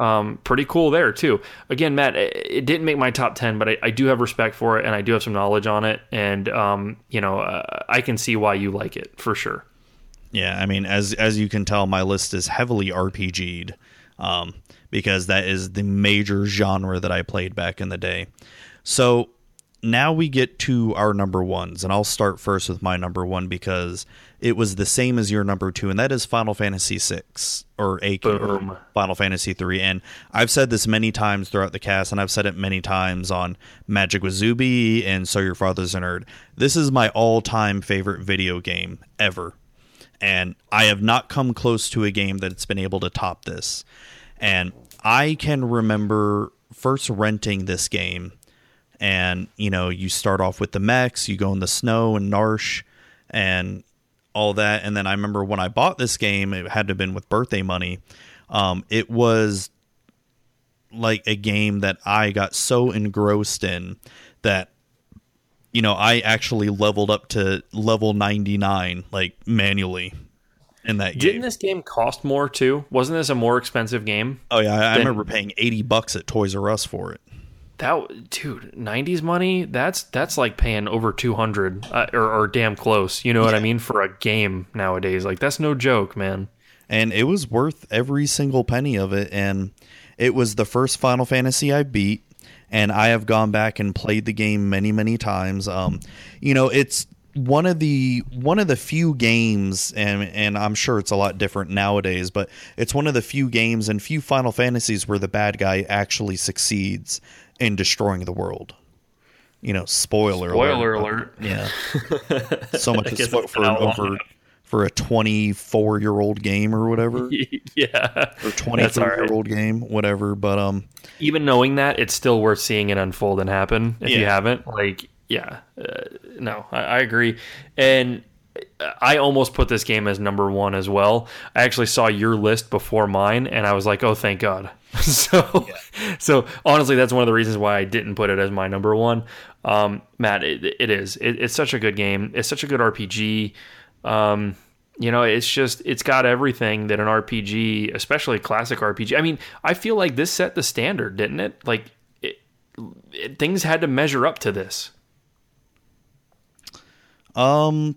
um, pretty cool there too. Again, Matt, it, it didn't make my top ten, but I, I do have respect for it, and I do have some knowledge on it, and um, you know, uh, I can see why you like it for sure. Yeah, I mean, as as you can tell, my list is heavily RPG'd, um, because that is the major genre that I played back in the day. So now we get to our number ones, and I'll start first with my number one because it was the same as your number two, and that is Final Fantasy VI or a Boom. or Final Fantasy three. And I've said this many times throughout the cast, and I've said it many times on Magic with Zuby and So Your Father's a Nerd. This is my all-time favorite video game ever and I have not come close to a game that's been able to top this. And I can remember first renting this game, and you know, you start off with the mechs, you go in the snow and Narshe, and all that. And then I remember when I bought this game, it had to have been with birthday money. Um, it was like a game that I got so engrossed in that you know, I actually leveled up to level 99 like manually in that game. Didn't game. this game cost more too? Wasn't this a more expensive game? oh yeah, I, I remember paying 80 bucks at Toys R Us for it. That dude, '90s money. That's that's like paying over 200 uh, or, or damn close. You know what I mean for a game nowadays? Like that's no joke, man. and it was worth every single penny of it and it was the first final fantasy i beat and i have gone back and played the game many many times um you know it's one of the one of the few games and and i'm sure it's a lot different nowadays but it's one of the few games and few final fantasies where the bad guy actually succeeds in destroying the world you know spoiler Spoiler alert. alert. yeah so much I is guess spoiled it's for been out long over for a 24 year old game or whatever yeah. or 23 all right. year old game whatever but um Even knowing that, it's still worth seeing it unfold and happen. If you haven't, like, yeah, uh, no, I, I agree. And I almost put this game as number one as well. I actually saw your list before mine, and I was like, oh, thank God. so, so honestly, that's one of the reasons why I didn't put it as my number one. Um, Matt, it, it is. It, it's such a good game. It's such a good RPG. Um, you know, it's just it's got everything that an RPG, especially a classic RPG. I mean, I feel like this set the standard, didn't it? Like it, it, things had to measure up to this. Um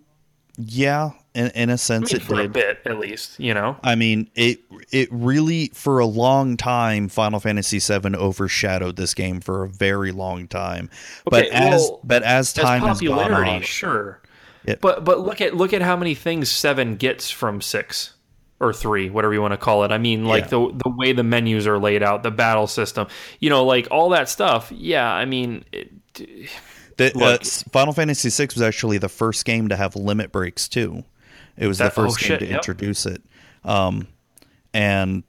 yeah in, in a I sense mean, it for a did bit at least, you know. i mean it it really for a long time final fantasy 7 overshadowed this game for a very long time Okay, but as well, but as time As has gone popularity, on sure. Yep. But but look at look at how many things seven gets from six or three, whatever you want to call it. I mean, like Yeah. the the way the menus are laid out, the battle system, you know, like all that stuff. Yeah, I mean, it, the, uh, final fantasy VI was actually the first game to have limit breaks too it was That- the oh, first game shit, to yep. introduce it um and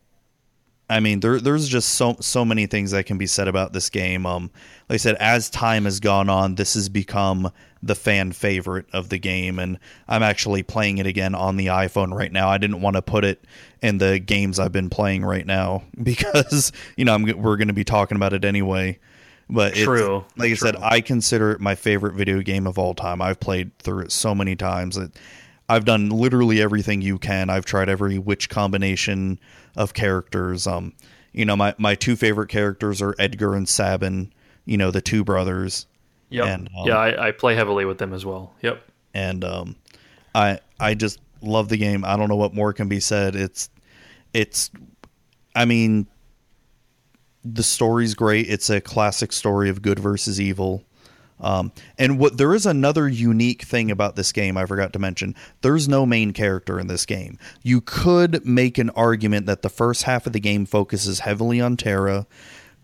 I mean, there there's just so so many things that can be said about this game. Um, like I said, as time has gone on, this has become the fan favorite of the game, and I'm actually playing it again on the iPhone right now. I didn't want to put it in the games I've been playing right now because you know I'm, we're going to be talking about it anyway. But True, like I said. I consider it my favorite video game of all time. I've played through it so many times that I've done literally everything you can. I've tried every which combination of characters. Um, you know, my my two favorite characters are Edgar and Sabin. You know, the two brothers. yep. And, um, yeah, I, I play heavily with them as well. Yep. and um, I I just love the game. I don't know what more can be said. It's it's I mean the story's great. It's a classic story of good versus evil. Um, and what there is another unique thing about this game I forgot to mention. There's no main character in this game. You could make an argument that the first half of the game focuses heavily on Terra,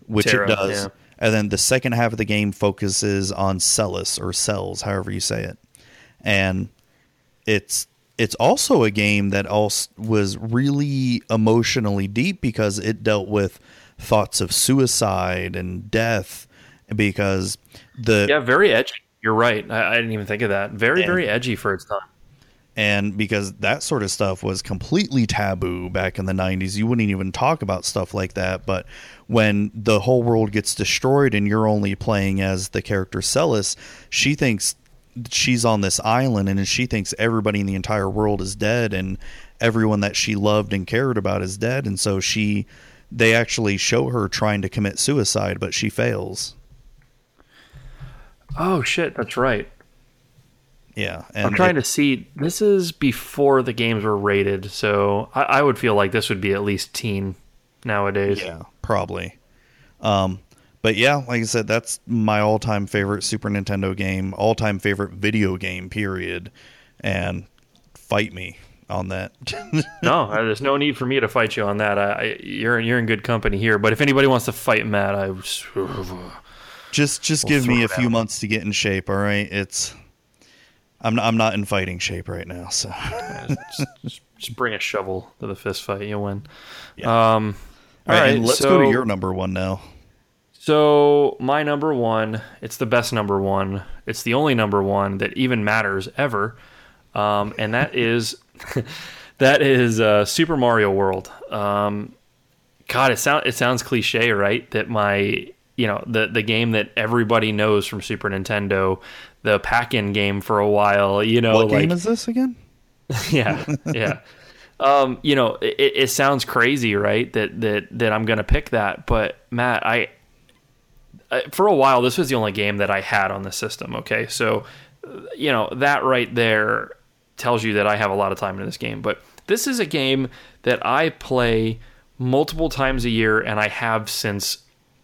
which Terra, it does, yeah. and then the second half of the game focuses on Celes or Cells, however you say it. And it's it's also a game that also was really emotionally deep because it dealt with thoughts of suicide and death because the Yeah, very edgy. You're right. I, I didn't even think of that. Very, Yeah. very edgy for its time. and because that sort of stuff was completely taboo back in the 90s you wouldn't even talk about stuff like that but when the whole world gets destroyed and you're only playing as the character Celes she thinks she's on this island and she thinks everybody in the entire world is dead and everyone that she loved and cared about is dead and so she they actually show her trying to commit suicide but she fails Oh shit, that's right. yeah and I'm trying it- to see. This is before the games were rated, so I, I would feel like this would be at least teen nowadays. Yeah, probably. Um, but yeah, like I said, that's my all-time favorite Super Nintendo game, all-time favorite video game. Period. And fight me on that. No, uh, there's no need for me to fight you on that. I, I, you're you're in good company here. But if anybody wants to fight Matt, I just just We'll give me a few out. months to get in shape. All right, it's. I'm not, I'm not in fighting shape right now, so just, just- just bring a shovel to the fist fight. You'll win. Yeah. Um, all right. right, let's so- go to your number one now. So my number one, it's the best number one. It's the only number one that even matters ever, um, and that is that is uh, Super Mario World. Um, God, it sounds it sounds cliche, right? That my you know the the game that everybody knows from Super Nintendo, the pack-in game for a while. You know, What like game is this again? yeah, yeah. Um, you know, it, it sounds crazy, right? That that that I'm gonna pick that, but Matt, I, I for a while this was the only game that I had on the system. Okay, so uh, you know that right there tells you that I have a lot of time in this game. But this is a game that I play multiple times a year, and I have since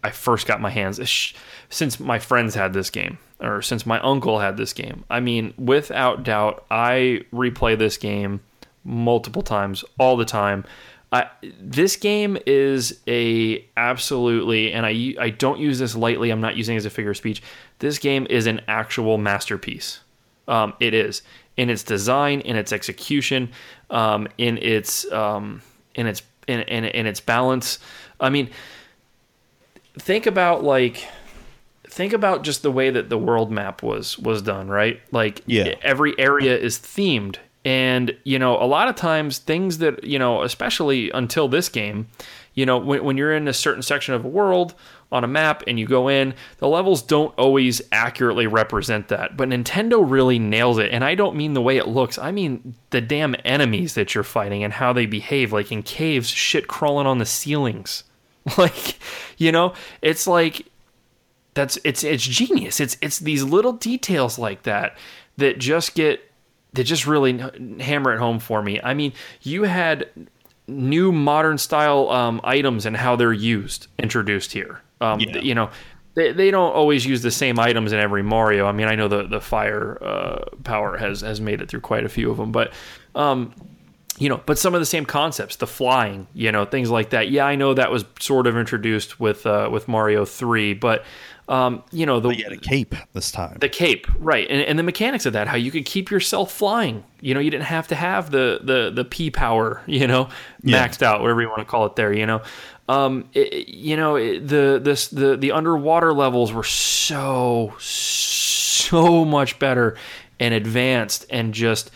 I first got my hands since my friends had this game or since my uncle had this game. I mean, without doubt, I replay this game multiple times all the time. I, this game is a absolutely, and I I don't use this lightly. I'm not using it as a figure of speech. This game is an actual masterpiece. Um, it is in its design, in its execution, um, in its um, in its in, in, in its balance. I mean, think about like think about just the way that the world map was was done right like Yeah. every area is themed and you know a lot of times things that you know especially until this game you know when, when you're in a certain section of a world on a map and you go in the levels don't always accurately represent that but nintendo really nails it. And i don't mean the way it looks i mean the damn enemies that you're fighting and how they behave like in caves shit crawling on the ceilings. Like you know it's like that's it's it's genius. It's it's these little details like that that just get that just really hammer it home for me. I mean you had new modern style um, items and how they're used introduced here um, Yeah. you know they, they don't always use the same items in every mario i mean i know the the fire uh, power has has made it through quite a few of them but um, you know, but some of the same concepts, the flying, you know, things like that. Yeah, I know that was sort of introduced with uh, with Mario Three, but um, you know, the You had a cape this time. the cape, right, and, and the mechanics of that, how you could keep yourself flying. You know, you didn't have to have the the the P power, you know, Yeah. maxed out, whatever you want to call it. There, you know, um, it- you know, the this the the underwater levels were so so much better and advanced and just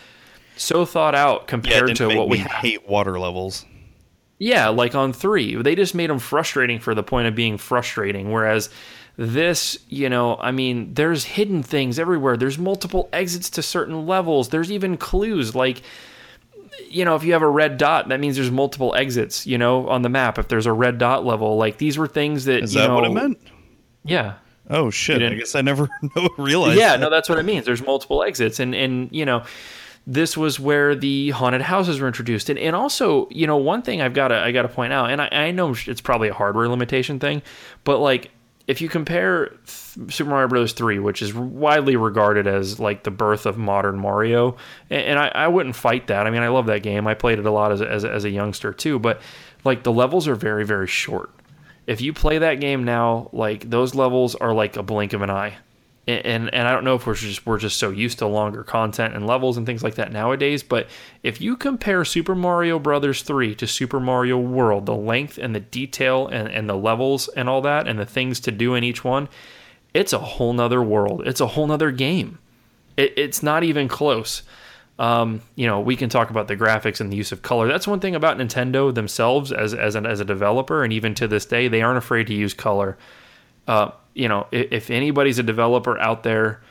so thought out yeah, compared didn't to what we hate water levels. Yeah, like on three, they just made them frustrating for the point of being frustrating. Whereas this, you know, I mean, there's hidden things everywhere. There's multiple exits to certain levels. There's even clues like, you know, if you have a red dot, that means there's multiple exits. You know, on the map. If there's a red dot level, like these were things that Is you that know, what it meant? Yeah, Oh shit! I guess I never realized. yeah, that. no, that's what it means. There's multiple exits, and and you know, this was where the haunted houses were introduced, and and also, you know, one thing I've got to I got to point out, and I, I know it's probably a hardware limitation thing, but like if you compare th- Super Mario Bros. 3, which is widely regarded as like the birth of modern Mario, and, and I, I, wouldn't fight that. I mean, I love that game. I played it a lot as as, as a youngster too, but like the levels are very, very short. If you play that game now, like those levels are like a blink of an eye and and I don't know if we're just we're just so used to longer content and levels and things like that nowadays, but if you compare Super Mario Brothers 3 to Super Mario World, the length and the detail and, and the levels and all that and the things to do in each one, it's a whole nother world. It's a whole nother game. It, it's not even close. Um, you know, we can talk about the graphics and the use of color. That's one thing about Nintendo themselves as as an, as a developer, and even to this day, they aren't afraid to use color. Uh, you know, if anybody's a developer out there,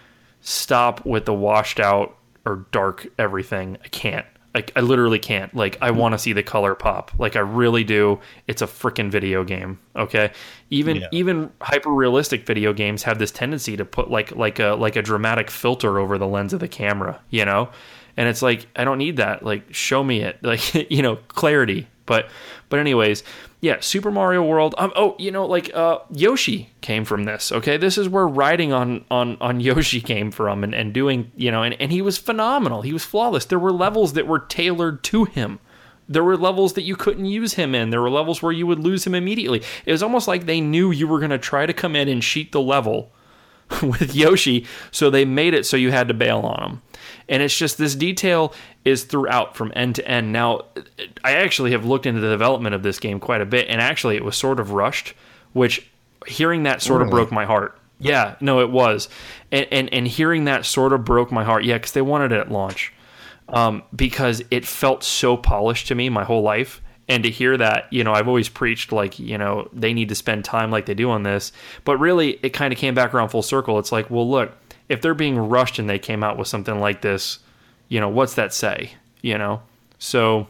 stop with the washed out or dark everything. I can't. Like I literally can't. Like I want to see the color pop. Like I really do. It's a freaking video game. Okay. Even yeah. even hyper realistic video games have this tendency to put like like a like a dramatic filter over the lens of the camera. You know, and it's like I don't need that. Like show me it. Like you know clarity. But but anyways, yeah, Super Mario World. Um, oh, you know, like uh, Yoshi came from this. Okay, this is where riding on on on Yoshi came from, and and doing you know, and and he was phenomenal. He was flawless. There were levels that were tailored to him. There were levels that you couldn't use him in. There were levels where you would lose him immediately. It was almost like they knew you were going to try to come in and cheat the level with Yoshi, so they made it so you had to bail on him. And it's just this detail is throughout from end to end. Now, I actually have looked into the development of this game quite a bit, and actually, it was sort of rushed, which hearing that sort really? of broke my heart. Yeah, no, it was, and and, and hearing that sort of broke my heart. Yeah, because they wanted it at launch, um, because it felt so polished to me my whole life, and to hear that, you know, I've always preached like, you know, they need to spend time like they do on this, but really, it kind of came back around full circle. It's like, well, look, if they're being rushed and they came out with something like this, you know, what's that say? You know, so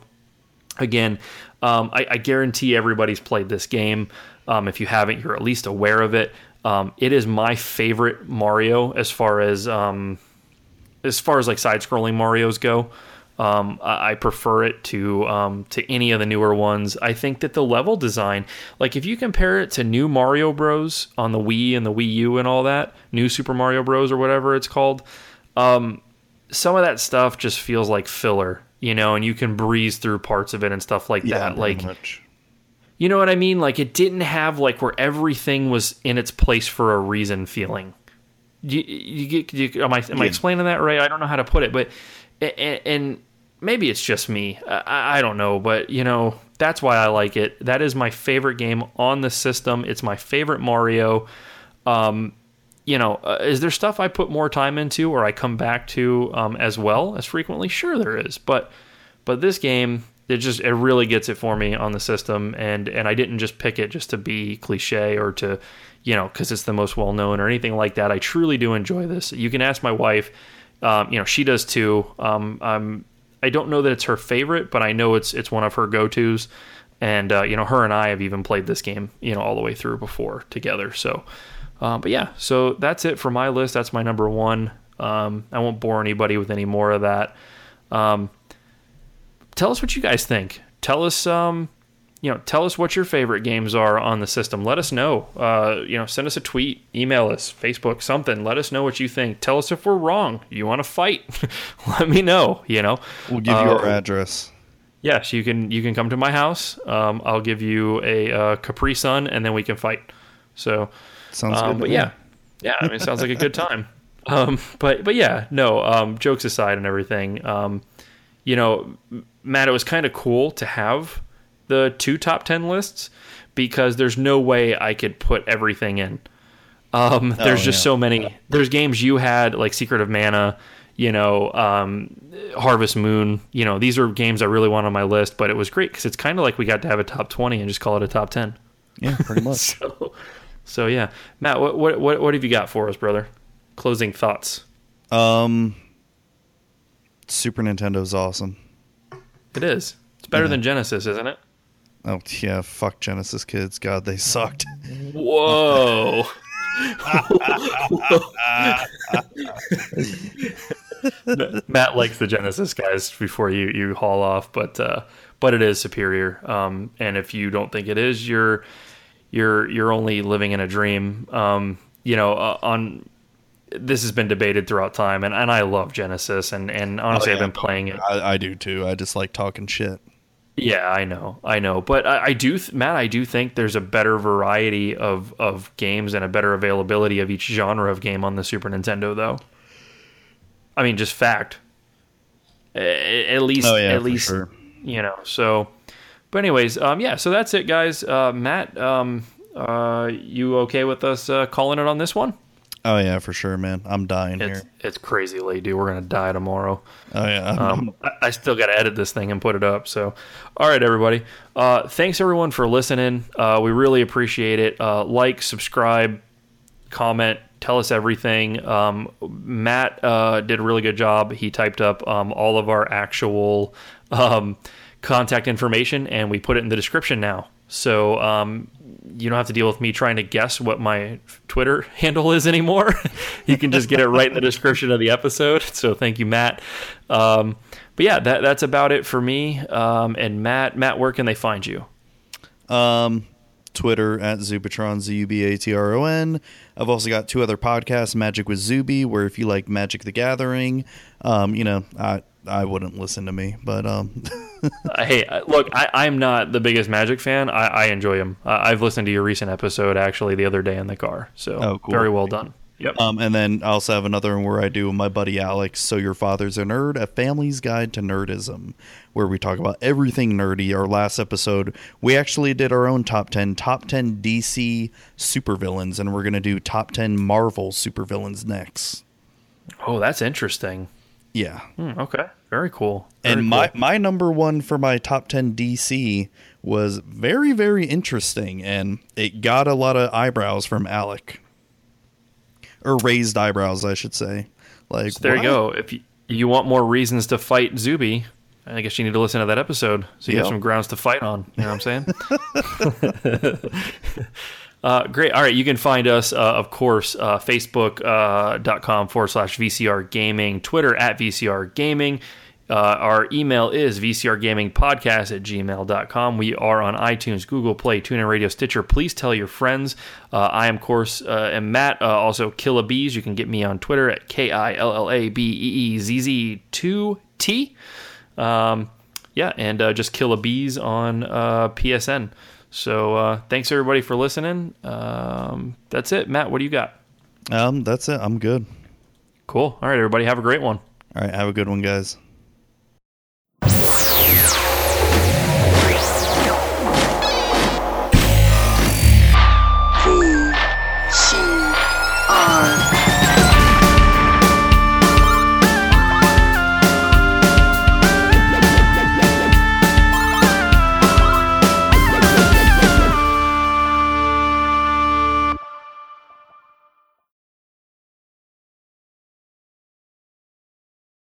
again, um, I, I, guarantee everybody's played this game. Um, if you haven't, you're at least aware of it. Um, it is my favorite Mario as far as um, as far as like side-scrolling Mario's go. Um, I prefer it to um, to any of the newer ones. I think that the level design, like if you compare it to new Mario Bros on the Wii and the Wii U and all that, new Super Mario Bros or whatever it's called, um, some of that stuff just feels like filler, you know, and you can breeze through parts of it and stuff like yeah, that. Like, much. you know what I mean? Like it didn't have like where everything was in its place for a reason feeling. You, you, you, am I am yeah. I explaining that right? I don't know how to put it, but and, and maybe it's just me. I, I, don't know, but you know that's why I like it. That is my favorite game on the system. It's my favorite Mario. Um, you know, uh, is there stuff I put more time into or I come back to um, as well as frequently? Sure, there is, but but this game it just it really gets it for me on the system, and and I didn't just pick it just to be cliche or to you know because it's the most well known or anything like that. I truly do enjoy this. You can ask my wife um, you know, she does too. Um, I'm, I don't know that it's her favorite, but I know it's it's one of her go tos. And uh, you know, her and I have even played this game, you know, all the way through before together. So, um, but yeah, so that's it for my list. That's my number one. Um, I won't bore anybody with any more of that. Um, tell us what you guys think. Tell us, um, you know, tell us what your favorite games are on the system. Let us know. Uh, you know, send us a tweet, email us, Facebook, something. Let us know what you think. Tell us if we're wrong. You want to fight? Let me know. You know, we'll give you uh, our address. Yes, you can. You can come to my house. Um, I'll give you a uh, Capri Sun, and then we can fight. So, sounds um, good. But yeah, yeah. I mean, it sounds like a good time. Um, but but yeah, no. Um, jokes aside and everything. Um, you know, Matt, it was kind of cool to have the two top 10 lists because there's no way I could put everything in. Um, oh, there's just yeah. so many. There's games you had like Secret of Mana, you know, um, Harvest Moon. You know, these are games I really want on my list, but it was great because it's kind of like we got to have a top 20 and just call it a top 10. Yeah, pretty much. so, so yeah, Matt, what, what what what have you got for us, brother? Closing thoughts. Um, Super Nintendo's awesome. It is. It's better yeah. than Genesis, isn't it? Oh yeah, fuck Genesis kids. God, they sucked. Whoa. Matt likes the Genesis guys before you, you haul off, but uh, but it is superior. Um, and if you don't think it is, you're you're you're only living in a dream. Um, you know, uh, on this has been debated throughout time, and, and I love Genesis, and and honestly, Oh, I've been playing it. I, I do too. I just like talking shit. Yeah, I know, I know, but I, I do, th- Matt. I do think there's a better variety of of games and a better availability of each genre of game on the Super Nintendo, though. I mean, just fact. A- At least, Oh, yeah, at least, sure. you know. So, but anyways, um, yeah. So that's it, guys. Uh, Matt, um, uh, you okay with us uh, calling it on this one? Oh yeah, for sure, man. I'm dying It's here. it's crazy late, dude. We're gonna die tomorrow. Oh yeah. Um, I, I still got to edit this thing and put it up. So, all right, everybody. Uh, thanks everyone for listening. Uh, we really appreciate it. Uh, like, subscribe, comment, tell us everything. Um, Matt uh, did a really good job. He typed up um, all of our actual um, contact information, and we put it in the description now. So um, you don't have to deal with me trying to guess what my Twitter handle is anymore. you can just get it right in the description of the episode. So thank you, Matt. Um, but yeah, that, that's about it for me. Um, and Matt, Matt, where can they find you? Um, Twitter at Zubatron, Z U B A T R O N. I've also got two other podcasts, Magic with Zuby, where if you like Magic the Gathering, um, you know, I I wouldn't listen to me, but um, Uh, hey, uh, look, I, I'm not the biggest Magic fan. I, I enjoy him. Uh, I've listened to your recent episode actually the other day in the car. So Oh, cool. very well done. Yep. um, and then I also have another one where I do with my buddy Alex. So your father's a nerd, a family's guide to nerdism, where we talk about everything nerdy. Our last episode, we actually did our own top ten, top ten DC supervillains, and we're gonna do top ten Marvel supervillains next. oh, that's interesting. Yeah. Hmm, okay. Very cool. Very and my cool. my number one for my top 10 DC was very very interesting and it got a lot of eyebrows from Alec or raised eyebrows I should say like So there you go. If you, you want more reasons to fight Zuby, I guess you need to listen to that episode so you Yep. have some grounds to fight on. You know what I'm saying? uh, great. All right. You can find us, uh, of course, uh, facebook.com forward slash VCR Gaming, Twitter at VCR Gaming. Uh, our email is vcrgamingpodcast at gmail.com. We are on iTunes, Google Play, TuneIn Radio, Stitcher. Please tell your friends. Uh, I, am, of course, uh, am Matt, uh, also Killa Beez. You can get me on Twitter at K I L L A B E E Z Z 2T. Um, yeah, and uh, just Killa Beez on uh, PSN. So uh, thanks, everybody, for listening. Um, that's it. Matt, what do you got? um that's it I'm good Cool. All right, everybody, have a great one. all right have a good one guys